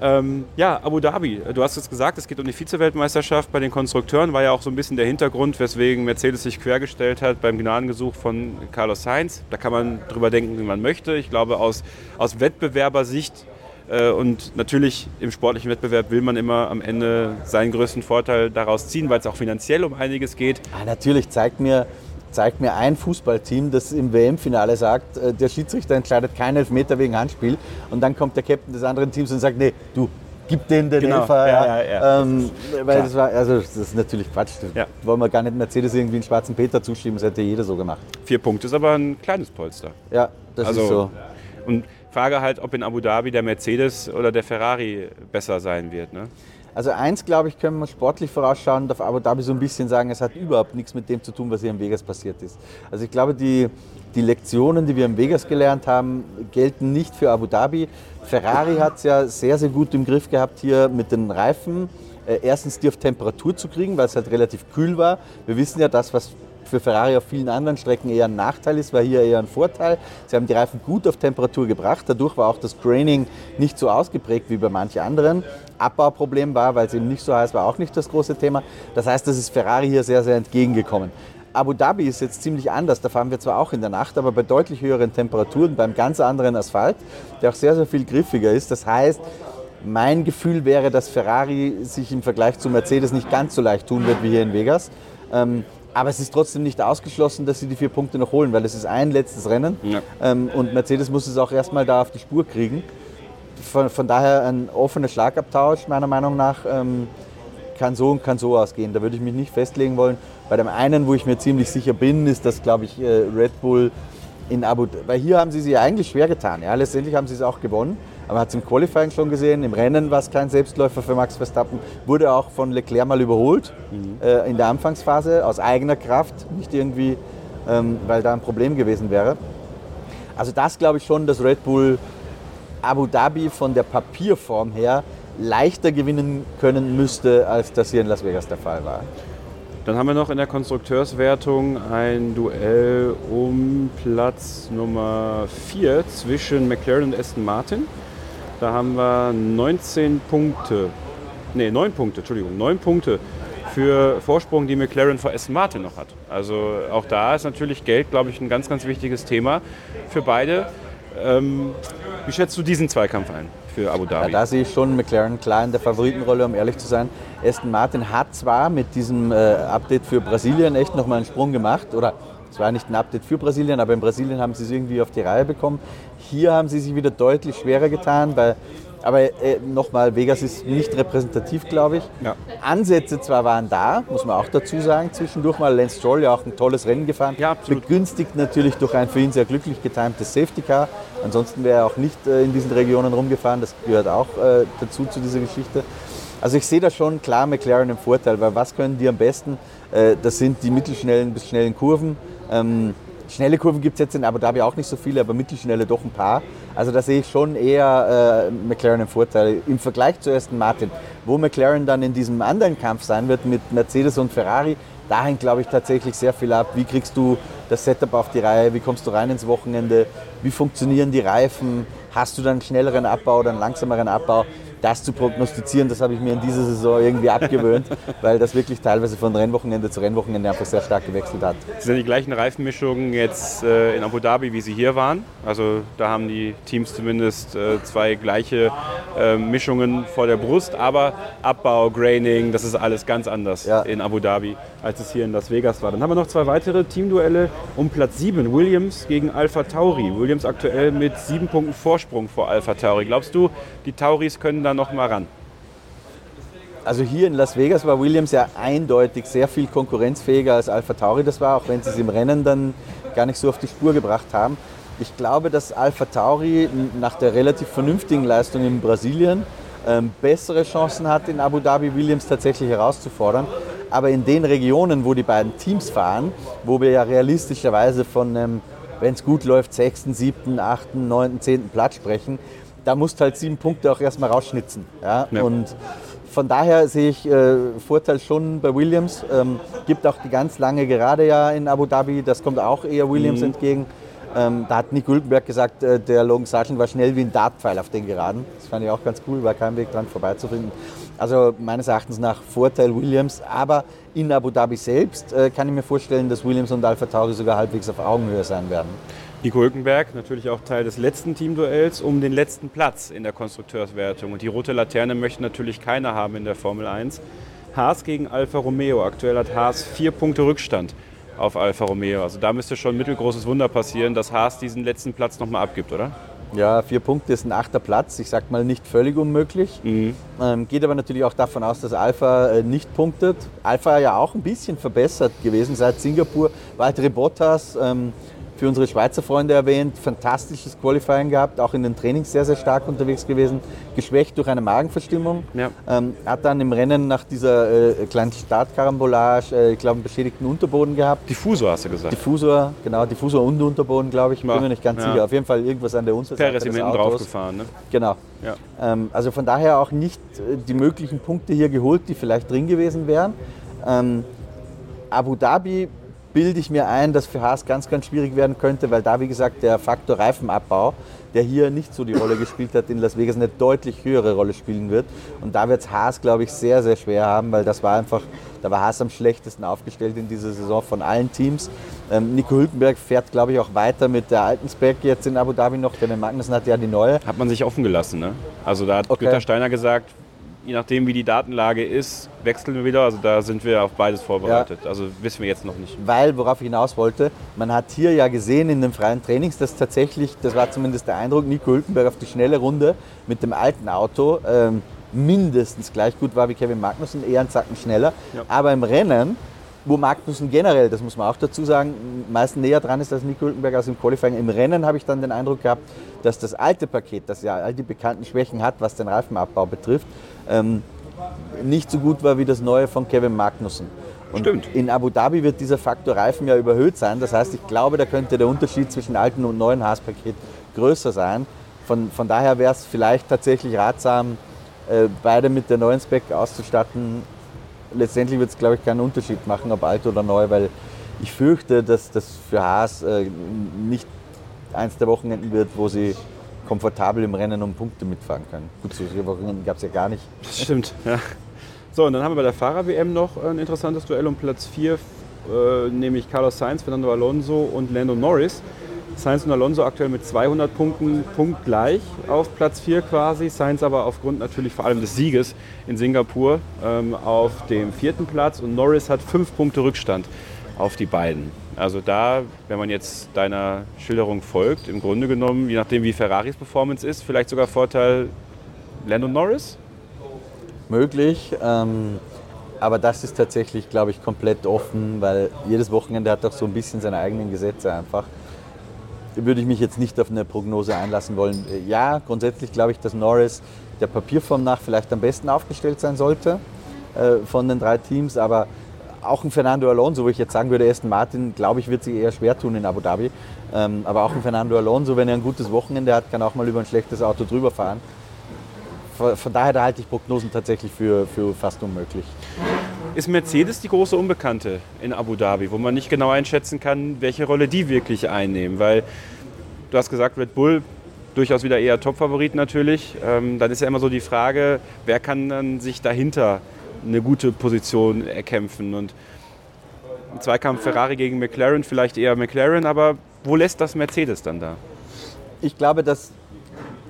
Ähm, ja, Abu Dhabi. Du hast es gesagt, es geht um die Vize-Weltmeisterschaft bei den Konstrukteuren. War ja auch so ein bisschen der Hintergrund, weswegen Mercedes sich quergestellt hat beim Gnadengesuch von Carlos Sainz. Da kann man drüber denken, wie man möchte. Ich glaube, aus, aus Wettbewerbersicht und natürlich im sportlichen Wettbewerb will man immer am Ende seinen größten Vorteil daraus ziehen, weil es auch finanziell um einiges geht. Ah, natürlich zeigt mir, zeigt mir ein Fußballteam, das im WM-Finale sagt, äh, der Schiedsrichter entscheidet keinen Elfmeter wegen Handspiel und dann kommt der Captain des anderen Teams und sagt, nee, du, gib denen den Genau. Elfer. Ja, ja, ja. Ähm, weil das war, also das ist natürlich Quatsch. Das Ja. wollen wir gar nicht Mercedes irgendwie einen schwarzen Peter zuschieben, das hätte jeder so gemacht. Vier Punkte ist aber ein kleines Polster. Ja, das Also- ist so. Und Frage halt, ob in Abu Dhabi der Mercedes oder der Ferrari besser sein wird. Ne? Also eins, glaube ich, können wir sportlich vorausschauend auf Abu Dhabi so ein bisschen sagen, es hat überhaupt nichts mit dem zu tun, was hier in Vegas passiert ist. Also ich glaube, die, die Lektionen, die wir in Vegas gelernt haben, gelten nicht für Abu Dhabi. Ferrari hat es ja sehr, sehr gut im Griff gehabt hier mit den Reifen. Äh, erstens die auf Temperatur zu kriegen, weil es halt relativ kühl war. Wir wissen ja, das, was für Ferrari auf vielen anderen Strecken eher ein Nachteil ist, war hier eher ein Vorteil. Sie haben die Reifen gut auf Temperatur gebracht, dadurch war auch das Graining nicht so ausgeprägt wie bei manchen anderen. Abbauproblem war, weil es eben nicht so heiß war, auch nicht das große Thema. Das heißt, das ist Ferrari hier sehr, sehr entgegengekommen. Abu Dhabi ist jetzt ziemlich anders. Da fahren wir zwar auch in der Nacht, aber bei deutlich höheren Temperaturen, beim ganz anderen Asphalt, der auch sehr, sehr viel griffiger ist. Das heißt, mein Gefühl wäre, dass Ferrari sich im Vergleich zu Mercedes nicht ganz so leicht tun wird wie hier in Vegas. Aber es ist trotzdem nicht ausgeschlossen, dass sie die vier Punkte noch holen, weil es ist ein letztes Rennen ja. ähm, und Mercedes muss es auch erstmal da auf die Spur kriegen. Von, von daher ein offener Schlagabtausch meiner Meinung nach ähm, kann so und kann so ausgehen. Da würde ich mich nicht festlegen wollen. Bei dem einen, wo ich mir ziemlich sicher bin, ist das, glaube ich, äh, Red Bull in Abu Dhabi. Weil hier haben sie sich eigentlich schwer getan. Ja, letztendlich haben sie es auch gewonnen. Aber man hat es im Qualifying schon gesehen, im Rennen war es kein Selbstläufer für Max Verstappen, wurde auch von Leclerc mal überholt mhm. äh, in der Anfangsphase aus eigener Kraft, nicht irgendwie, ähm, weil da ein Problem gewesen wäre. Also das glaube ich schon, dass Red Bull Abu Dhabi von der Papierform her leichter gewinnen können müsste, als das hier in Las Vegas der Fall war. Dann haben wir noch in der Konstrukteurswertung ein Duell um Platz Nummer 4 zwischen McLaren und Aston Martin. Da haben wir 19 Punkte, nee, 9 Punkte, Entschuldigung, 9 Punkte für Vorsprung, die McLaren vor Aston Martin noch hat. Also auch da ist natürlich Geld, glaube ich, ein ganz, ganz wichtiges Thema für beide. Ähm, wie schätzt du diesen Zweikampf ein für Abu Dhabi? Ja, da sehe ich schon McLaren klar in der Favoritenrolle, um ehrlich zu sein. Aston Martin hat zwar mit diesem äh, Update für Brasilien echt nochmal einen Sprung gemacht, oder es war nicht ein Update für Brasilien, aber in Brasilien haben sie es irgendwie auf die Reihe bekommen. Hier haben sie sich wieder deutlich schwerer getan, weil, aber äh, nochmal, Vegas ist nicht repräsentativ, glaube ich. Ja. Ansätze zwar waren da, muss man auch dazu sagen, zwischendurch mal Lance Stroll ja auch ein tolles Rennen gefahren. Ja, Begünstigt natürlich durch ein für ihn sehr glücklich getimtes Safety Car. Ansonsten wäre er auch nicht äh, in diesen Regionen rumgefahren, das gehört auch äh, dazu zu dieser Geschichte. Also ich sehe da schon klar McLaren im Vorteil, weil was können die am besten? Äh, das sind die mittelschnellen bis schnellen Kurven. Ähm, schnelle Kurven gibt es jetzt in Abu Dhabi auch nicht so viele, aber mittelschnelle doch ein paar. Also da sehe ich schon eher äh, McLaren im Vorteil im Vergleich zu Aston Martin. Wo McLaren dann in diesem anderen Kampf sein wird mit Mercedes und Ferrari, da hängt, glaube ich, tatsächlich sehr viel ab. Wie kriegst du das Setup auf die Reihe? Wie kommst du rein ins Wochenende? Wie funktionieren die Reifen? Hast du dann einen schnelleren Abbau oder einen langsameren Abbau? Das zu prognostizieren, das habe ich mir in dieser Saison irgendwie abgewöhnt, *laughs* weil das wirklich teilweise von Rennwochenende zu Rennwochenende einfach sehr stark gewechselt hat. Es sind die gleichen Reifenmischungen jetzt äh, in Abu Dhabi, wie sie hier waren. Also da haben die Teams zumindest äh, zwei gleiche äh, Mischungen vor der Brust, aber Abbau, Graining, das ist alles ganz anders ja. in Abu Dhabi, als es hier in Las Vegas war. Dann haben wir noch zwei weitere Teamduelle um Platz 7, Williams gegen Alpha Tauri. Williams aktuell mit sieben Punkten Vorsprung vor Alpha Tauri. Glaubst du, die Tauris können da noch mal ran? Also hier in Las Vegas war Williams ja eindeutig sehr viel konkurrenzfähiger als Alpha Tauri das war, auch wenn sie es im Rennen dann gar nicht so auf die Spur gebracht haben. Ich glaube, dass Alpha Tauri nach der relativ vernünftigen Leistung in Brasilien ähm, bessere Chancen hat, in Abu Dhabi Williams tatsächlich herauszufordern. Aber in den Regionen, wo die beiden Teams fahren, wo wir ja realistischerweise von einem, wenn es gut läuft, 6., 7., 8., 9., 10. Platz sprechen, da musst du halt sieben Punkte auch erstmal rausschnitzen. Ja? ja. Und von daher sehe ich äh, Vorteil schon bei Williams. Ähm, gibt auch die ganz lange Gerade ja in Abu Dhabi, das kommt auch eher Williams mhm. entgegen. Ähm, da hat Nick Güldenberg gesagt, äh, der Logan Sargent war schnell wie ein Dartpfeil auf den Geraden. Das fand ich auch ganz cool, war kein Weg dran vorbeizufinden. Also meines Erachtens nach Vorteil Williams, aber in Abu Dhabi selbst äh, kann ich mir vorstellen, dass Williams und Alpha Tauri sogar halbwegs auf Augenhöhe sein werden. Nico Hülkenberg, natürlich auch Teil des letzten Teamduells um den letzten Platz in der Konstrukteurswertung. Und die rote Laterne möchte natürlich keiner haben in der Formel 1. Haas gegen Alfa Romeo. Aktuell hat Haas vier Punkte Rückstand auf Alfa Romeo. Also da müsste schon ein mittelgroßes Wunder passieren, dass Haas diesen letzten Platz nochmal abgibt, oder? Ja, vier Punkte ist ein achter Platz. Ich sag mal nicht völlig unmöglich. Mhm. Ähm, geht aber natürlich auch davon aus, dass Alpha äh, nicht punktet. Alpha ja auch ein bisschen verbessert gewesen seit Singapur. Weitere Bottas. Ähm, für unsere Schweizer Freunde erwähnt, fantastisches Qualifying gehabt, auch in den Trainings sehr, sehr stark unterwegs gewesen, geschwächt durch eine Magenverstimmung. Ja. Ähm, hat dann im Rennen nach dieser äh, kleinen Startkarambolage, äh, ich glaube, einen beschädigten Unterboden gehabt. Diffusor hast du gesagt. Diffusor, genau, Diffusor und Unterboden, glaube ich, bin mir nicht ganz ja. sicher. Auf jeden Fall irgendwas an der Unterseite Perez hinten drauf gefahren, ne? Genau. Ja. Ähm, also von daher auch nicht äh, die möglichen Punkte hier geholt, die vielleicht drin gewesen wären. Ähm, Abu Dhabi bilde ich mir ein, dass für Haas ganz, ganz schwierig werden könnte, weil da, wie gesagt, der Faktor Reifenabbau, der hier nicht so die Rolle gespielt hat, in Las Vegas eine deutlich höhere Rolle spielen wird. Und da wird es Haas, glaube ich, sehr, sehr schwer haben, weil das war einfach, da war Haas am schlechtesten aufgestellt in dieser Saison von allen Teams. Ähm, Nico Hülkenberg fährt, glaube ich, auch weiter mit der alten Spec jetzt in Abu Dhabi noch. Der Magnussen hat ja die neue. Hat man sich offen gelassen, ne? Also da hat okay. Günther Steiner gesagt, je nachdem, wie die Datenlage ist, wechseln wir wieder. Also da sind wir auf beides vorbereitet. Ja. Also wissen wir jetzt noch nicht. Weil, worauf ich hinaus wollte, man hat hier ja gesehen in den freien Trainings, dass tatsächlich, das war zumindest der Eindruck, Nico Hülkenberg auf die schnelle Runde mit dem alten Auto ähm, mindestens gleich gut war wie Kevin Magnussen, eher einen Zacken schneller. Ja. Aber im Rennen wo Magnussen generell, das muss man auch dazu sagen, meistens näher dran ist als Nico Hülkenberg als im Qualifying. Im Rennen habe ich dann den Eindruck gehabt, dass das alte Paket, das ja all die bekannten Schwächen hat, was den Reifenabbau betrifft, ähm, nicht so gut war wie das neue von Kevin Magnussen. Und Stimmt. in Abu Dhabi wird dieser Faktor Reifen ja überhöht sein. Das heißt, ich glaube, da könnte der Unterschied zwischen alten und neuen Haas-Paket größer sein. Von, von daher wäre es vielleicht tatsächlich ratsam, äh, beide mit der neuen Spec auszustatten, letztendlich wird es, glaube ich, keinen Unterschied machen, ob alt oder neu, weil ich fürchte, dass das für Haas äh, nicht eins der Wochenenden wird, wo sie komfortabel im Rennen um Punkte mitfahren können. Gut, solche Wochenenden gab es ja gar nicht. Das stimmt, ja. So, und dann haben wir bei der Fahrer-WM noch ein interessantes Duell um Platz 4, äh, nämlich Carlos Sainz, Fernando Alonso und Lando Norris. Sainz und Alonso aktuell mit 200 Punkten punktgleich auf Platz 4 quasi. Sainz aber aufgrund natürlich vor allem des Sieges in Singapur ähm, auf dem vierten Platz und Norris hat fünf Punkte Rückstand auf die beiden. Also da, wenn man jetzt deiner Schilderung folgt, im Grunde genommen, je nachdem wie Ferraris Performance ist, vielleicht sogar Vorteil Lando Norris? Möglich. Ähm aber das ist tatsächlich, glaube ich, komplett offen, weil jedes Wochenende hat doch so ein bisschen seine eigenen Gesetze einfach würde ich mich jetzt nicht auf eine Prognose einlassen wollen. Ja, grundsätzlich glaube ich, dass Norris der Papierform nach vielleicht am besten aufgestellt sein sollte äh, von den drei Teams, aber auch ein Fernando Alonso, wo ich jetzt sagen würde, Aston Martin, glaube ich, wird sich eher schwer tun in Abu Dhabi. Ähm, aber auch ein Fernando Alonso, wenn er ein gutes Wochenende hat, kann auch mal über ein schlechtes Auto drüber fahren. Von, von daher da halte ich Prognosen tatsächlich für, für fast unmöglich ist Mercedes die große Unbekannte in Abu Dhabi, wo man nicht genau einschätzen kann, welche Rolle die wirklich einnehmen. Weil du hast gesagt, Red Bull durchaus wieder eher Topfavorit natürlich. Ähm, dann ist ja immer so die Frage, wer kann dann sich dahinter eine gute Position erkämpfen. Und im Zweikampf Ferrari gegen McLaren, vielleicht eher McLaren, aber wo lässt das Mercedes dann da? Ich glaube, dass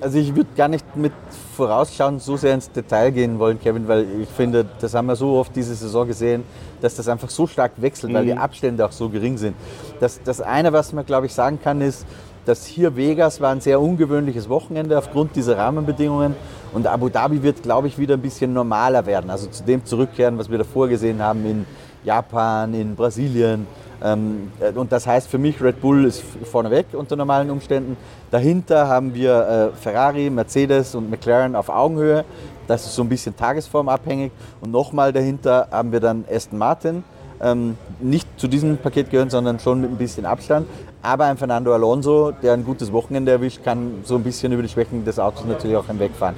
also ich würde gar nicht mit vorausschauend so sehr ins Detail gehen wollen, Kevin, weil ich finde, das haben wir so oft diese Saison gesehen, dass das einfach so stark wechselt, mhm. weil die mhm. Abstände auch so gering sind. Das, das eine, was man, glaube ich, sagen kann, ist, dass hier Vegas war ein sehr ungewöhnliches Wochenende aufgrund dieser Rahmenbedingungen und Abu Dhabi wird, glaube ich, wieder ein bisschen normaler werden. Also zu dem zurückkehren, was wir davor gesehen haben in Japan, in Brasilien. Ähm, und das heißt für mich, Red Bull ist vorneweg unter normalen Umständen. Dahinter haben wir äh, Ferrari, Mercedes und McLaren auf Augenhöhe. Das ist so ein bisschen tagesformabhängig. Und nochmal dahinter haben wir dann Aston Martin. Ähm, nicht zu diesem Paket gehören, sondern schon mit ein bisschen Abstand. Aber ein Fernando Alonso, der ein gutes Wochenende erwischt, kann so ein bisschen über die Schwächen des Autos natürlich auch hinwegfahren.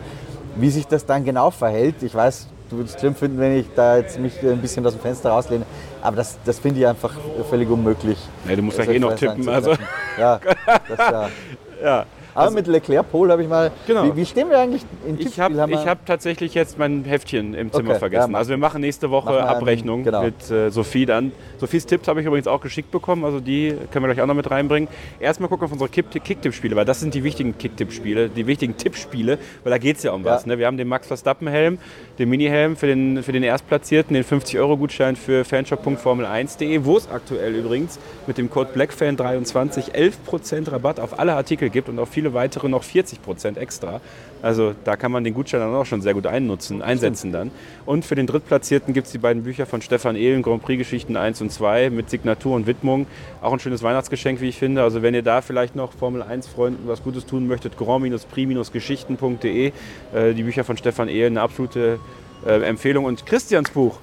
Wie sich das dann genau verhält, ich weiß, du würdest es schlimm finden, wenn ich da jetzt mich ein bisschen aus dem Fenster rauslehne. Aber das, das finde ich einfach völlig unmöglich. Nee, du musst ja eh noch tippen. Also. Ja, das ja. *laughs* ja. Aber also, mit Leclerc Pol habe ich mal. Genau. Wie, wie, stehen wir eigentlich in Tippspiel? Ich habe hab tatsächlich jetzt mein Heftchen im Zimmer okay, vergessen. Ja, also wir machen nächste Woche machen Abrechnung genau. mit äh, Sophie dann. Sophies Tipps habe ich übrigens auch geschickt bekommen, also die können wir gleich auch noch mit reinbringen. Erstmal gucken auf unsere Kicktipp-Spiele, weil das sind die wichtigen Kicktipp-Spiele, die wichtigen Tippspiele, weil da geht es ja um was. Ne? Wir haben den Max Verstappen-Helm, den Mini-Helm für den, für den Erstplatzierten, den 50-Euro-Gutschein für fanshop.formel1.de, wo es aktuell übrigens mit dem Code BlackFan23 11% Rabatt auf alle Artikel gibt und auf viele weitere noch 40 Prozent extra. Also da kann man den Gutschein dann auch schon sehr gut einnutzen, einsetzen dann. Und für den Drittplatzierten gibt es die beiden Bücher von Stefan Ehlen, Grand Prix Geschichten 1 und 2 mit Signatur und Widmung. Auch ein schönes Weihnachtsgeschenk, wie ich finde. Also wenn ihr da vielleicht noch Formel 1 Freunden was Gutes tun möchtet, grand-prix-geschichten.de. Äh, die Bücher von Stefan Ehlen, eine absolute äh, Empfehlung. Und Christians Buch,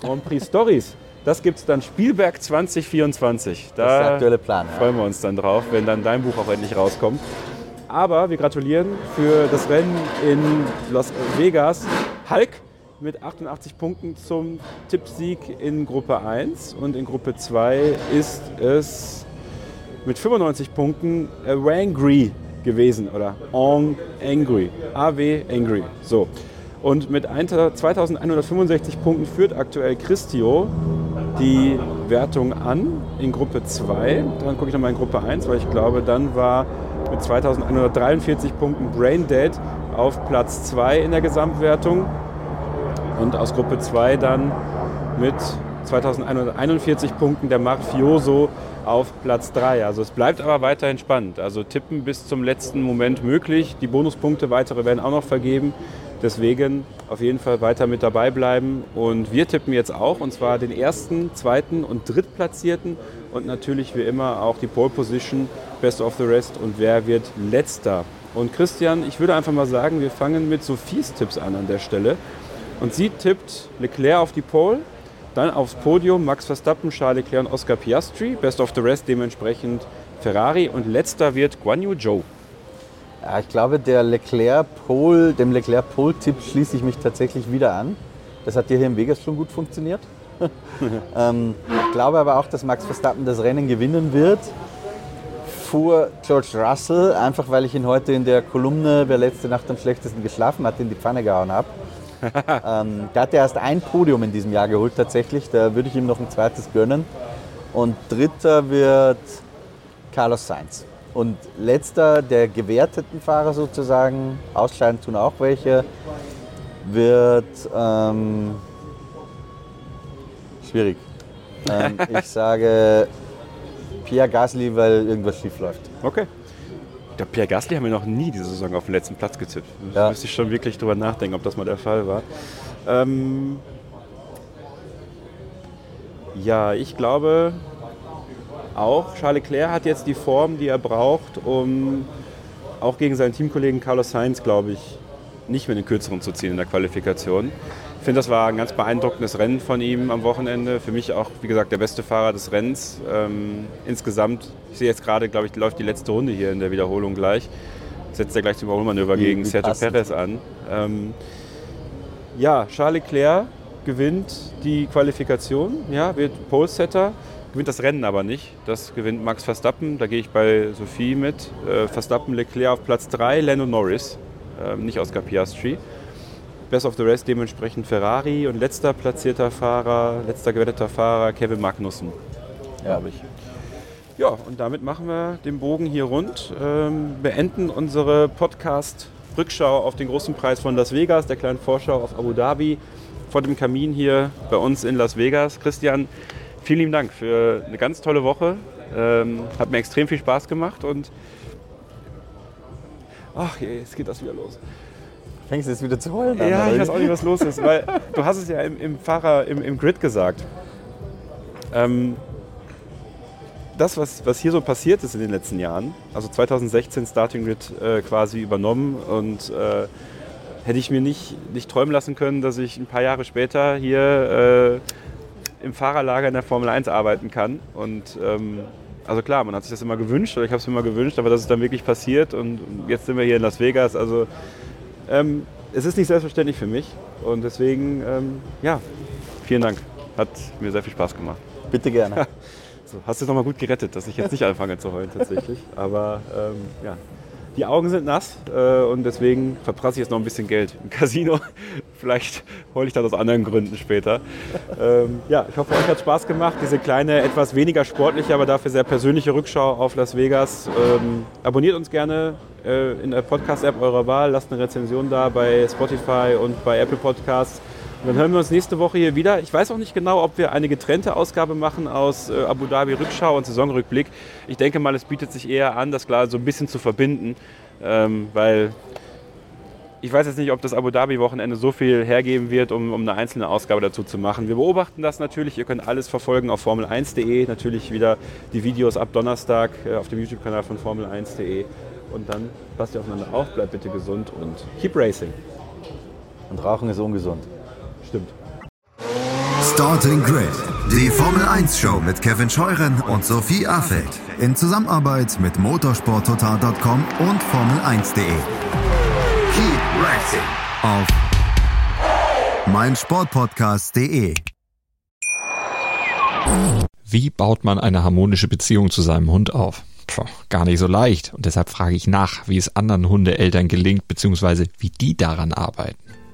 Grand Prix Stories. Das gibt es dann Spielberg 2024. Da das ist der aktuelle Plan. Freuen wir uns dann drauf, wenn dann dein Buch auch endlich rauskommt. Aber wir gratulieren für das Rennen in Las Vegas. Hulk mit 88 Punkten zum Tippsieg in Gruppe 1 und in Gruppe 2 ist es mit 95 Punkten Wangry gewesen oder On Angry. AW Angry. So. Und mit 2165 Punkten führt aktuell Christio die Wertung an in Gruppe 2. Dann gucke ich nochmal in Gruppe 1, weil ich glaube, dann war mit 2143 Punkten Braindead auf Platz 2 in der Gesamtwertung. Und aus Gruppe 2 dann mit 2141 Punkten der Mafioso auf Platz 3. Also es bleibt aber weiterhin spannend. Also tippen bis zum letzten Moment möglich. Die Bonuspunkte weitere werden auch noch vergeben. Deswegen auf jeden Fall weiter mit dabei bleiben. Und wir tippen jetzt auch, und zwar den ersten, zweiten und drittplatzierten und natürlich wie immer auch die Pole Position, Best of the Rest und wer wird letzter. Und Christian, ich würde einfach mal sagen, wir fangen mit Sophies Tipps an an der Stelle. Und sie tippt Leclerc auf die Pole, dann aufs Podium Max Verstappen, Charles Leclerc und Oscar Piastri. Best of the Rest dementsprechend Ferrari und letzter wird Guan Yu Zhou. Ja, ich glaube, der Leclerc -Pole, dem Leclerc-Pole-Tipp schließe ich mich tatsächlich wieder an. Das hat ja hier in Vegas schon gut funktioniert. *laughs* ähm, ich glaube aber auch, dass Max Verstappen das Rennen gewinnen wird. Vor George Russell, einfach weil ich ihn heute in der Kolumne, wer letzte Nacht am schlechtesten geschlafen hat, in die Pfanne gehauen habe. *laughs* ähm, der hat ja erst ein Podium in diesem Jahr geholt tatsächlich. Da würde ich ihm noch ein zweites gönnen. Und dritter wird Carlos Sainz. Und letzter der gewerteten Fahrer sozusagen, ausscheiden tun auch welche, wird ähm, schwierig. Ähm, *laughs* ich sage Pierre Gasly, weil irgendwas schief läuft. Okay. Der Pierre Gasly haben wir noch nie diese Saison auf den letzten Platz gezippt. Da ja. müsste ich schon wirklich drüber nachdenken, ob das mal der Fall war. Ähm ja, ich glaube, auch. Charles Leclerc hat jetzt die Form, die er braucht, um auch gegen seinen Teamkollegen Carlos Sainz, glaube ich, nicht mehr den kürzeren zu ziehen in der Qualifikation. Ich finde, das war ein ganz beeindruckendes Rennen von ihm am Wochenende. Für mich auch, wie gesagt, der beste Fahrer des Rennens. Ähm, insgesamt, ich sehe jetzt gerade, glaube ich, läuft die letzte Runde hier in der Wiederholung gleich. Setzt er gleich zum Überholmanöver gegen Sergio. Perez an. Ähm, ja, Charles Leclerc gewinnt die Qualifikation, ja, wird Pole-Setter gewinnt das Rennen aber nicht. Das gewinnt Max Verstappen, da gehe ich bei Sophie mit. Äh, Verstappen, Leclerc auf Platz 3, Lando Norris, äh, nicht Oscar Piastri. Best of the Rest dementsprechend Ferrari und letzter platzierter Fahrer, letzter gewetteter Fahrer Kevin Magnussen, glaube ich. Ja, und damit machen wir den Bogen hier rund, ähm, beenden unsere Podcast-Rückschau auf den großen Preis von Las Vegas, der kleinen Vorschau auf Abu Dhabi, vor dem Kamin hier bei uns in Las Vegas. Christian, vielen lieben Dank für eine ganz tolle Woche. Ähm, hat mir extrem viel Spaß gemacht und ach je, jetzt geht das wieder los. Fängst du jetzt wieder zu heulen an? Ja, ich weiß auch nicht, was los ist, weil du hast es ja im, im Fahrer, im, im, Grid gesagt. Ähm, das, was, was hier so passiert ist in den letzten Jahren, also 2016 Starting Grid äh, quasi übernommen und äh, hätte ich mir nicht, nicht träumen lassen können, dass ich ein paar Jahre später hier äh, im Fahrerlager in der Formel 1 arbeiten kann. Und ähm, also klar, man hat sich das immer gewünscht, oder ich habe es mir immer gewünscht, aber dass es dann wirklich passiert. Und jetzt sind wir hier in Las Vegas. Also ähm, es ist nicht selbstverständlich für mich. Und deswegen, ähm, ja, vielen Dank. Hat mir sehr viel Spaß gemacht. Bitte gerne. *laughs* so, hast du es nochmal gut gerettet, dass ich jetzt nicht anfange zu heulen tatsächlich. Aber ähm, ja, die Augen sind nass äh, und deswegen verprasse ich jetzt noch ein bisschen Geld im Casino. *laughs* Vielleicht hole ich das aus anderen Gründen später. Ähm, ja, ich hoffe, euch hat Spaß gemacht. Diese kleine, etwas weniger sportliche, aber dafür sehr persönliche Rückschau auf Las Vegas. Ähm, abonniert uns gerne äh, in der Podcast-App eurer Wahl. Lasst eine Rezension da bei Spotify und bei Apple Podcasts. Und dann hören wir uns nächste Woche hier wieder. Ich weiß auch nicht genau, ob wir eine getrennte Ausgabe machen aus äh, Abu Dhabi Rückschau und Saisonrückblick. Ich denke mal, es bietet sich eher an, das klar so ein bisschen zu verbinden, ähm, weil ich weiß jetzt nicht, ob das Abu Dhabi Wochenende so viel hergeben wird, um, um, eine einzelne Ausgabe dazu zu machen. Wir beobachten das natürlich. Ihr könnt alles verfolgen auf Formel1.de. Natürlich wieder die Videos ab Donnerstag äh, auf dem YouTube-Kanal von Formel1.de. Und dann passt ihr aufeinander auf, bleibt bitte gesund und keep racing. Und Rauchen ist ungesund. Stimmt. Starting Grid, die Formel 1 Show mit Kevin Scheuren und Sophie Affeld in Zusammenarbeit mit motorsporttotal.com und Formel1.de. Keep racing auf meinsportpodcast.de. Wie baut man eine harmonische Beziehung zu seinem Hund auf? Puh, gar nicht so leicht. Und deshalb frage ich nach, wie es anderen Hundeeltern gelingt, beziehungsweise wie die daran arbeiten.